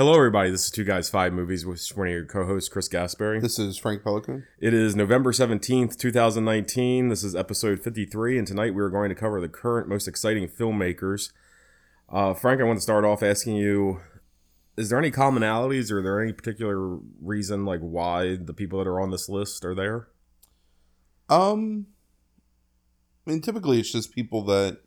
Hello, everybody. This is Two Guys Five Movies with one of your co-hosts, Chris Gasperry. This is Frank Pelican. It is November seventeenth, two thousand nineteen. This is episode fifty-three, and tonight we are going to cover the current most exciting filmmakers. Uh, Frank, I want to start off asking you: Is there any commonalities, or are there any particular reason, like why the people that are on this list are there? Um, I mean, typically it's just people that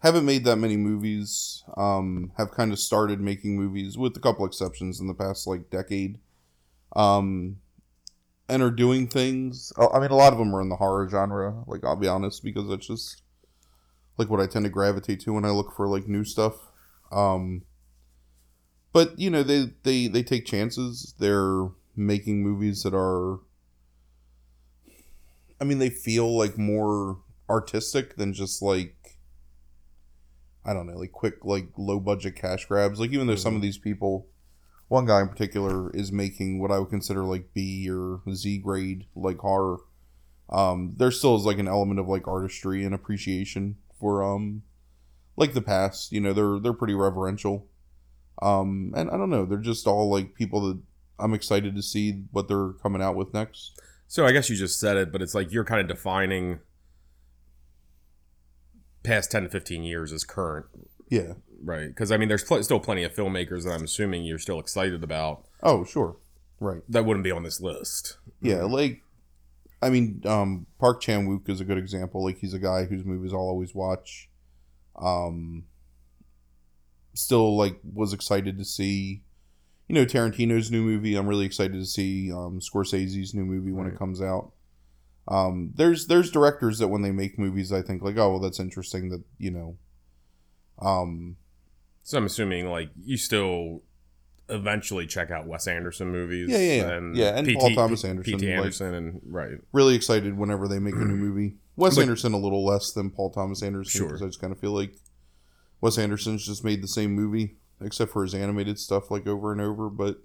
haven't made that many movies. Um, have kind of started making movies, with a couple exceptions, in the past like decade. Um, and are doing things. I mean, a lot of them are in the horror genre. Like, I'll be honest, because that's just like what I tend to gravitate to when I look for like new stuff. Um, but you know, they they they take chances. They're making movies that are I mean, they feel like more artistic than just like I don't know, like quick, like low budget cash grabs. Like even though some of these people, one guy in particular is making what I would consider like B or Z grade like horror. Um, there still is like an element of like artistry and appreciation for um, like the past. You know, they're they're pretty reverential. Um, and I don't know, they're just all like people that I'm excited to see what they're coming out with next. So I guess you just said it, but it's like you're kind of defining past 10 to 15 years is current, Yeah. right? Because I mean, there's pl- still plenty of filmmakers that I'm assuming you're still excited about Oh, sure. Right. that wouldn't be on this list. Yeah, like I mean, um Park Chan Wook is a good example. Like he's a guy whose movies I'll always watch. Um still like was excited to see you know Tarantino's new movie. I'm really excited to see um Scorsese's new movie when Right. it comes out. Um there's there's directors that when they make movies I think like, oh well that's interesting that, you know, um So I'm assuming like you still eventually check out Wes Anderson movies. Yeah, yeah, yeah. and Yeah, and Paul Thomas Anderson, P.T. like- Anderson, and right. really excited whenever they make a new movie. Wes But- Anderson a little less than Paul Thomas Anderson Sure. because I just kind of feel like Wes Anderson's just made the same movie except for his animated stuff like over and over. But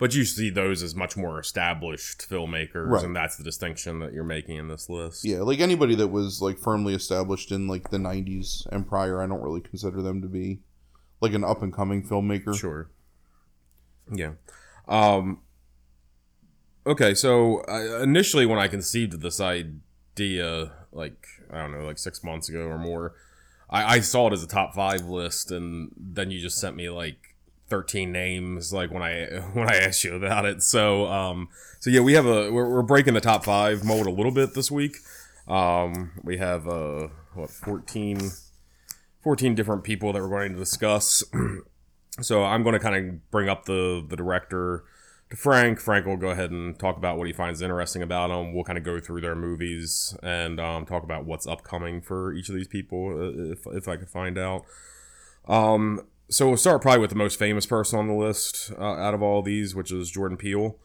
But you see those as much more established filmmakers, Right. and that's the distinction that you're making in this list. yeah, like anybody that was like firmly established in like the '90s and prior, I don't really consider them to be like an up and coming filmmaker. Sure. Yeah. Um, okay, so I, initially, when I conceived of this idea, like I don't know, like six months ago or more, I, I saw it as a top five list, and then you just sent me like thirteen names, like when I when I asked you about it. So, um, so yeah, we have a we're, we're breaking the top five mold a little bit this week. Um, we have uh what 14, 14 different people that we're going to discuss. So I'm going to kind of bring up the the director to Frank. Frank will go ahead and talk about what he finds interesting about them. We'll kind of go through their movies and um, talk about what's upcoming for each of these people, uh, if if I could find out. Um, so we'll start probably with the most famous person on the list uh, out of all these, which is Jordan Peele.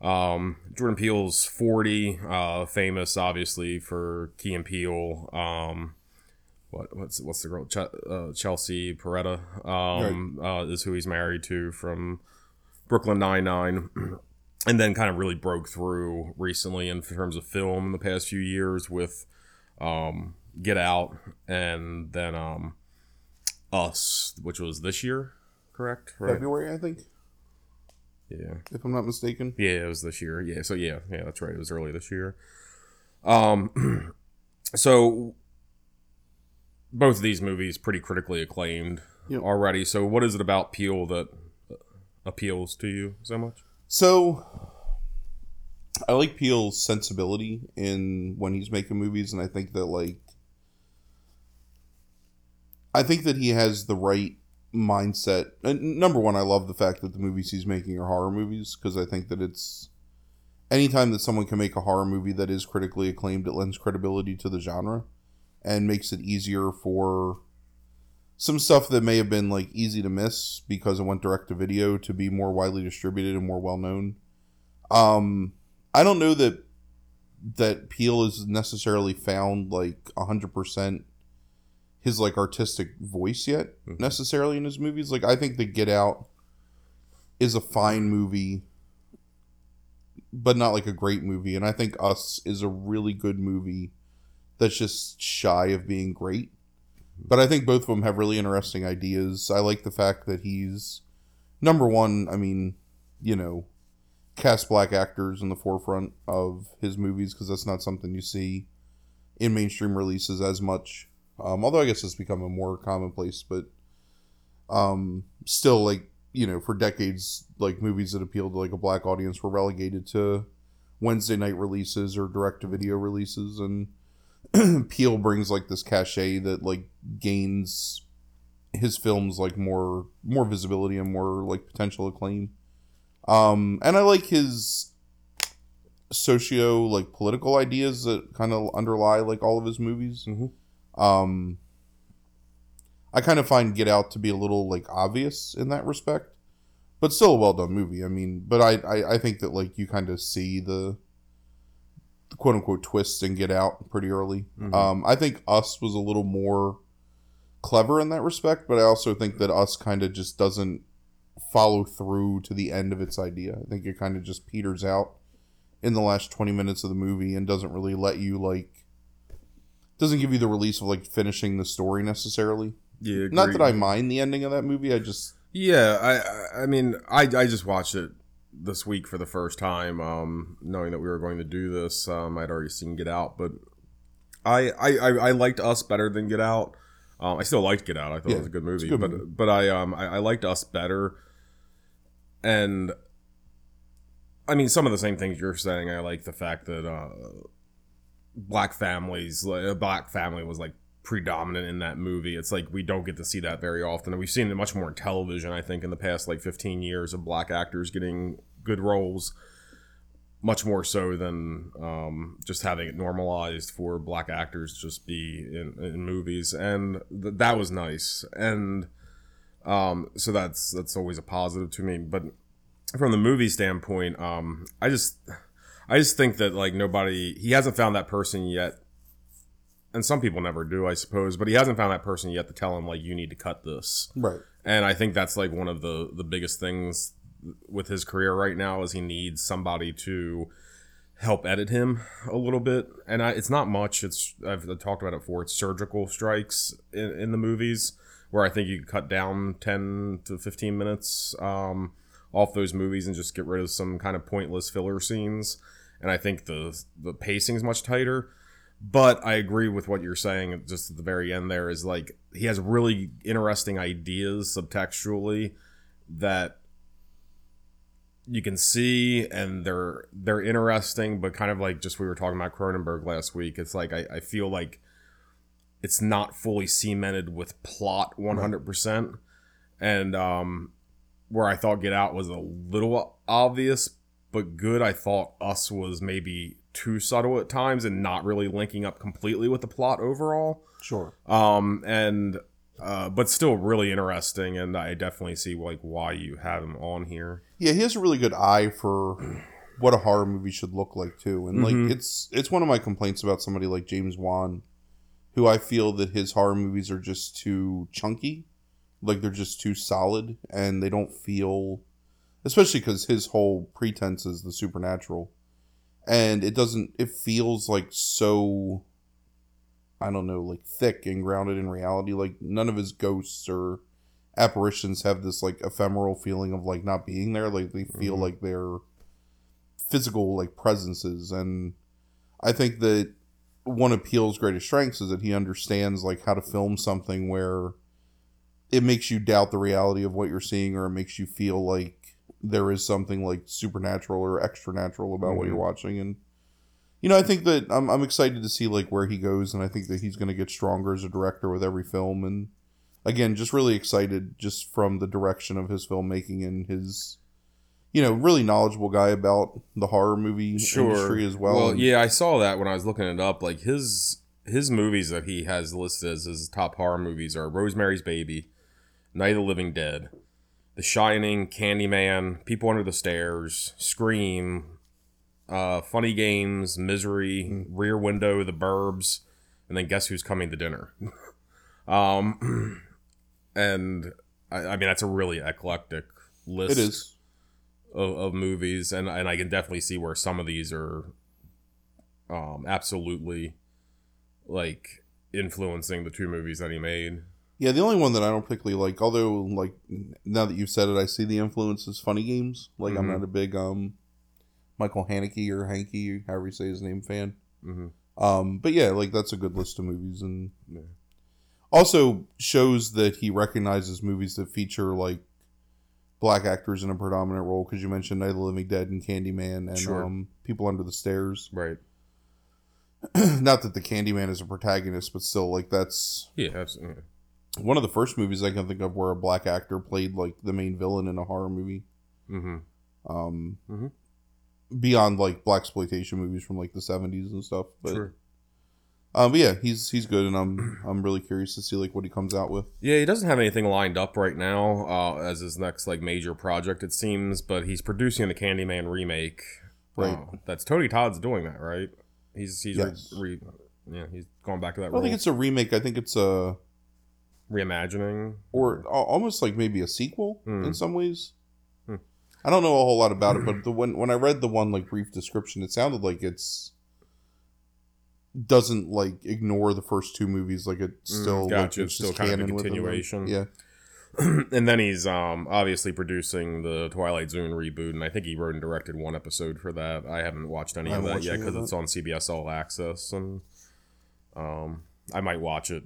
Um, Jordan Peele's 40, uh, famous obviously for Key and Peele. Um, what what's what's the girl? Ch- uh, Chelsea Peretti um, uh, is who he's married to from Brooklyn Nine Nine, and then kind of really broke through recently in terms of film in the past few years with um, Get Out and then um, Us, which was this year, correct? Right? February, I think, Yeah. if I'm not mistaken. Yeah, it was this year. Yeah, so yeah, yeah, that's right. It was early this year. Um, so both of these movies pretty critically acclaimed Yep. already. So what is it about Peele that appeals to you so much? So I like Peele's sensibility in when he's making movies, and I think that like I think that he has the right mindset. And number one, I love the fact that the movies he's making are horror movies because I think that it's anytime that someone can make a horror movie that is critically acclaimed, it lends credibility to the genre and makes it easier for some stuff that may have been like easy to miss because it went direct to video to be more widely distributed and more well known. Um, I don't know that that Peele is necessarily found like hundred percent his like artistic voice yet Mhm. necessarily in his movies. Like I think the Get Out is a fine movie, but not like a great movie. And I think Us is a really good movie that's just shy of being great. But I think both of them have really interesting ideas. I like the fact that he's number one, I mean, you know, cast black actors in the forefront of his movies because that's not something you see in mainstream releases as much. Um, although I guess it's become a more commonplace, but um, still, like you know, for decades, like movies that appealed to like a black audience were relegated to Wednesday night releases or direct to video releases, and Peele brings like this cachet that like gains his films like more more visibility and more like potential acclaim. Um, and I like his socio like political ideas that kind of underlie like all of his movies. Mm-hmm. Um, I kind of find Get Out to be a little like obvious in that respect, but still a well done movie. I mean, but I, I I think that like you kind of see the, the quote unquote twists in Get Out pretty early. Mhm. Um, I think Us was a little more clever in that respect, but I also think that Us kind of just doesn't follow through to the end of its idea. I think it kind of just peters out in the last 20 minutes of the movie and doesn't really let you like doesn't give you the release of like finishing the story necessarily. Yeah, Not that. I mind the ending of that movie. I just Yeah, I I- I mean I I just watched it this week for the first time, um, knowing that we were going to do this. Um, I'd already seen Get Out, but I I, I, I liked Us better than Get Out. Um, I still liked Get Out. I thought Yeah, it was a good movie, a good but movie. but I um I, I liked Us better. And I mean, some of the same things you're saying. I like the fact that uh, black families, like, a black family, was like predominant in that movie. It's like we don't get to see that very often, we've seen it much more in television. I think in the past like 15 years of black actors getting good roles, much more so than um, just having it normalized for black actors just be in, in movies, and th- that was nice. And um, so that's that's always a positive to me, but from the movie standpoint, um, I just I just think that like nobody he hasn't found that person yet. And some people never do, I suppose, but he hasn't found that person yet to tell him like you need to cut this. right. And I think that's like one of the the biggest things with his career right now is he needs somebody to help edit him a little bit. And I, it's not much. It's I've, talked about it before. It's surgical strikes in, in the movies where I think you could cut down ten to fifteen minutes um, off those movies and just get rid of some kind of pointless filler scenes. And I think the the pacing is much tighter. But I agree with what you're saying. Just at the very end, there is like he has really interesting ideas subtextually that you can see, and they're they're interesting, but kind of like just we were talking about Cronenberg last week. It's like I, I feel like it's not fully cemented with plot 100 percent, and um, where I thought Get Out was a little obvious but good. I thought Us was maybe too subtle at times and not really linking up completely with the plot overall. Sure. Um, and uh, but still really interesting, and I definitely see like why you have him on here. Yeah, he has a really good eye for what a horror movie should look like too. And Mhm. like it's it's one of my complaints about somebody like James Wan, who I feel that his horror movies are just too chunky. Like they're just too solid and they don't feel especially cuz his whole pretense is the supernatural. And it doesn't it feels like so I don't know, like thick and grounded in reality. Like none of his ghosts or apparitions have this like ephemeral feeling of like not being there. Like they feel Mhm. like they're physical like presences. And I think that one of Peele's greatest strengths is that he understands like how to film something where it makes you doubt the reality of what you're seeing or it makes you feel like there is something like supernatural or extra natural about what Mhm. you're watching and you know i think that I'm, I'm excited to see like where he goes and i think that he's going to get stronger as a director with every film and again just really excited just from the direction of his filmmaking and his you know really knowledgeable guy about the horror movie industry as well, Well, And- yeah, I saw that when I was looking it up. Like his his movies that he has listed as his top horror movies are Rosemary's Baby, Night of the Living Dead, The Shining, Candyman, People Under the Stairs, Scream, uh, Funny Games, Misery, Rear Window, The Burbs, and then Guess Who's Coming to Dinner. um, and I, I mean that's a really eclectic list it is of, of movies, and and I can definitely see where some of these are, um, absolutely, like influencing the two movies that he made. Yeah, the only one that I don't particularly like, although like now that you've said it, I see the influence is Funny Games. Like I'm Mhm. not a big um Michael Haneke or Hanky, however you say his name, fan. Mm-hmm. Um, but yeah, like that's a good list of movies, and Yeah. also shows that he recognizes movies that feature like black actors in a predominant role. Because you mentioned Night of the Living Dead and Candyman and Sure. um, People Under the Stairs. Right. not that the Candyman is a protagonist, but still, like that's Yeah. Absolutely. One of the first movies I can think of where a black actor played like the main villain in a horror movie. Mm-hmm. Um, Mhm. beyond like black exploitation movies from like the seventies and stuff. But, Sure. um, but yeah, he's he's good, and I'm I'm really curious to see like what he comes out with. Yeah, he doesn't have anything lined up right now uh, as his next like major project, it seems. But he's producing the Candyman remake. Right. Uh, that's Tony Todd's doing that, right? He's he's Yes. re, re, yeah he's going back to that I role. think it's a remake. I think it's a reimagining. or almost like maybe a sequel Hmm. in some ways. Hmm. I don't know a whole lot about it, but the when when I read the one like brief description, it sounded like it's doesn't like ignore the first two movies. Like it still like, Mm, gotcha, it's it's still kind of a canon within them. continuation. Yeah, and then he's um obviously producing the Twilight Zone reboot, and I think he wrote and directed one episode for that. I haven't watched any of haven't that yet because it's on CBS All Access, and um I might watch it.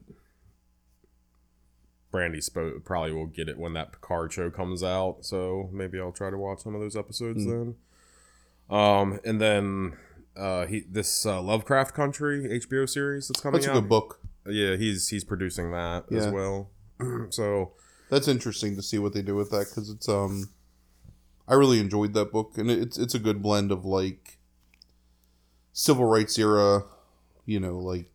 Brandy spo- probably will get it when that Picard show comes out, so maybe I'll try to watch some of those episodes Mm. then. Um, and then uh, he this uh, Lovecraft Country HBO series that's coming that's a out. good book. Yeah, he's he's producing that as well. so That's interesting to see what they do with that because it's um, I really enjoyed that book, and it's it's a good blend of like civil rights era, you know, like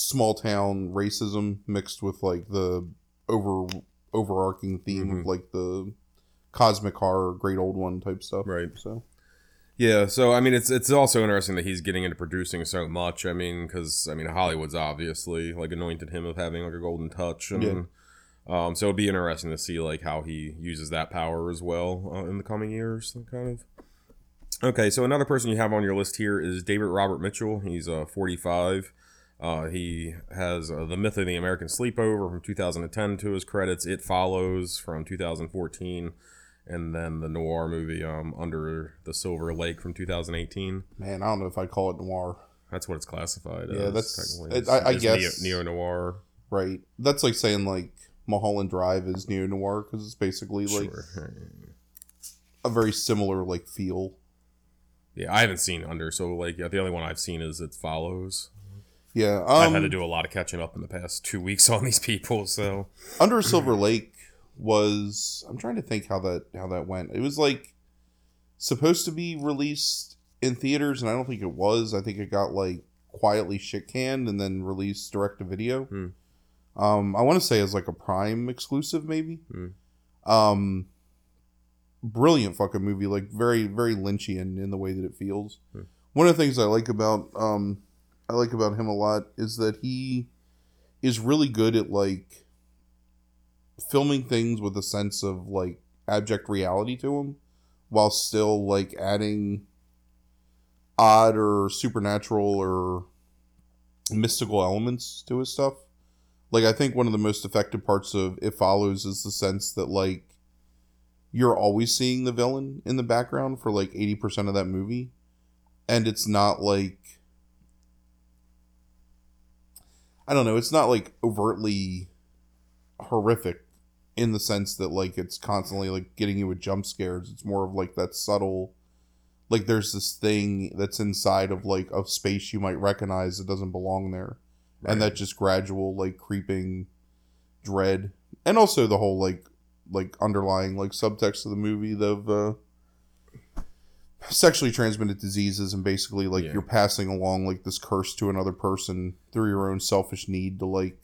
small town racism mixed with like the over overarching theme Mhm. of like the cosmic horror, great old one type stuff. Right. So Yeah, so I mean, it's it's also interesting that he's getting into producing so much. I mean, because I mean, Hollywood's obviously like anointed him of having like a golden touch, and Yeah. um, so it'd be interesting to see like how he uses that power as well uh, in the coming years, kind of. Okay, so another person you have on your list here is David Robert Mitchell. He's uh, 45. Uh, he has uh, The Myth of the American Sleepover from 2010 to his credits. It Follows from 2014 and then the noir movie um, Under the Silver Lake from 2018. man, I don't know if I'd call it noir. That's what it's classified. Yeah, as, that's- technically. it- I- I It's guess- neo noir. Right. That's like saying like Mulholland Drive is neo noir because it's basically like Sure. a very similar like feel. Yeah, I haven't seen Under, so like yeah, the only one I've seen is It Follows. Yeah, I've um, had to do a lot of catching up in the past two weeks on these people, so Under Silver Lake was. I'm trying to think how that how that went. It was like supposed to be released in theaters, and I don't think it was. I think it got like quietly shit canned and then released direct to video. Hmm. Um, I want to say as like a Prime exclusive, maybe. Hmm. Um, brilliant fucking movie. Like very very Lynchian in the way that it feels. Hmm. One of the things I like about um, I like about him a lot is that he is really good at like filming things with a sense of like abject reality to him while still like adding odd or supernatural or mystical elements to his stuff. Like i think one of the most effective parts of it follows is the sense that like you're always seeing the villain in the background for like 80% of that movie. And it's not like I don't know, it's not like overtly horrific in the sense that like it's constantly like getting you with jump scares. It's more of like that subtle like there's this thing that's inside of like a space you might recognize that doesn't belong there. And that just gradual like creeping dread. And also the whole like like underlying like subtext of the movie of uh sexually transmitted diseases and basically like Yeah. you're passing along like this curse to another person through your own selfish need to like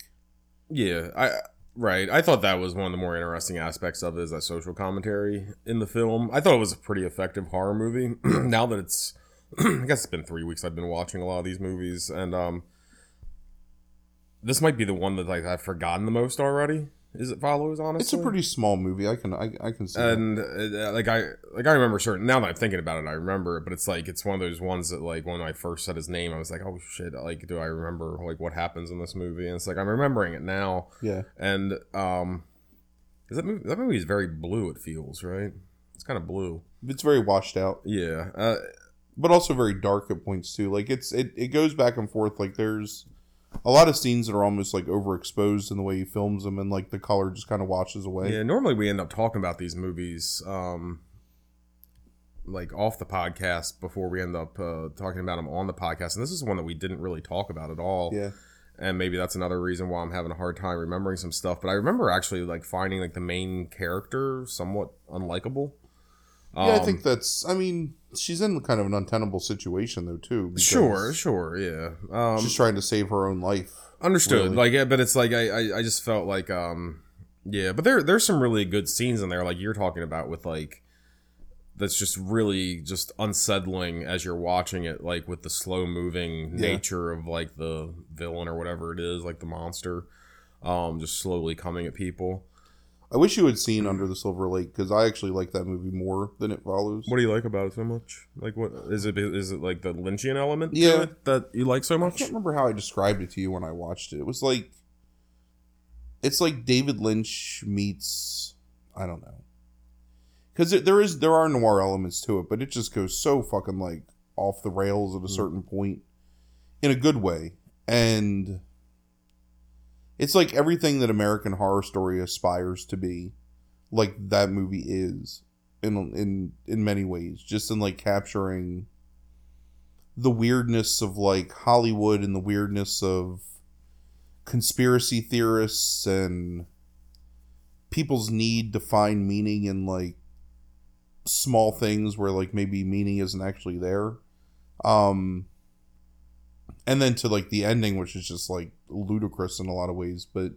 yeah, I right. I thought that was one of the more interesting aspects of it is that social commentary in the film. I thought it was a pretty effective horror movie. now that it's, I guess it's been three weeks I've been watching a lot of these movies, and um, this might be the one that like I've forgotten the most already. Is it follows honestly. It's a pretty small movie. I can I, I can see. and uh, like I like I remember certain now that I'm thinking about it, I remember it. But it's like it's one of those ones that like when I first said his name, I was like, oh shit, like do I remember like what happens in this movie? And it's like I'm remembering it now. Yeah, and um, is that movie? That movie is very blue. It feels right. It's kind of blue. It's very washed out. Yeah. Uh, but also very dark at points too. Like it's it, it goes back and forth. Like there's a lot of scenes that are almost like overexposed in the way he films them, and like the color just kind of washes away. Yeah, normally we end up talking about these movies, um, like off the podcast before we end up uh, talking about them on the podcast, and this is one that we didn't really talk about at all. Yeah, and maybe that's another reason why I'm having a hard time remembering some stuff. But I remember actually like finding like the main character somewhat unlikable. Um, yeah, I think um, that's. I mean, she's in kind of an untenable situation though too. Sure, sure, yeah. Um, she's trying to save her own life. Understood. Really. Like, yeah, but it's like I, I, I just felt like, um, yeah, but there, there's some really good scenes in there, like you're talking about with like, that's just really just unsettling as you're watching it, like with the slow moving yeah. nature of like the villain or whatever it is, like the monster, um, just slowly coming at people. I wish you had seen Under the Silver Lake because I actually like that movie more than it follows. What do you like about it so much? Like, what is it? Is it like the Lynchian element? Yeah, that you like so much. I can't remember how I described it to you when I watched it. It was like, it's like David Lynch meets I don't know, because there is there are noir elements to it, but it just goes so fucking like off the rails at a mm. certain point, in a good way, and it's like everything that American Horror Story aspires to be, like that movie is, in in in many ways, just in like capturing the weirdness of like Hollywood and the weirdness of conspiracy theorists and people's need to find meaning in like small things where like maybe meaning isn't actually there. Um and then to like the ending, which is just like ludicrous in a lot of ways, but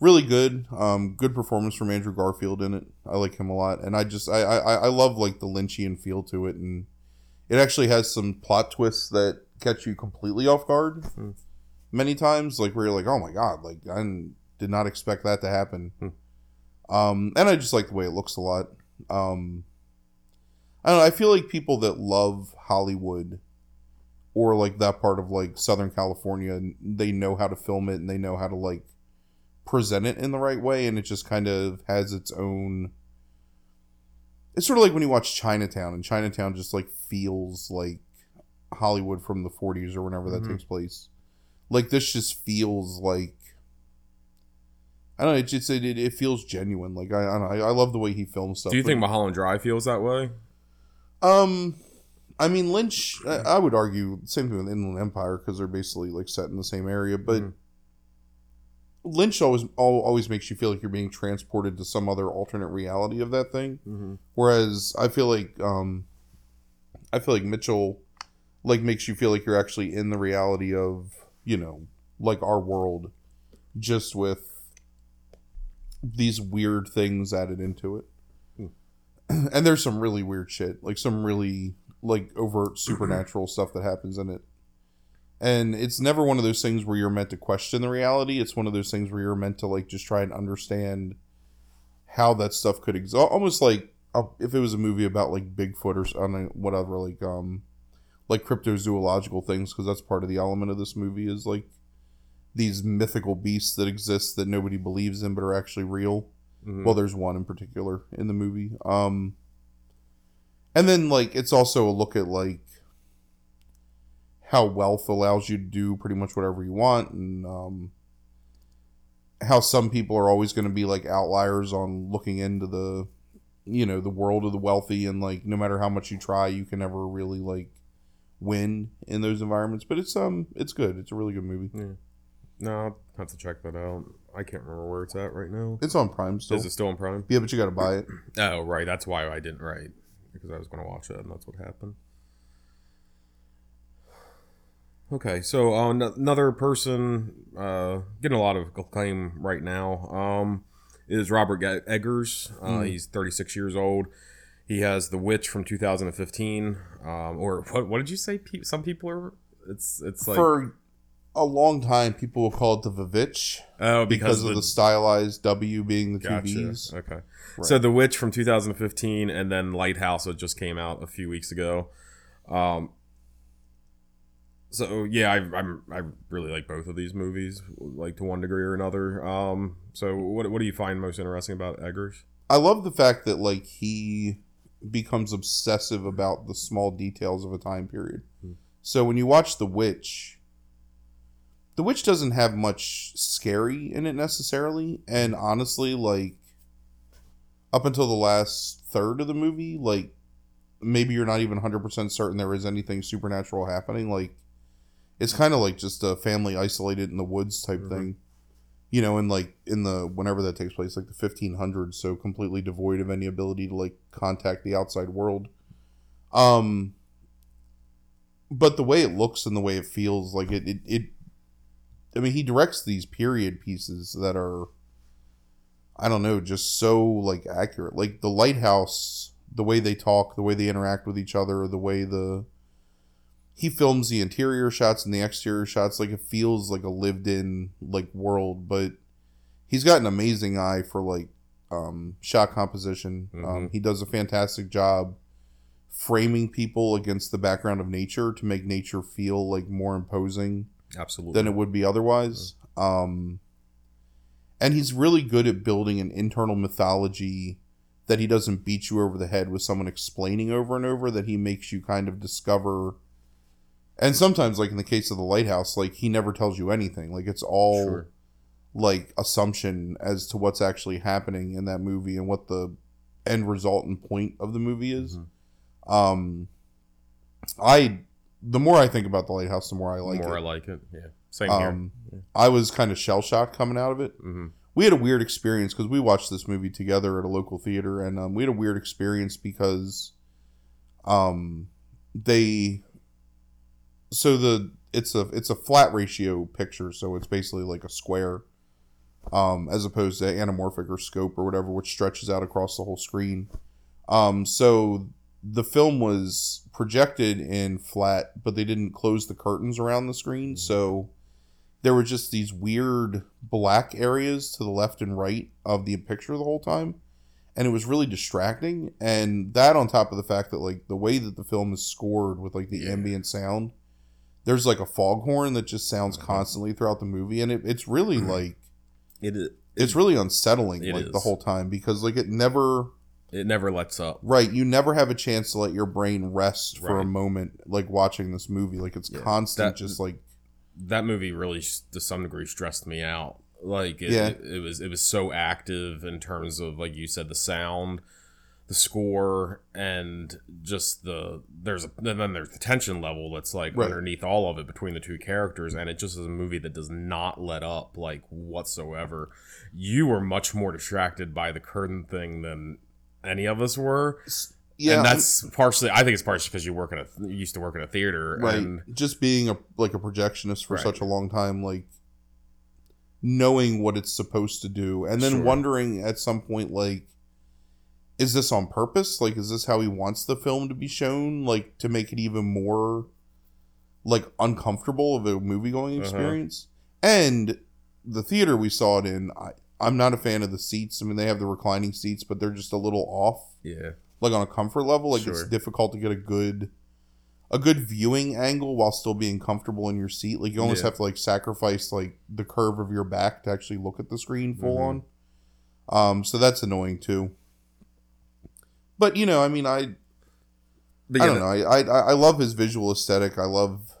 really good. Um, good performance from Andrew Garfield in it. I like him a lot, and I just I I, I love like the Lynchian feel to it, and it actually has some plot twists that catch you completely off guard. Hmm. Many times, like where you're like, oh my god, like I did not expect that to happen. Hmm. Um, and I just like the way it looks a lot. Um, I don't know. I feel like people that love Hollywood or like that part of like Southern California, and they know how to film it and they know how to like present it in the right way, and it just kind of has its own. It's sort of like when you watch Chinatown, and Chinatown just like feels like Hollywood from the 40s or whenever that mm-hmm. takes place. Like this just feels like I don't know. It just it, it feels genuine. Like I I, I love the way he films stuff. Do you think Mulholland Drive feels that way? Um, I mean, Lynch. I, I would argue same thing with Inland Empire because they're basically like set in the same area. But mm-hmm. Lynch always always makes you feel like you're being transported to some other alternate reality of that thing. Mm-hmm. Whereas I feel like um, I feel like Mitchell like makes you feel like you're actually in the reality of you know like our world, just with these weird things added into it. Mm. And there's some really weird shit, like some really like overt supernatural stuff that happens in it. And it's never one of those things where you're meant to question the reality. It's one of those things where you're meant to like just try and understand how that stuff could exist. Almost like uh, if it was a movie about like Bigfoot or I whatever, like um, like cryptozoological things, because that's part of the element of this movie is like these mythical beasts that exist that nobody believes in but are actually real. Mm-hmm. Well, there's one in particular in the movie. Um, and then like it's also a look at like how wealth allows you to do pretty much whatever you want and um, how some people are always going to be like outliers on looking into the you know the world of the wealthy and like no matter how much you try you can never really like win in those environments. But it's um it's good. It's a really good movie. Yeah. no i'll have to check that out. I can't remember where it's at right now. It's on prime still. Is it still on prime? Yeah but you gotta buy it. Oh right. That's why i didn't write because I was going to watch it, and that's what happened. Okay, so uh, n- another person uh, getting a lot of acclaim right now um, is Robert Eggers. Uh, mm. He's 36 years old. He has The Witch from 2015, um, or what? What did you say? Pe- some people are. It's it's like for a long time, people will call it the Vivitch Oh, because, of the, stylized W being the two Gotcha. V's. Okay. Right. So The Witch from 2015 and then Lighthouse that just came out a few weeks ago. Um so yeah, I I'm I really like both of these movies, like to one degree or another. Um so what what do you find most interesting about Eggers? I love the fact that like he becomes obsessive about the small details of a time period. Hmm. So when you watch The Witch, The Witch doesn't have much scary in it necessarily, and honestly, like up until the last third of the movie, like maybe you're not even 100% certain there is anything supernatural happening, like it's kind of like just a family isolated in the woods type Mhm. thing you know, in like in the whenever that takes place, like the fifteen hundreds, so completely devoid of any ability to like contact the outside world. Um, but the way it looks and the way it feels, like it, it, it I mean, he directs these period pieces that are, I don't know, just so like accurate. Like the lighthouse, the way they talk, the way they interact with each other, the way the he films the interior shots and the exterior shots like it feels like a lived in like world but he's got an amazing eye for like um shot composition um Mhm. he does a fantastic job framing people against the background of nature to make nature feel like more imposing Absolutely. than it would be otherwise. Um, and he's really good at building an internal mythology that he doesn't beat you over the head with someone explaining over and over. That he makes you kind of discover. And sometimes, like in the case of the lighthouse, like he never tells you anything. Like it's all Sure. like assumption as to what's actually happening in that movie and what the end result and point of the movie is. Mhm. Um, I the more I think about the lighthouse, the more I like it. more it. I like it. Yeah. Same Um, here. I was kind of shell shocked coming out of it. hmm We had a weird experience because we watched this movie together at a local theater, and um, we had a weird experience because, um, they, so the it's a it's a flat ratio picture, so it's basically like a square, um, as opposed to anamorphic or scope or whatever, which stretches out across the whole screen. Um, so the film was projected in flat, but they didn't close the curtains around the screen, so there were just these weird black areas to the left and right of the picture the whole time and it was really distracting and that on top of the fact that like the way that the film is scored with like the Yeah. ambient sound there's like a foghorn that just sounds Mhm. constantly throughout the movie and it, it's really Mhm. like It is. it's really unsettling It like the whole time because like it never It never lets up. right you never have a chance to let your brain rest for a moment like watching this movie like it's Yeah, constant that- just like that movie really to some degree stressed me out like it, Yeah. it, it was it was so active in terms of like you said the sound the score and just the there's a and then there's the tension level that's like Right. underneath all of it between the two characters and it just is a movie that does not let up like whatsoever you were much more distracted by the curtain thing than any of us were yeah and I'm- that's partially i think it's partially because you work in a you used to work in a theater right and just being a like a projectionist for Right. such a long time like knowing what it's supposed to do and then Sure. wondering at some point like is this on purpose like is this how he wants the film to be shown like to make it even more like uncomfortable of a movie going Uh-huh. experience and the theater we saw it in I, i'm not a fan of the seats. I mean they have the reclining seats but they're just a little off. Yeah. Like on a comfort level like it's difficult to get a good a good viewing angle while still being comfortable in your seat. Like you almost Yeah. have to like sacrifice like the curve of your back to actually look at the screen full Mhm. on. Um so that's annoying too. But you know i mean i but i don't know. I, I i love his visual aesthetic. I love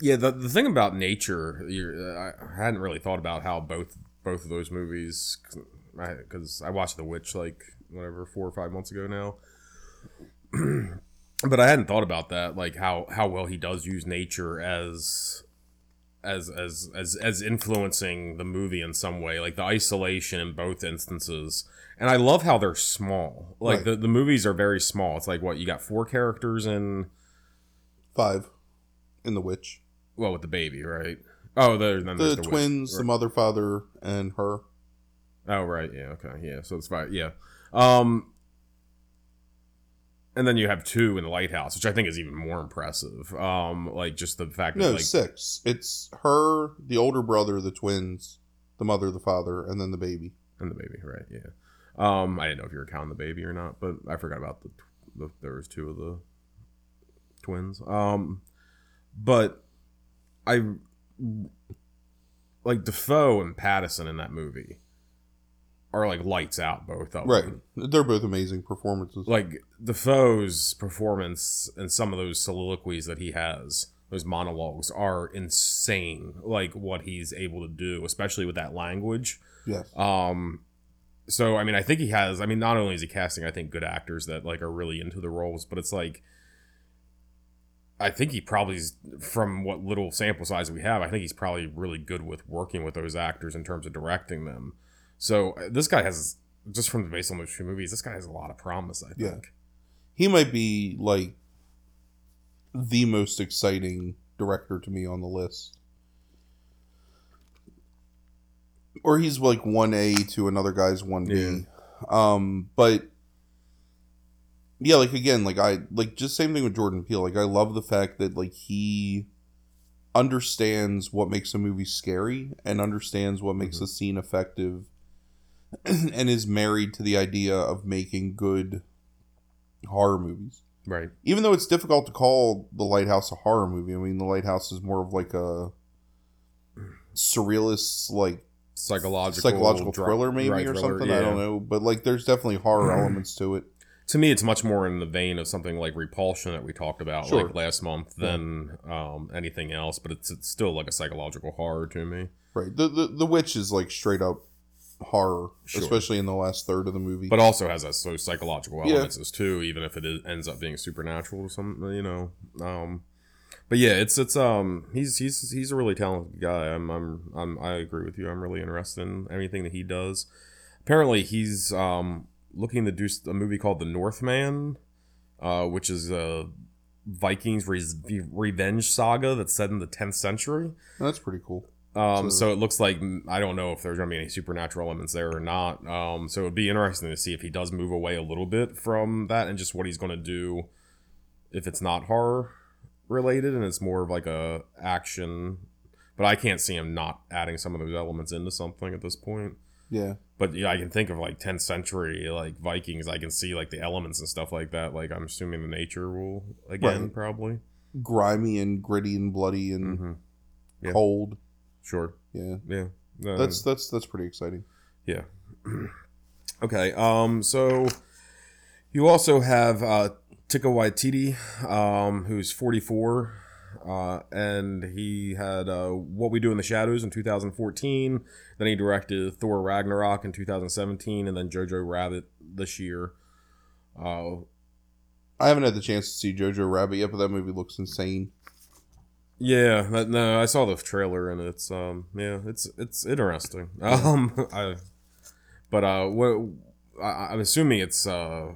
Yeah, the, the thing about nature, I hadn't really thought about how both both of those movies, because I, watched The Witch like whatever four or five months ago now, but I hadn't thought about that, like how how well he does use nature as as as as as influencing the movie in some way, like the isolation in both instances. And I love how they're small. Like Right. the, the movies are very small. It's like what you got four characters in five in the witch well with the baby, right? Oh, there, then the, there's the witch. twins the mother father and her Oh right, yeah, okay, yeah. So it's fine, yeah. Um, and then you have two in the lighthouse, which I think is even more impressive. Um, like just the fact that No, like six. It's her, the older brother, the twins, the mother, the father, and then the baby. and the baby, right? Yeah. Um, I didn't know if you were counting the baby or not, but I forgot about the, the there was two of the twins. Um, but I like Defoe and Pattinson in that movie are like lights out both of Right. them. Right. They're both amazing performances. Like Defoe's performance and some of those soliloquies that he has, those monologues are insane. Like what he's able to do, especially with that language. yes. Um, so I mean, I think he has. I mean, not only is he casting, I think good actors that like are really into the roles, but it's like, I think he probably is from what little sample size we have. I think he's probably really good with working with those actors in terms of directing them. So uh, this guy has just from the based on those two movies, this guy has a lot of promise. I Yeah. think. he might be like the most exciting director to me on the list. Or he's like 1A to another guy's 1B. Um but yeah, like again, like I like just same thing with Jordan Peele. Like I love the fact that like he understands what makes a movie scary and understands what makes Mhm. a scene effective and is married to the idea of making good horror movies Right. even though it's difficult to call the lighthouse a horror movie i mean the lighthouse is more of like a surrealist like Psychological psychological thriller maybe right, or thriller, something i don't know but like there's definitely horror elements to it to me it's much more in the vein of something like repulsion that we talked about Sure. like last month than um, anything else but it's, it's still like a psychological horror to me. Right. The the, the witch is like straight up horror Sure. especially in the last third of the movie. But also has us so psychological elements as too even if it is, ends up being supernatural or something you know um but yeah it's it's um he's he's he's a really talented guy. I'm i'm, I'm i agree with you. I'm really interested in anything that he does. Apparently he's um looking to do a movie called the northman uh which is a vikings re- revenge saga that's set in the 10th century that's pretty cool um, So- so it looks like I don't know if there's gonna be any supernatural elements there or not. Um, so it'd be interesting to see if he does move away a little bit from that and just what he's gonna do if it's not horror related and it's more of like a action. But I can't see him not adding some of those elements into something at this point. Yeah But yeah, I can think of like 10th century like Vikings. I can see like the elements and stuff like that. Like I'm assuming the nature will again Right. probably. grimy and gritty and bloody and hmm Yeah. cold Sure. yeah Yeah. Uh, that's that's that's pretty exciting Yeah. okay. Um. So you also have uh, Taika Waititi, um, who's 44, uh, and he had uh, What We Do in the Shadows in 2014. Then he directed Thor Ragnarok in 2017, and then Jojo Rabbit this year. Uh, i haven't had the chance to see jojo rabbit yet but that movie looks insane yeah, that, no, I saw the trailer and it's um, yeah, it's it's interesting. Um, I, but uh, what I, I'm assuming it's uh,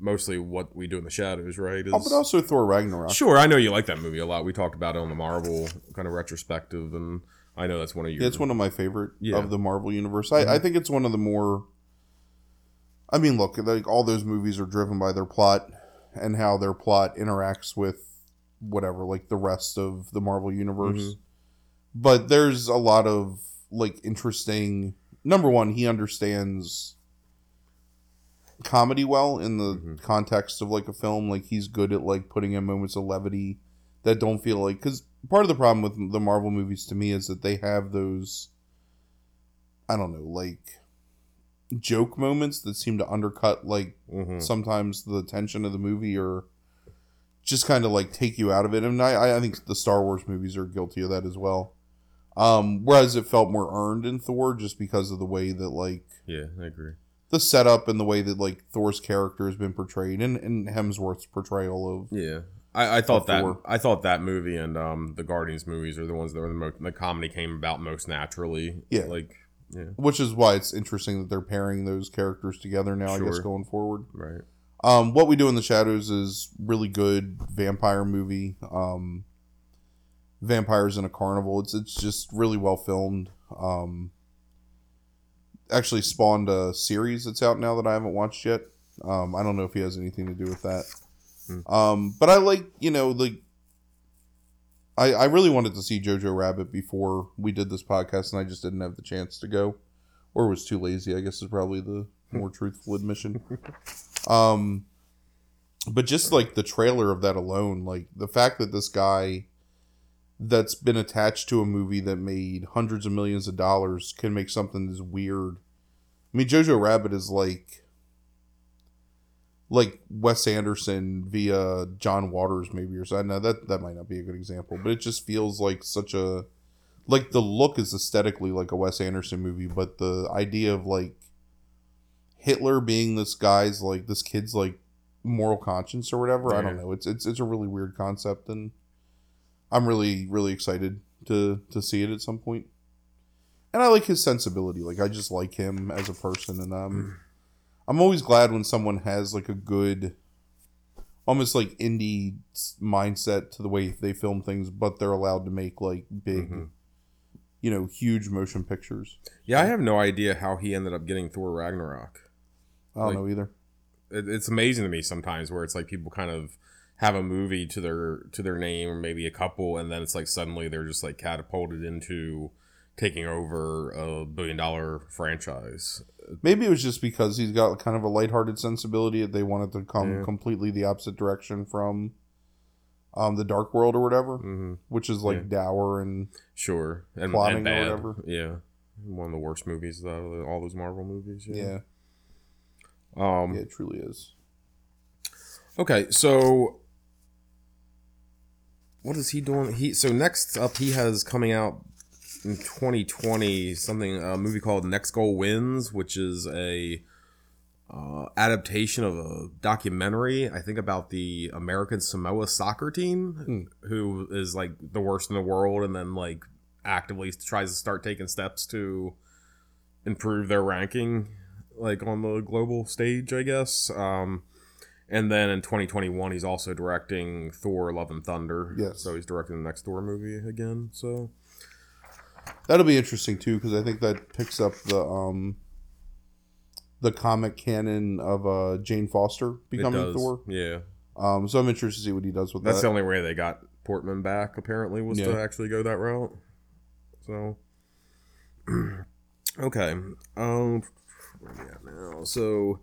mostly what we do in the shadows, right? Is, oh, but also thor ragnarok sure, I know you like that movie a lot. We talked about it on the Marvel kind of retrospective, and I know that's one of your. Yeah, it's one of my favorite Yeah. of the Marvel universe. I, I think it's one of the more. I mean, look, like all those movies are driven by their plot and how their plot interacts with whatever, like the rest of the Marvel universe. Mhm. But there's a lot of like interesting. Number one, he understands comedy well in the Mhm. context of like a film. Like he's good at like putting in moments of levity that don't feel like because part of the problem with the Marvel movies to me is that they have those I don't know like joke moments that seem to undercut like Mhm. sometimes the tension of the movie or just kind of like take you out of it and I, I think the Star Wars movies are guilty of that as well um whereas it felt more earned in Thor just because of the way that like Yeah, I agree. The setup and the way that like Thor's character has been portrayed and, and Hemsworth's portrayal of Yeah. I, I thought that Thor. I thought that movie and um the Guardians movies are the ones that were the most the comedy came about most naturally. Yeah. Like yeah, which is why it's interesting that they're pairing those characters together now. I guess going forward. right. Um, what we do in the shadows is really good vampire movie. Um, vampires in a carnival. It's it's just really well filmed. Um, actually spawned a series that's out now that I haven't watched yet. Um, I don't know if he has anything to do with that. Mm. Um, but I like you know like I I really wanted to see Jojo Rabbit before we did this podcast, and I just didn't have the chance to go, or was too lazy. I guess is probably the more truthful admission. Um, but just like the trailer of that alone, like the fact that this guy that's been attached to a movie that made hundreds of millions of dollars can make something as weird. I mean, Jojo Rabbit is like like Wes Anderson via John Waters, maybe or something. Now that that might not be a good example, but it just feels like such a like the look is aesthetically like a Wes Anderson movie, but the idea of like Hitler being this guy's like this kid's like moral conscience or whatever. I don't know. It's it's it's a really weird concept, and I'm really really excited to to see it at some point. And I like his sensibility. Like I just like him as a person, and um, I'm always glad when someone has like a good, almost like indie mindset to the way they film things, but they're allowed to make like big, Mhm. you know, huge motion pictures. Yeah, I have no idea how he ended up getting Thor Ragnarok. I don't Like- know either. It, it's amazing to me sometimes where it's like people kind of have a movie to their to their name or maybe a couple, and then it's like suddenly they're just like catapulted into taking over a billion dollar franchise. Maybe it was just because he's got kind of a lighthearted sensibility that they wanted to come Yeah. completely the opposite direction from um the Dark World or whatever, hmm which is like Yeah. dour and Sure, and, Plotting and or whatever. Yeah, one of the worst movies out of all those Marvel movies. yeah, Yeah. Um. yeah, it truly is. Okay, so what is he doing? He so next up he has coming out in 2020 something a movie called Next Goal Wins, which is a uh, adaptation of a documentary I think about the American Samoa soccer team who is like the worst in the world and then like actively tries to start taking steps to improve their ranking like on the global stage, I guess. Um and then in 2021, he's also directing Thor: Love and Thunder. Yes. So he's directing the next Thor movie again. So That'll be interesting too because I think that picks up the um the comic canon of uh Jane Foster becoming. Thor. Yeah. Um, so I'm interested to see what he does with That's that. That's the only way they got Portman back. Apparently, was to actually go that route. So okay. Um, where are we at now? So.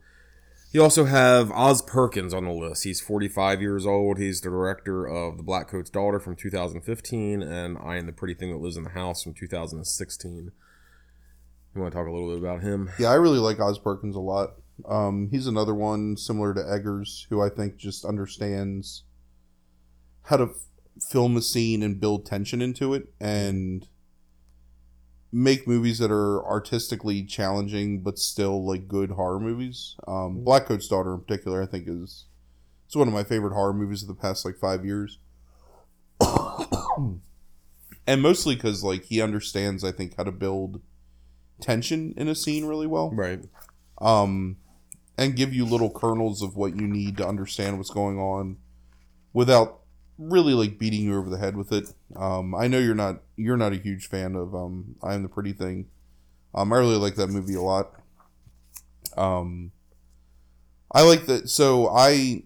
You also have Oz Perkins on the list. He's 45 years old. He's the director of The Black Coat's Daughter from 2015 and I Am the Pretty Thing That Lives in the House from 2016. You want to talk a little bit about him? Yeah, I really like Oz Perkins a lot. Um, he's another one similar to Eggers, who I think just understands how to f- film a scene and build tension into it, and make movies that are artistically challenging but still like good horror movies. Um, Black Coat's Daughter, in particular, I think is it's one of my favorite horror movies of the past like five years. and mostly because like he understands, I think, how to build tension in a scene really well Right. um, and give you little kernels of what you need to understand what's going on without really like beating you over the head with it. Um, I know you're not you're not a huge fan of um, I Am the Pretty Thing. Um, I really like that movie a lot. Um, I like that. So I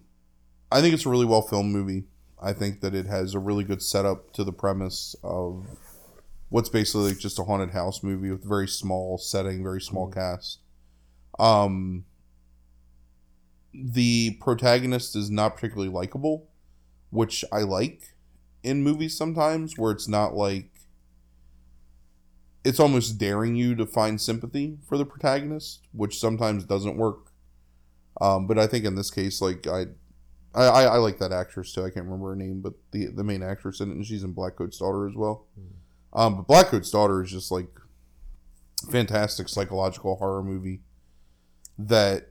I think it's a really well filmed movie. I think that it has a really good setup to the premise of what's basically just a haunted house movie with very small setting, very small cast. Um, the protagonist is not particularly likable, which I like in movies sometimes, where it's not like it's almost daring you to find sympathy for the protagonist, which sometimes doesn't work. Um, but I think in this case, like I, I, I, like that actress too. I can't remember her name, but the the main actress in it, and she's in Black Coat's Daughter as well. Um, but Black Coat's Daughter is just like fantastic psychological horror movie that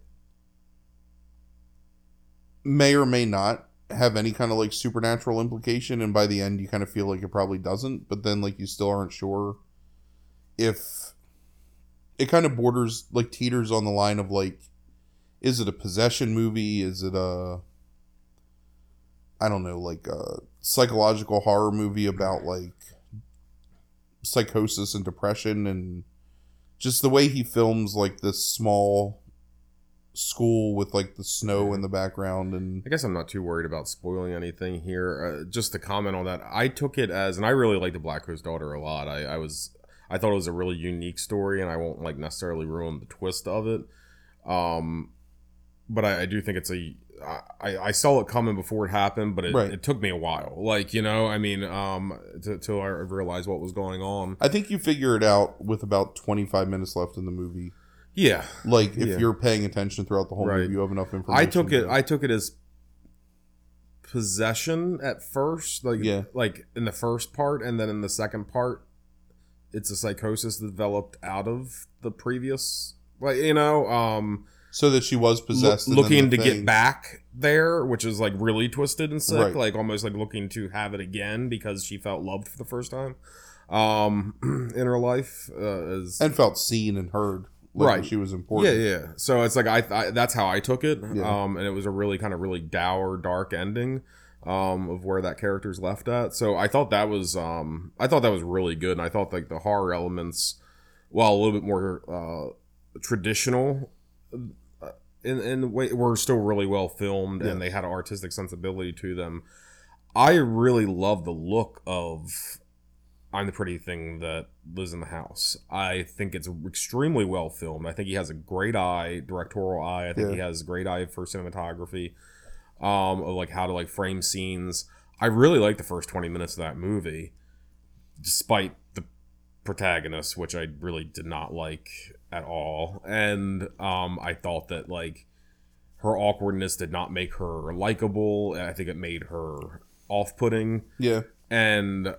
may or may not have any kind of like supernatural implication and by the end you kind of feel like it probably doesn't but then like you still aren't sure if it kind of borders like teeters on the line of like is it a possession movie? Is it a i don't know like a psychological horror movie about like psychosis and depression and just the way he films like this small school with like the snow in the background and I guess I'm not too worried about spoiling anything here. Uh, just to comment on that, I took it as, and I really like the Black Coat's daughter a lot. I, I was, I thought it was a really unique story, and I won't like necessarily ruin the twist of it. Um, but I, I do think it's a, I, I saw it coming before it happened, but it, Right. it took me a while. Like you know, I mean, um, to, till I realized what was going on. I think you figure it out with about 25 minutes left in the movie. Yeah, Like if Yeah. you're paying attention throughout the whole Right. movie, you have enough information. I took it. I took it as possession at first, like Yeah. like in the first part, and then in the second part, it's a psychosis developed out of the previous, like you know, um, so that she was possessed. then looking the to thing- get back there, which is like really twisted and sick, Right. like almost like looking to have it again because she felt loved for the first time, um, in her life, uh, as and felt seen and heard. Like Right. She was important. yeah, yeah. So it's like I, I that's how I took it. Yeah. Um, and it was a really kind of really dour, dark ending. Um, of where that character's left at. So I thought that was um, I thought that was really good, and I thought like the horror elements, while a little bit more uh, traditional, uh, in in the way were still really well filmed, and they had an artistic sensibility to them. I really love the look of I'm the pretty thing that lives in the house. I think it's extremely well filmed. I think he has a great eye, directorial eye. I think he has a great eye for cinematography, um, of like how to like frame scenes. I really like the first 20 minutes of that movie, despite the protagonist, which I really did not like at all. And um, I thought that like her awkwardness did not make her likable. I think it made her off-putting Yeah. and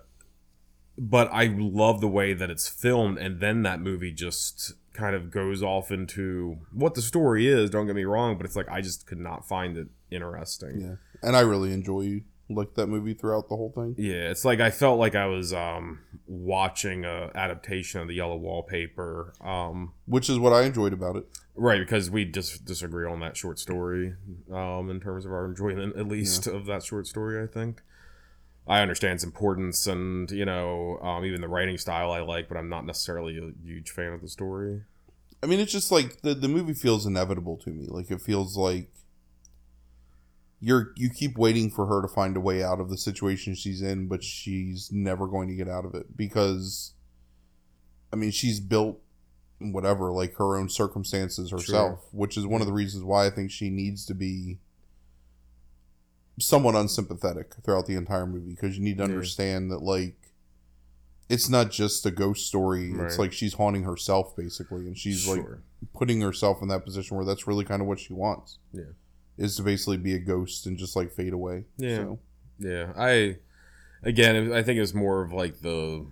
but I love the way that it's filmed, and then that movie just kind of goes off into what the story is. Don't get me wrong, but it's like I just could not find it interesting. Yeah. And I really enjoy like that movie throughout the whole thing. Yeah, it's like I felt like I was um, watching a adaptation of the Yellow Wallpaper, um, Which is what I enjoyed about it. right? Because we just disagree on that short story um, in terms of our enjoyment, at least of that short story. I think I understand its importance, and you know, um, even the writing style I like, but I'm not necessarily a huge fan of the story. I mean, it's just like the the movie feels inevitable to me. Like it feels like you're you keep waiting for her to find a way out of the situation she's in, but she's never going to get out of it because I mean, she's built whatever like her own circumstances herself, which is one of the reasons why I think she needs to be somewhat unsympathetic throughout the entire movie because you need to Yeah. understand that like it's not just a ghost story. It's like she's haunting herself basically, and she's like putting herself in that position where that's really kind of what she wants. Yeah. Is to basically be a ghost and just like fade away. Yeah. So, Yeah, I again, I think it was more of like the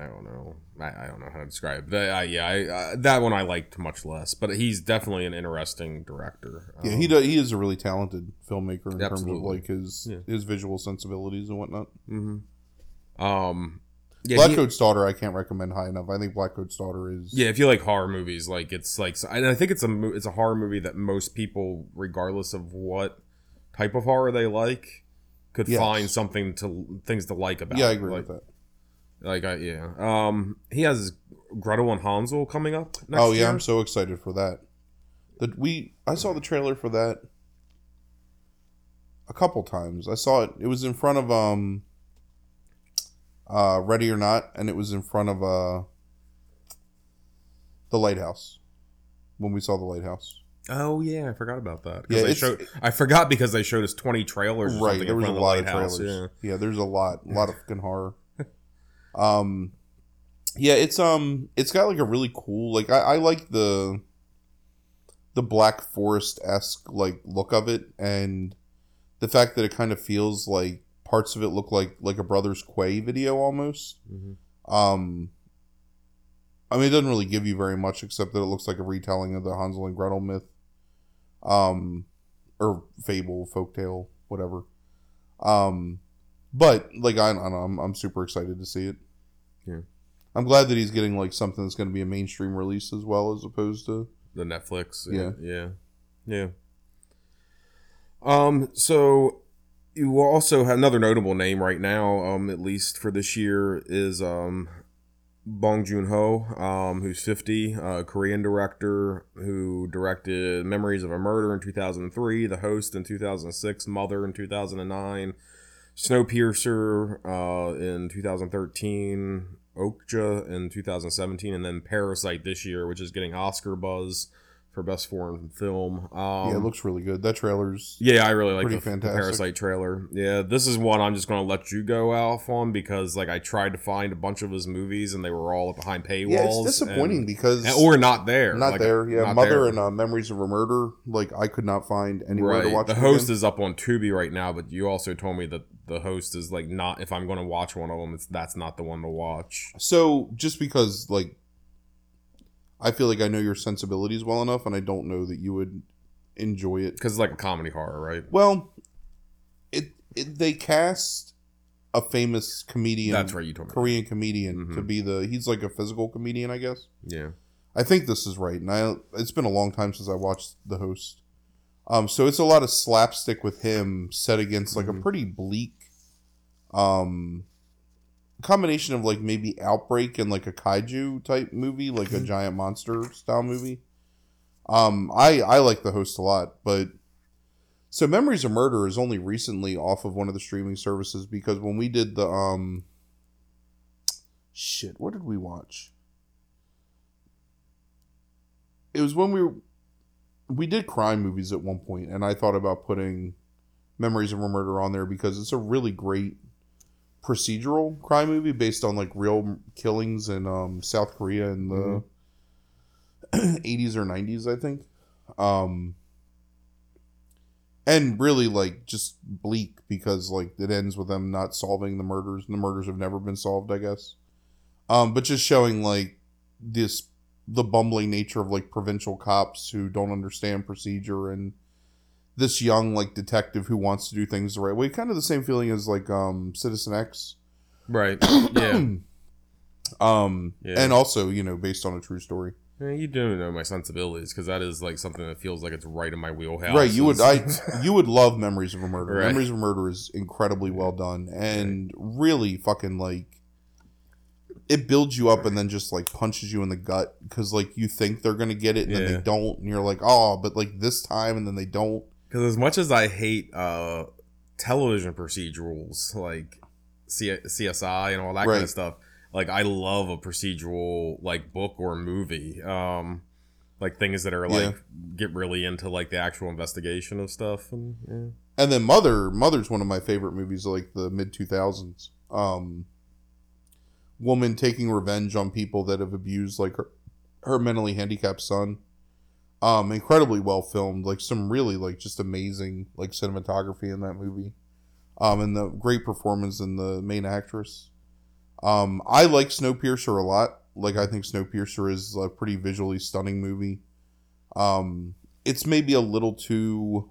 I don't know, I, I don't know how to describe. But, uh, yeah, I, uh, that one I liked much less, but he's definitely an interesting director. yeah, Um, he does, he is a really talented filmmaker in terms of like his Yeah. his visual sensibilities and whatnot. mhm. Um, yeah, Black he- Coat's Daughter, I can't recommend high enough. I think Black Coat's Daughter is Yeah, if you like horror movies, like it's like, and I think it's a it's a horror movie that most people, regardless of what type of horror they like, could Yes. find something to things to like about. yeah, I agree like, with that. Like, I, yeah, um, he has Gretel and Hansel coming up. Next oh yeah, year. I'm so excited for that. That we I saw the trailer for that a couple times. I saw it. It was in front of um uh Ready or Not, and it was in front of uh the lighthouse when we saw the lighthouse. Oh yeah, I forgot about that. Yeah, they showed, I forgot because they showed us twenty trailers. Or right, something there was a the lot of trailers. Yeah. there's a lot, a lot of fucking horror. Um, yeah, it's um, it's got like a really cool, like I, I like the the Black Forest esque like look of it, and the fact that it kind of feels like parts of it look like like a Brothers Quay video almost. Mhm. Um, I mean, it doesn't really give you very much except that it looks like a retelling of the Hansel and Gretel myth, um, or fable, folktale, whatever. Um, but like I, I don't know, I'm I'm super excited to see it. Yeah. I'm glad that he's getting like something that's going to be a mainstream release as well as opposed to the Netflix. Yeah. yeah, yeah. Um. So you also have another notable name right now. Um. At least for this year is um, Bong Joon Ho, um, who's 50, a Korean director who directed Memories of a Murder in 2003, The Host in 2006, Mother in 2009, Snowpiercer uh, in 2013, Okja in 2017, and then Parasite this year, which is getting Oscar buzz for best foreign film. Um, yeah, it looks really good. That trailer's yeah, I really like the, the. Parasite trailer. Yeah, this is one I'm just going to let you go off on because like I tried to find a bunch of his movies and they were all behind paywalls. yeah, it's disappointing and- because and- or not there. not Like, there. Yeah, not Mother there. and uh, Memories of a Murder. Like I could not find anywhere right. to watch. It. The host again. is up on Tubi right now, but you also told me that the host is like not. If I'm going to watch one of them, it's that's not the one to watch. So just because like I feel like I know your sensibilities well enough, and I don't know that you would enjoy it. Because it's like a comedy horror, right? Well, it, it they cast a famous comedian. That's right. You told me. Korean comedian Mhm. to be the. He's like a physical comedian, I guess. Yeah. I think this is right, and I it's been a long time since I watched the host. Um, so it's a lot of slapstick with him set against like a Mhm. pretty bleak, um, combination of like maybe Outbreak and like a kaiju type movie, like a Mhm. giant monster style movie. Um, I I like the host a lot, but so Memories of Murder is only recently off of one of the streaming services because when we did the um, shit, what did we watch? it was when we were, we did crime movies at one point, and I thought about putting Memories of a Murder on there because it's a really great procedural crime movie based on like real killings in um, South Korea in the 80s or 90s, I think. Um, and really like just bleak because like it ends with them not solving the murders and the murders have never been solved, I guess. Um, but just showing like this the bumbling nature of like provincial cops who don't understand procedure and this young like detective who wants to do things the right way kind of the same feeling as like um citizen x Right. Yeah. um Yeah. and also you know based on a true story Yeah, you do know my sensibilities because that is like something that feels like it's right in my wheelhouse. right you would i you would love memories of a murder Right. memories of a murder is incredibly well done and really fucking like it builds you up and then just like punches you in the gut because like you think they're gonna get it and then they don't and you're like oh but like this time and then they don't Because as much as I hate uh, television procedurals like C- CSI and all that kind of stuff, like I love a procedural like book or movie. Um, like things that are like get really into like the actual investigation of stuff and yeah. and then mother mother's one of my favorite movies of, like the mid 2000s um woman taking revenge on people that have abused like her, her mentally handicapped son um incredibly well filmed like some really like just amazing like cinematography in that movie. Um and the great performance in the main actress. Um i like snowpiercer a lot. Like i think snowpiercer is a pretty visually stunning movie. Um it's maybe a little too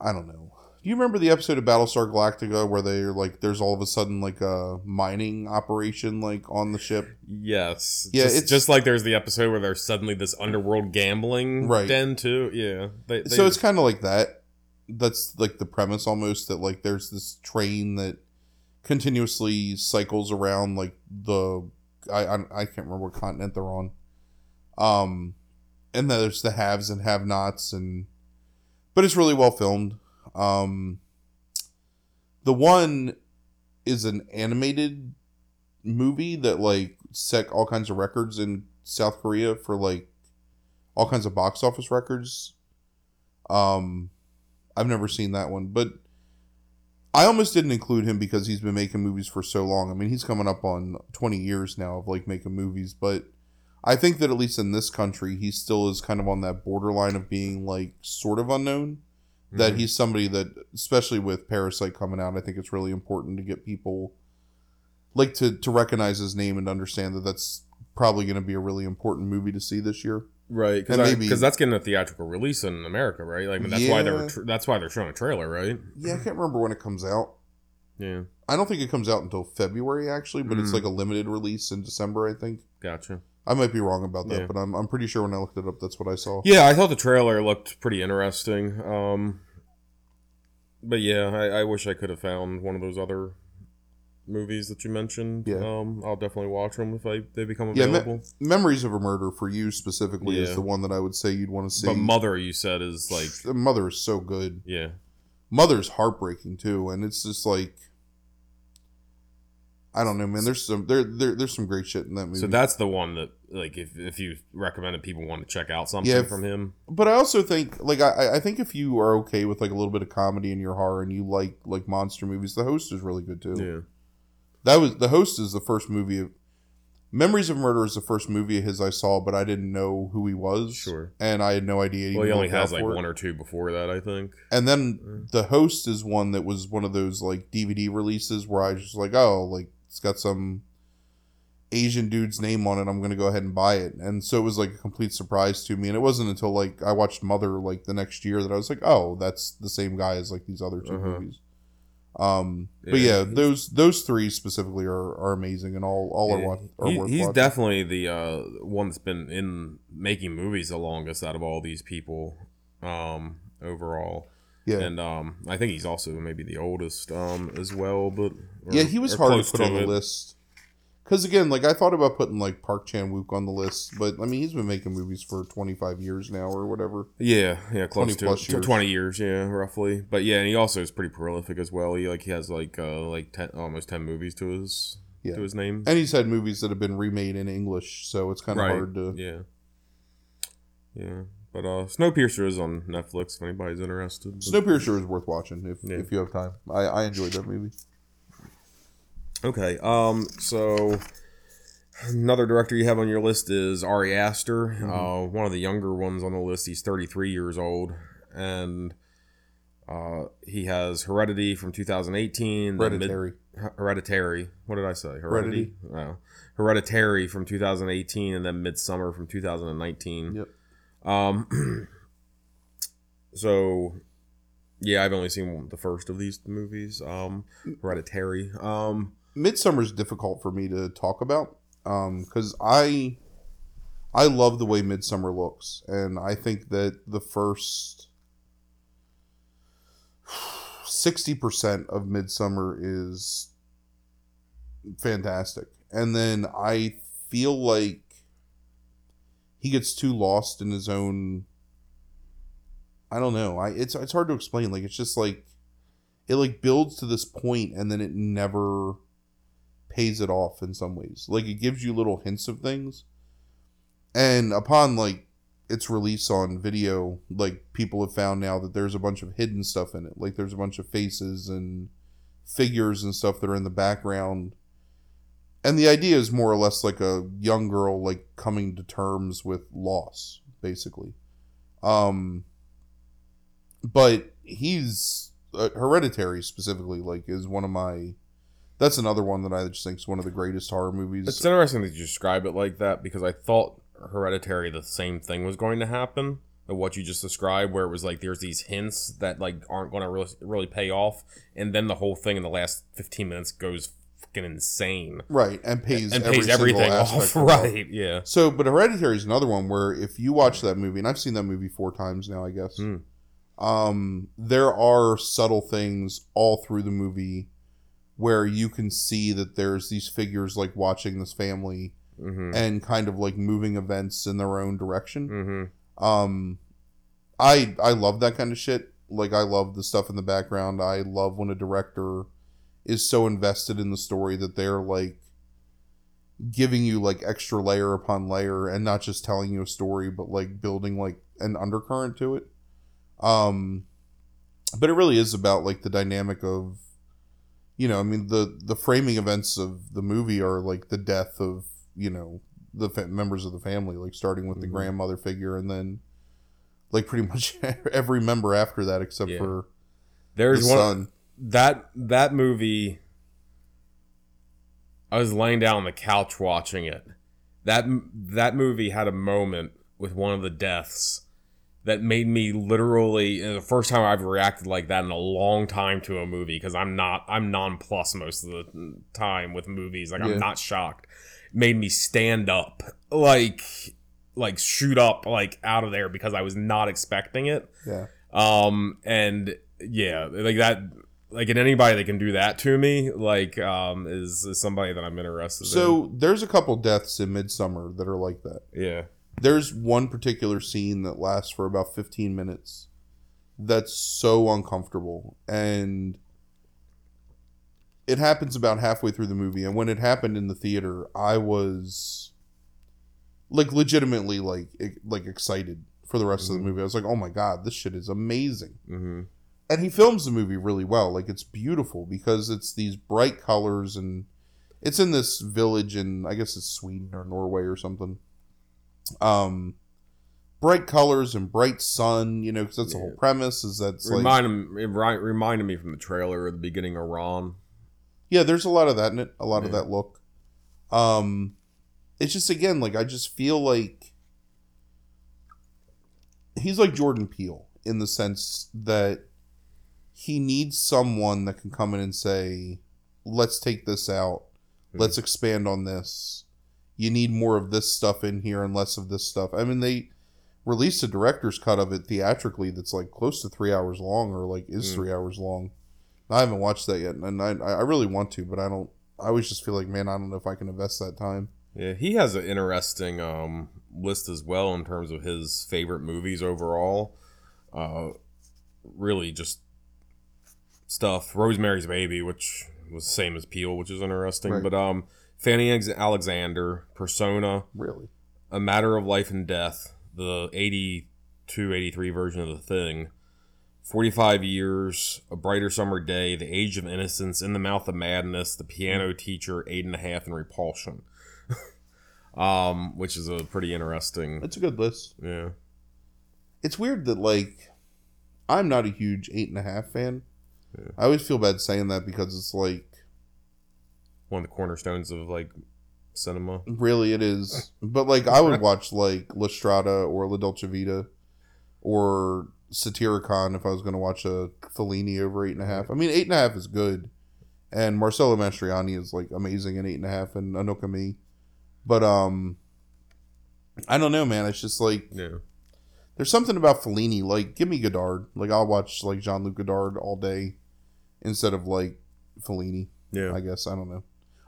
I don't know. Do you remember the episode of Battlestar Galactica where they're like, there's all of a sudden like a mining operation like on the ship? Yes. Yeah, Just, it's- just like there's the episode where there's suddenly this underworld gambling Right. den too. Yeah. They, they, so it's kind of like that. That's like the premise almost that like there's this train that continuously cycles around like the I I, I can't remember what continent they're on. Um, and there's the haves and have-nots and but it's really well filmed. Um, the one is an animated movie that like set all kinds of records in South Korea for like all kinds of box office records. Um, I've never seen that one, but I almost didn't include him because he's been making movies for so long. I mean, he's coming up on 20 years now of like making movies, but I think that at least in this country, he still is kind of on that borderline of being like sort of unknown. That Mhm. he's somebody that, especially with Parasite coming out, I think it's really important to get people like to to recognize his name and understand that that's probably going to be a really important movie to see this year. Right, And because that's getting a theatrical release in America, right? Like I mean, that's why they're Yeah. tr- that's why they're showing a trailer, right? Yeah, I can't remember when it comes out. Yeah, I don't think it comes out until February actually, but it's Mm. like a limited release in December. I think gotcha. I might be wrong about that, Yeah. but I'm I'm pretty sure when I looked it up, that's what I saw. Yeah, I thought the trailer looked pretty interesting. Um, but yeah, I, I wish I could have found one of those other movies that you mentioned. Yeah. Um, I'll definitely watch them if I they become Yeah, me- available. Memories of a Murder for you specifically is the one that I would say you'd want to see. but Mother, you said, is like The Mother is so good. yeah, Mother's heartbreaking too, and it's just like I don't know, man. There's some there, there there's some great shit in that movie. so that's the one that like if if you recommended people want to check out something Yeah, if- from him. but I also think like I I think if you are okay with like a little bit of comedy in your horror and you like like monster movies, The Host is really good too. Yeah, That was The Host is the first movie of Memories of Murder is the first movie of his I saw, but I didn't know who he was. Sure. And I had no idea. well, he only has like one or two before that, I think. And then Mm. the host is one that was one of those like DVD releases where I was just like, oh, like it's got some Asian dude's name on it. I'm gonna go ahead and buy it. And so it was like a complete surprise to me. And it wasn't until like I watched Mother like the next year that I was like, oh, that's the same guy as like these other 2 Uh-huh. movies. Um, but Yeah, yeah, those those three specifically are, are amazing and all all are, Yeah, wa- are he- worth he's watching. definitely the uh, one that's been in making movies the longest out of all these people um, overall. Yeah. And um, I think he's also maybe the oldest um, as well. But or- yeah, he was hard to put on the list. Because again, like I thought about putting like Park Chan Wook on the list, but I mean he's been making movies for twenty five years now or whatever. Yeah, yeah, 20 close to, plus to years. twenty years, yeah, roughly. But yeah, and he also is pretty prolific as well. He like he has like uh like 10, almost ten movies to his Yeah. to his name. And he's had movies that have been remade in English, so it's kind of Right. hard to. Yeah, yeah. But uh, Snowpiercer is on Netflix if anybody's interested. Snowpiercer is worth watching if, Yeah. if you have time. I, I enjoyed that movie. Okay. Um. So another director you have on your list is Ari Aster. Mm-hmm. Uh, one of the younger ones on the list. He's 33 years old, and uh, he has Heredity from 2018. then Mid- Hereditary. Hereditary. What did I say? Heredity. Oh. Hereditary from 2018, and then Midsommar from 2019. Yep. Um. so, yeah, I've only seen the first of these movies. Um, Hereditary. Um. Midsommar's difficult for me to talk about because I I love the way Midsommar looks, and I think that the first sixty percent of Midsummer is fantastic, and then I feel like he gets too lost in his own. I don't know. I it's it's hard to explain. Like it's just like it like builds to this point and then it never pays it off in some ways. Like it gives you little hints of things. And upon like its release on video, like people have found now that there's a bunch of hidden stuff in it. Like there's a bunch of faces and figures and stuff that are in the background. And the idea is more or less like a young girl like coming to terms with loss, basically. Um but he's uh, hereditary specifically like is one of my that's another one that I just think is one of the greatest horror movies. It's interesting that you describe it like that because I thought Hereditary the same thing was going to happen what you just described, where it was like there's these hints that like aren't going to really really pay off, and then the whole thing in the last fifteen minutes goes fucking insane right, and pays and pays everything off. Right? Yeah. So, but Hereditary is another one where if you watch that movie, and I've seen that movie four times now, I guess. Hmm. Um, there are subtle things all through the movie where you can see that there's these figures like watching this family Mm-hmm. and kind of like moving events in their own direction. Mm-hmm. Um, I I love that kind of shit. Like I love the stuff in the background. I love when a director is so invested in the story that they're like giving you like extra layer upon layer and not just telling you a story but like building like an undercurrent to it. Um but it really is about like the dynamic of you know, I mean the the framing events of the movie are like the death of, you know, the fa- members of the family like starting with the Mhm. grandmother figure and then like pretty much every member after that except Yeah. for There's the one son. That that movie. I was laying down on the couch watching it. That that movie had a moment with one of the deaths that made me literally the first time I've reacted like that in a long time to a movie because I'm not I'm nonplussed most of the time with movies like Yeah. I'm not shocked made me stand up like like shoot up like out of there because I was not expecting it Yeah. um and yeah like that like and anybody that can do that to me like um is, is somebody that I'm interested in. So there's a couple deaths in Midsommar that are like that. Yeah. There's one particular scene that lasts for about 15 minutes that's so uncomfortable and it happens about halfway through the movie and when it happened in the theater I was like legitimately like like excited for the rest of Mhm. the movie. I was like, "Oh my god, this shit is amazing." Mm-hmm. And he films the movie really well. Like it's beautiful because it's these bright colors and it's in this village in i guess it's sweden or norway or something. Um bright colors and bright sun you know because that's the whole premise is that's like Remind him, it reminded me from the trailer at the beginning of Ron. yeah there's a lot of that in it a lot of that look. Um it's just again like i just feel like he's like jordan peele in the sense that he needs someone that can come in and say let's take this out Hmm. let's expand on this you need more of this stuff in here and less of this stuff i mean they released a director's cut of it theatrically that's like close to three hours long or like is Mm. three hours long i haven't watched that yet and i i really want to but i don't i always just feel like man i don't know if i can invest that time Yeah, he has an interesting um, list as well in terms of his favorite movies overall. Uh, really, just stuff. Rosemary's Baby, which was the same as Peele, which is interesting. Right. But um, Fanny Ex- Alexander, Persona, really A Matter of Life and Death, the 82, 83 version of The Thing, 45 Years, A Brighter Summer Day, The Age of Innocence, In the Mouth of Madness, The Piano Teacher, Eight and a Half, and Repulsion. um, which is a pretty interesting. it's a good list Yeah. it's weird that like i'm not a huge eight and a half fan Yeah. i always feel bad saying that because it's like One of the cornerstones of like cinema. Really, it is. But like, I would watch like La Strada or La Dolce Vita or Satyricon if I was going to watch a Fellini over eight and a half. I mean, eight and a half is good, and Marcello Mastroianni is like amazing in eight and a half, and Anouk Aimée. But um, I don't know, man. It's just like Yeah. there's something about Fellini. Like, give me Godard. Like, I'll watch like Jean Luc Godard all day instead of like Fellini. Yeah. I guess I don't know.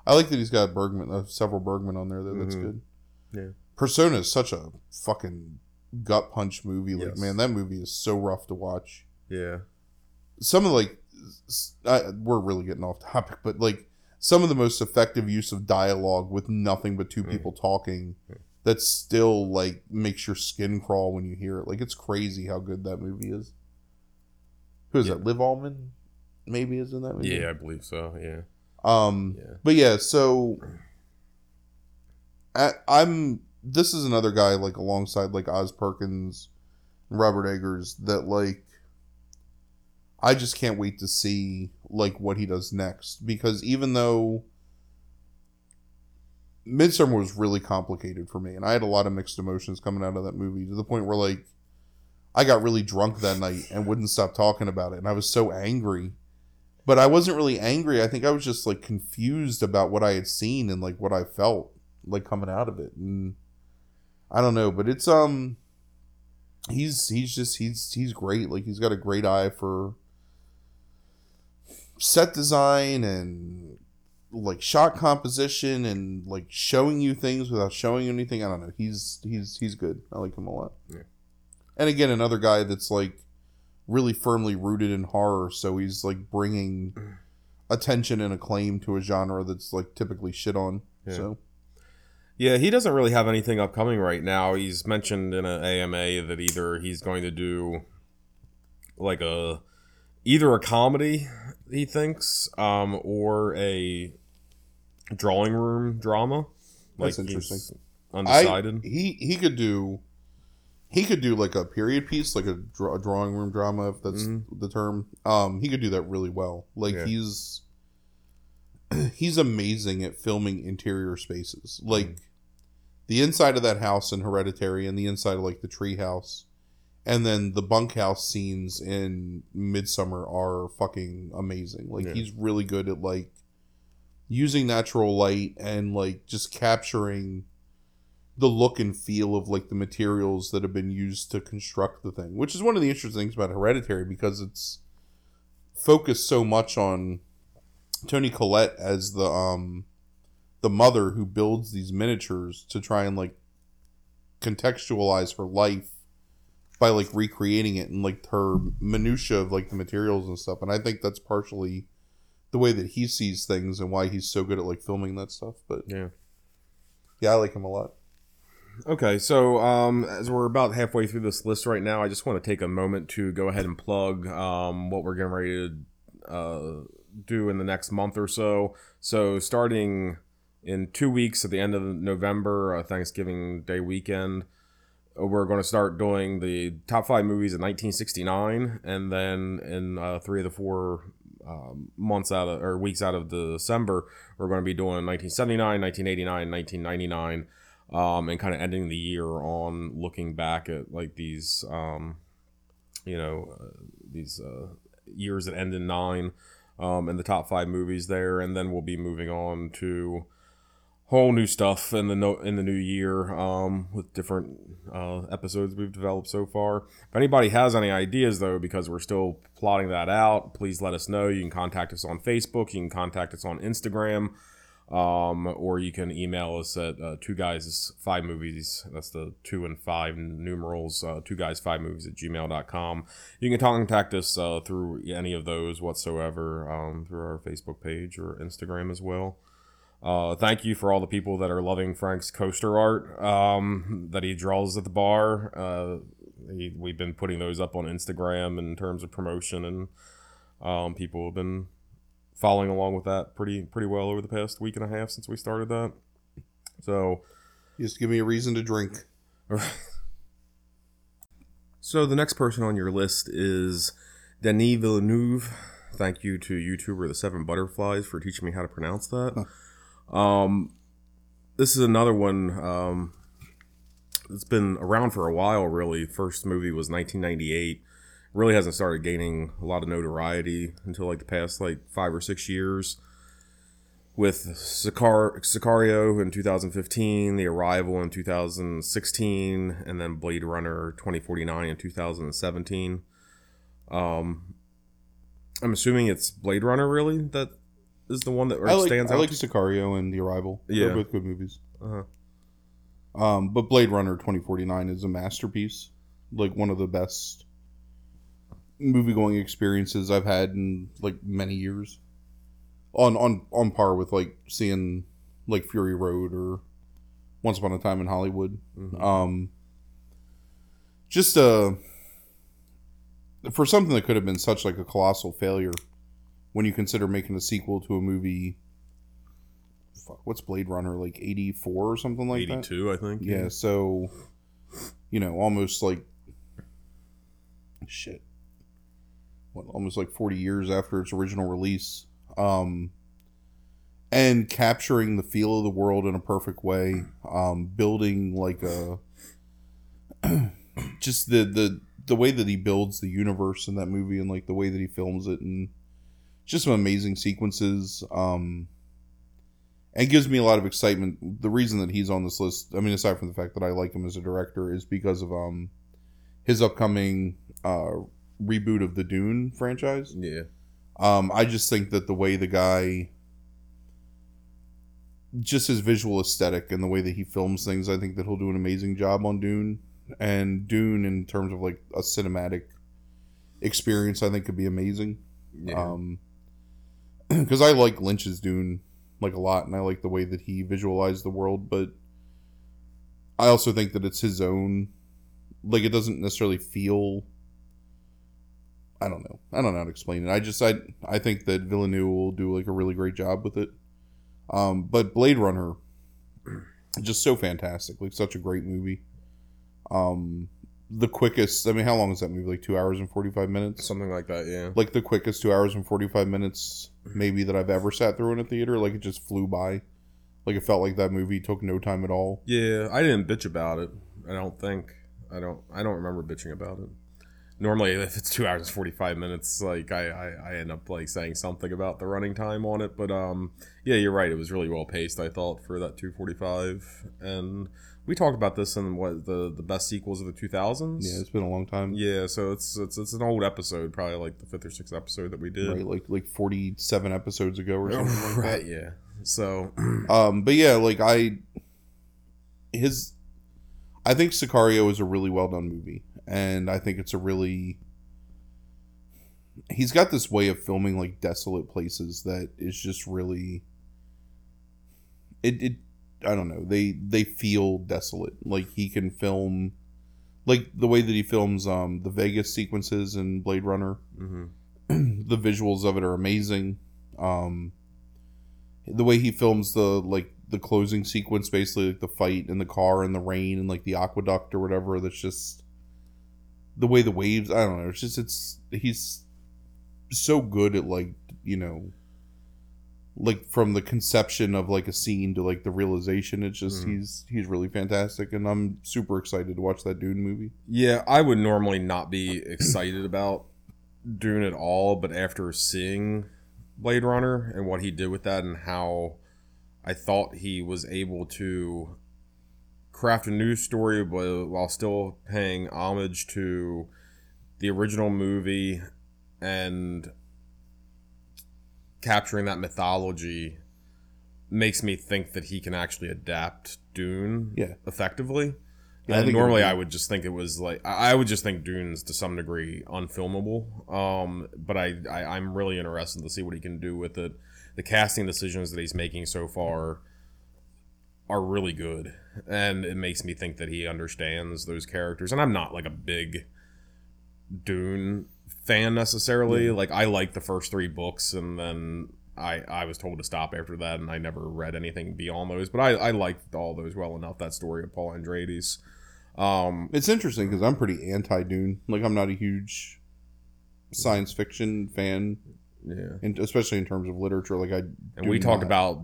I like that he's got Bergman, uh, several Bergman on there. Though that's Mhm. good. Yeah. Persona is such a fucking gut punch movie. Like, Yes. man, that movie is so rough to watch. Yeah. Some of like, I, we're really getting off topic, but like some of the most effective use of dialogue with nothing but two Mm. people talking. That still like makes your skin crawl when you hear it. Like it's crazy how good that movie is. Who is Yeah. that? Liv Ullmann, maybe is in that movie. Yeah, I believe so. Yeah. Um, Yeah. but yeah, so I, I'm. This is another guy like alongside like Oz Perkins, and Robert Eggers that like. I just can't wait to see like what he does next because even though Midsommar was really complicated for me and I had a lot of mixed emotions coming out of that movie to the point where like I got really drunk that night and wouldn't stop talking about it and I was so angry but I wasn't really angry. I think I was just like confused about what I had seen and like what I felt like coming out of it. And I don't know, but it's um he's he's just he's he's great. Like he's got a great eye for set design and like shot composition and like showing you things without showing you anything. I don't know. He's he's he's good. I like him a lot. Yeah. And again, another guy that's like really firmly rooted in horror, so he's like bringing attention and acclaim to a genre that's like typically shit on. Yeah. So Yeah, he doesn't really have anything upcoming right now. He's mentioned in an AMA that either he's going to do like a either a comedy, he thinks, um, or a drawing room drama. That's interesting. Undecided. I, he he could do he could do like a period piece, like a, draw, a drawing room drama, if that's Mhm. the term. Um, he could do that really well. Like Yeah. he's he's amazing at filming interior spaces, like Mm. the inside of that house in Hereditary, and the inside of like the tree house, and then the bunkhouse scenes in Midsommar are fucking amazing. Like Yeah. he's really good at like using natural light and like just capturing the look and feel of like the materials that have been used to construct the thing which is one of the interesting things about hereditary because it's focused so much on Toni Collette as the um the mother who builds these miniatures to try and like contextualize her life by like recreating it and like her minutia of like the materials and stuff and i think that's partially the way that he sees things and why he's so good at like filming that stuff but Yeah. yeah i like him a lot Okay, so um, as we're about halfway through this list right now, I just want to take a moment to go ahead and plug um, what we're getting ready to uh, do in the next month or so. So, starting in two weeks at the end of November, uh, Thanksgiving Day weekend, uh, we're going to start doing the top five movies of 1969, and then in uh, three of the four um, months out of or weeks out of December, we're going to be doing 1979, 1989, 1999 um, and kind of ending the year on looking back at like these, um, you know, uh, these uh, years that end in nine, um, and the top five movies there, and then we'll be moving on to whole new stuff in the no- in the new year um, with different uh, episodes we've developed so far. If anybody has any ideas though, because we're still plotting that out, please let us know. You can contact us on Facebook. You can contact us on Instagram um, or you can email us at uh, two guys five movies. That's the two and five numerals uh, two guys five movies at gmail.com you can contact us uh, through any of those whatsoever um, through our facebook page or instagram as well. Uh, thank you for all the people that are loving frank's coaster art um, that he draws at the bar. Uh, he, we've been putting those up on instagram in terms of promotion and um, people have been following along with that pretty pretty well over the past week and a half since we started that. So, just give me a reason to drink. so the next person on your list is Denis Villeneuve. Thank you to YouTuber The Seven Butterflies for teaching me how to pronounce that. Um, this is another one. Um, it's been around for a while. Really, first movie was 1998 really hasn't started gaining a lot of notoriety until like the past like five or six years with Sicar- Sicario in 2015, The Arrival in 2016, and then Blade Runner 2049 in 2017. Um, I'm assuming it's Blade Runner really that is the one that I like, stands I out. like Sicario and The Arrival. Yeah. They're both good movies. uh-huh. Um, but Blade Runner 2049 is a masterpiece. Like one of the best movie going experiences I've had in like many years. On on on par with like seeing like Fury Road or Once Upon a Time in Hollywood. Mhm. Um just uh for something that could have been such like a colossal failure when you consider making a sequel to a movie fuck, what's Blade Runner like 84 or something like that? 82, I think. Yeah, so you know, almost like shit. What, almost like 40 years after its original release. Um and capturing the feel of the world in a perfect way, um building like a just the the the way that he builds the universe in that movie and like the way that he films it and just some amazing sequences um and gives me a lot of excitement. The reason that he's on this list, I mean, aside from the fact that I like him as a director, is because of um his upcoming uh reboot of the Dune franchise. Yeah. Um, I just think that the way the guy, just his visual aesthetic and the way that he films things, I think that he'll do an amazing job on Dune. And Dune, in terms of like a cinematic experience, I think could be amazing. Yeah. Um, because I like Lynch's Dune like a lot, and I like the way that he visualized the world, but I also think that it's his own. Like it doesn't necessarily feel. I don't know. I don't know how to explain it. I just I I think that Villeneuve will do like a really great job with it. Um, but Blade Runner, just so fantastic, like such a great movie. Um, the quickest. I mean, how long is that movie? Like two hours and forty five minutes Something like that, yeah. like the quickest two hours and 45 minutes maybe that i've ever sat through in a theater like it just flew by like it felt like that movie took no time at all Yeah, I didn't bitch about it. I don't think. I don't. I don't remember bitching about it. Normally if it's two hours and 45 minutes like I, I i end up like saying something about the running time on it but um yeah you're right. It was really well paced i thought for that 245 and we talked about this in what the the best sequels of the 2000s Yeah, it's been a long time. yeah so it's it's it's an old episode probably like the fifth or sixth episode that we did. Right, like like forty seven episodes ago or something like that. yeah. So Um, but yeah, like I, his, I think Sicario is a really well done movie, and I think it's a really. He's got this way of filming like desolate places that is just really. It it, I don't know. They they feel desolate. Like he can film, like the way that he films um the Vegas sequences in Blade Runner mhm. the visuals of it are amazing. Um, the way he films the like the closing sequence, basically like the fight in the car in the rain and like the aqueduct or whatever. That's just the way the waves. I don't know. It's just it's he's so good at like you know like from the conception of like a scene to like the realization it's just Mhm. he's he's really fantastic and i'm super excited to watch that dune movie Yeah, I would normally not be excited about Dune at all, but after seeing Blade Runner and what he did with that and how I thought he was able to craft a new story but while still paying homage to the original movie and capturing that mythology makes me think that he can actually adapt Dune Yeah. effectively. Yeah, and it normally I would just think it was like I I would just think Dune's to some degree unfilmable. Um, but I, I I'm really interested to see what he can do with it. The casting decisions that he's making so far are really good, and it makes me think that he understands those characters. And I'm not like a big Dune fan necessarily. Like I like the first three books, and then I I was told to stop after that, and I never read anything beyond those. But I I liked all those well enough. That story of Paul Atreides. Um, It's interesting because I'm pretty anti Dune. Like I'm not a huge science fiction fan, yeah, and especially in terms of literature. Like I and we talk not- about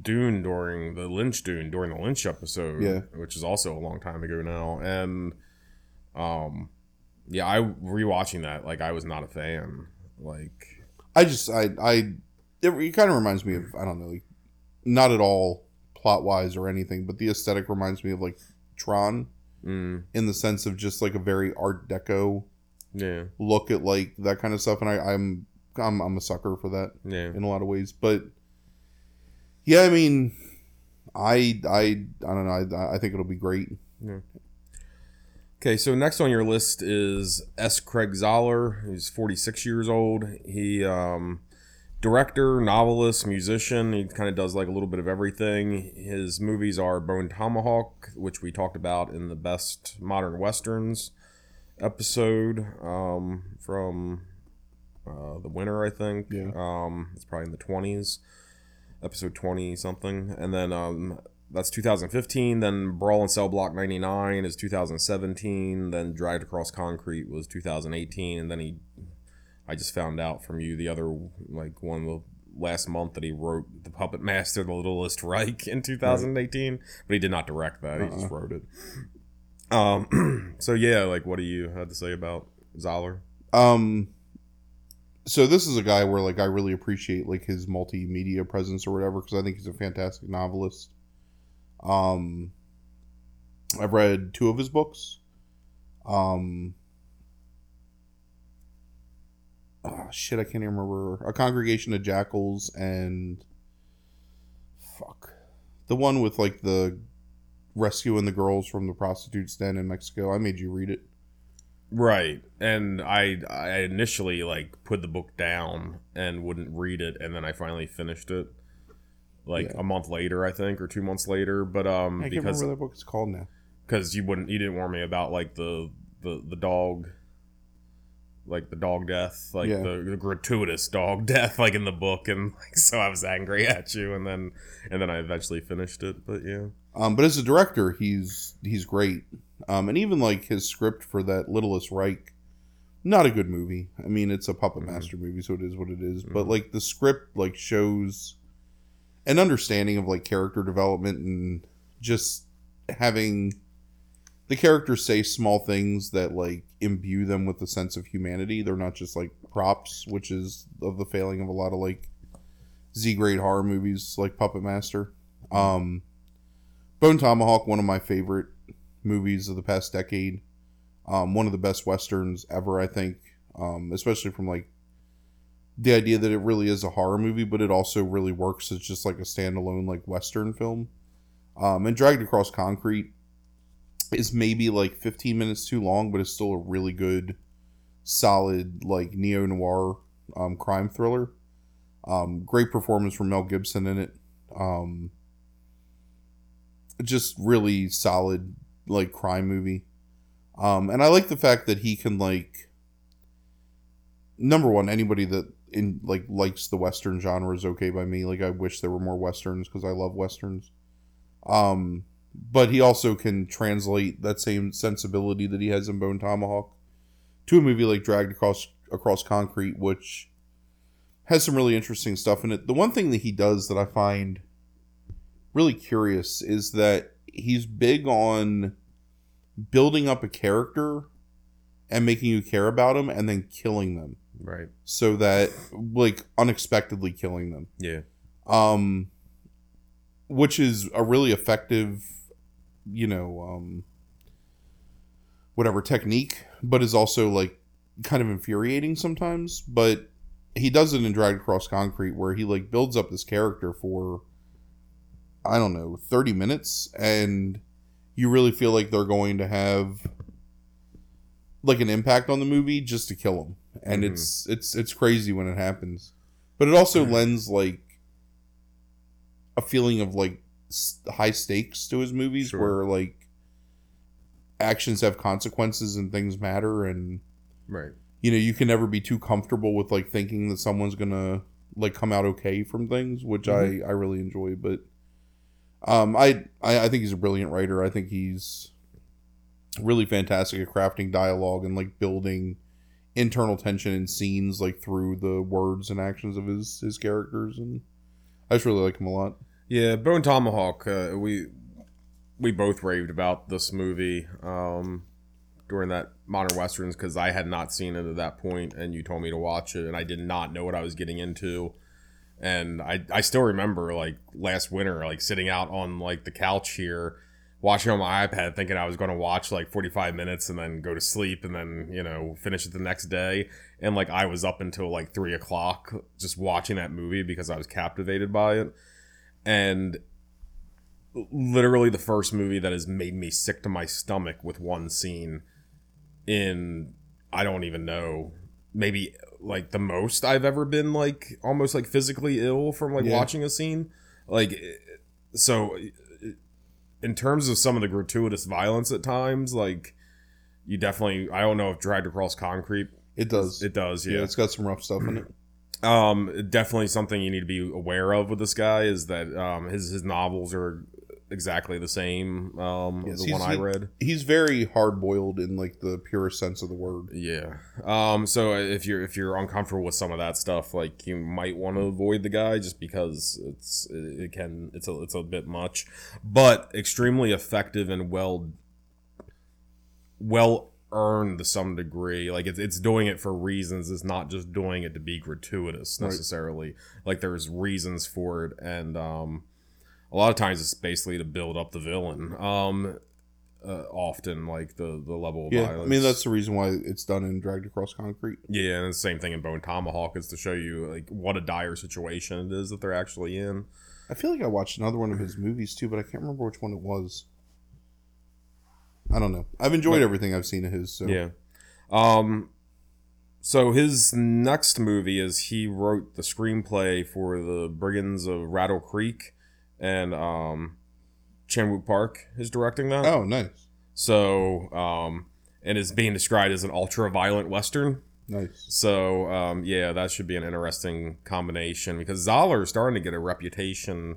Dune during the Lynch Dune during the Lynch episode, Yeah. which is also a long time ago now, and um, yeah, I rewatching that like I was not a fan. Like, I just I I it, it kind of reminds me of I don't know, like, not at all plot wise or anything, but the aesthetic reminds me of like Tron mm, in the sense of just like a very Art Deco yeah, look at like that kind of stuff, and I, I'm I'm I'm a sucker for that yeah, in a lot of ways. But yeah, I mean, I I I don't know. I, I think it'll be great. Okay, so next on your list is S. Craig Zahler. He's 46 years old. He, um, director, novelist, musician. He kind of does like a little bit of everything. His movies are Bone Tomahawk, which we talked about in the Best Modern Westerns episode um, from uh, the winter, I think. Yeah. Um, it's probably in the 20s, episode 20 something. And then um, that's 2015. Then Brawl in Cell Block 99 is 2017. Then Dragged Across Concrete was 2018. And then he, I just found out from you the other, like one of the last month that he wrote The Puppet Master, The Littlest Reich in 2018. But he did not direct that, he just Uh-uh. wrote it. Um, so yeah, like what do you have to say about Zahler? Um, so this is a guy where like I really appreciate like his multimedia presence or whatever because I think he's a fantastic novelist. Um, I've read two of his books. Um, oh shit, I can't even remember. A Congregation of Jackals and fuck, the one with like the rescuing the girls from the prostitutes den in Mexico. I made you read it. Right. And I I initially like put the book down and wouldn't read it and then I finally finished it like Yeah. a month later I think or 2 months later but um I can't because remember what that book is called now. cuz you wouldn't you didn't warn me about like the the the dog like the dog death like Yeah. the, the gratuitous dog death like in the book and like so I was angry at you and then and then I eventually finished it but yeah Um, but as a director, he's he's great. Um, and even like his script for that Littlest Reich, not a good movie. I mean, it's a puppet Mhm. master movie, so it is what it is. But Mhm. like the script, like shows an understanding of like character development and just having the characters say small things that like imbue them with a sense of humanity. They're not just like props, which is of the failing of a lot of like Z grade horror movies like Puppet Master. Um, Bone Tomahawk, one of my favorite movies of the past decade. Um, one of the best westerns ever, I think. Um, especially from like the idea that it really is a horror movie, but it also really works as just like a standalone like western film. Um, and Dragged Across Concrete is maybe like 15 minutes too long, but it's still a really good, solid like neo noir um, crime thriller. Um, great performance from Mel Gibson in it. Just really solid like crime movie. Um, and I like the fact that he can like number one, anybody that in like likes the western genre is okay by me. Like I wish there were more westerns because I love westerns. Um, but he also can translate that same sensibility that he has in Bone Tomahawk to a movie like Dragged Across Across Concrete, which has some really interesting stuff in it. The one thing that he does that I find really curious is that he's big on building up a character and making you care about them and then killing them Right. so that like unexpectedly killing them Yeah. um which is a really effective you know um whatever technique but is also like kind of infuriating sometimes but he does it in dragged across concrete where he like builds up this character for i don't know 30 minutes and you really feel like they're going to have like an impact on the movie just to kill him and Mhm. it's it's it's crazy when it happens but it also lends like a feeling of like high stakes to his movies Sure. where like actions have consequences and things matter and Right. you know you can never be too comfortable with like thinking that someone's gonna like come out okay from things which Mhm. i i really enjoy but um I, I i think he's a brilliant writer i think he's really fantastic at crafting dialogue and like building internal tension in scenes like through the words and actions of his his characters and i just really like him a lot Yeah, Bone Tomahawk. Uh, we we both raved about this movie um, during that modern westerns because I had not seen it at that point, and you told me to watch it, and I did not know what I was getting into. And I I still remember like last winter, like sitting out on like the couch here, watching on my iPad, thinking I was going to watch like forty five minutes and then go to sleep, and then you know finish it the next day. And like I was up until like three o'clock just watching that movie because I was captivated by it and literally the first movie that has made me sick to my stomach with one scene in I don't even know maybe like the most I've ever been like almost like physically ill from like Yeah. watching a scene. Like so in terms of some of the gratuitous violence at times like you definitely I don't know if dragged across concrete it does. It does yeah yeah. it's got some rough stuff in it. Um, definitely something you need to be aware of with this guy is that um, his his novels are exactly the same. Um, Yes, the one I read. he's very hard boiled in like the purest sense of the word Yeah. Um. So if you're if you're uncomfortable with some of that stuff, like you might want to avoid the guy just because it's it, can it's a it's a bit much, but extremely effective and well well earned to some degree. Like it's it's doing it for reasons. It's not just doing it to be gratuitous Right. necessarily. Like there's reasons for it, and um, a lot of times it's basically to build up the villain. Um. Uh, often like the the level of yeah violence. i mean that's the reason why it's done in dragged across concrete Yeah, and the same thing in Bone Tomahawk is to show you like what a dire situation it is that they're actually in. I feel like I watched another one of his movies too, but I can't remember which one it was. I don't know. I've enjoyed But- everything I've seen of his. So. Yeah. Um so his next movie is he wrote the screenplay for the Brigands of Rattle Creek and um Chan Wook Park is directing that. Oh, nice, So um and is being described as an ultra violent western. nice. So um, yeah, that should be an interesting combination because Zahler is starting to get a reputation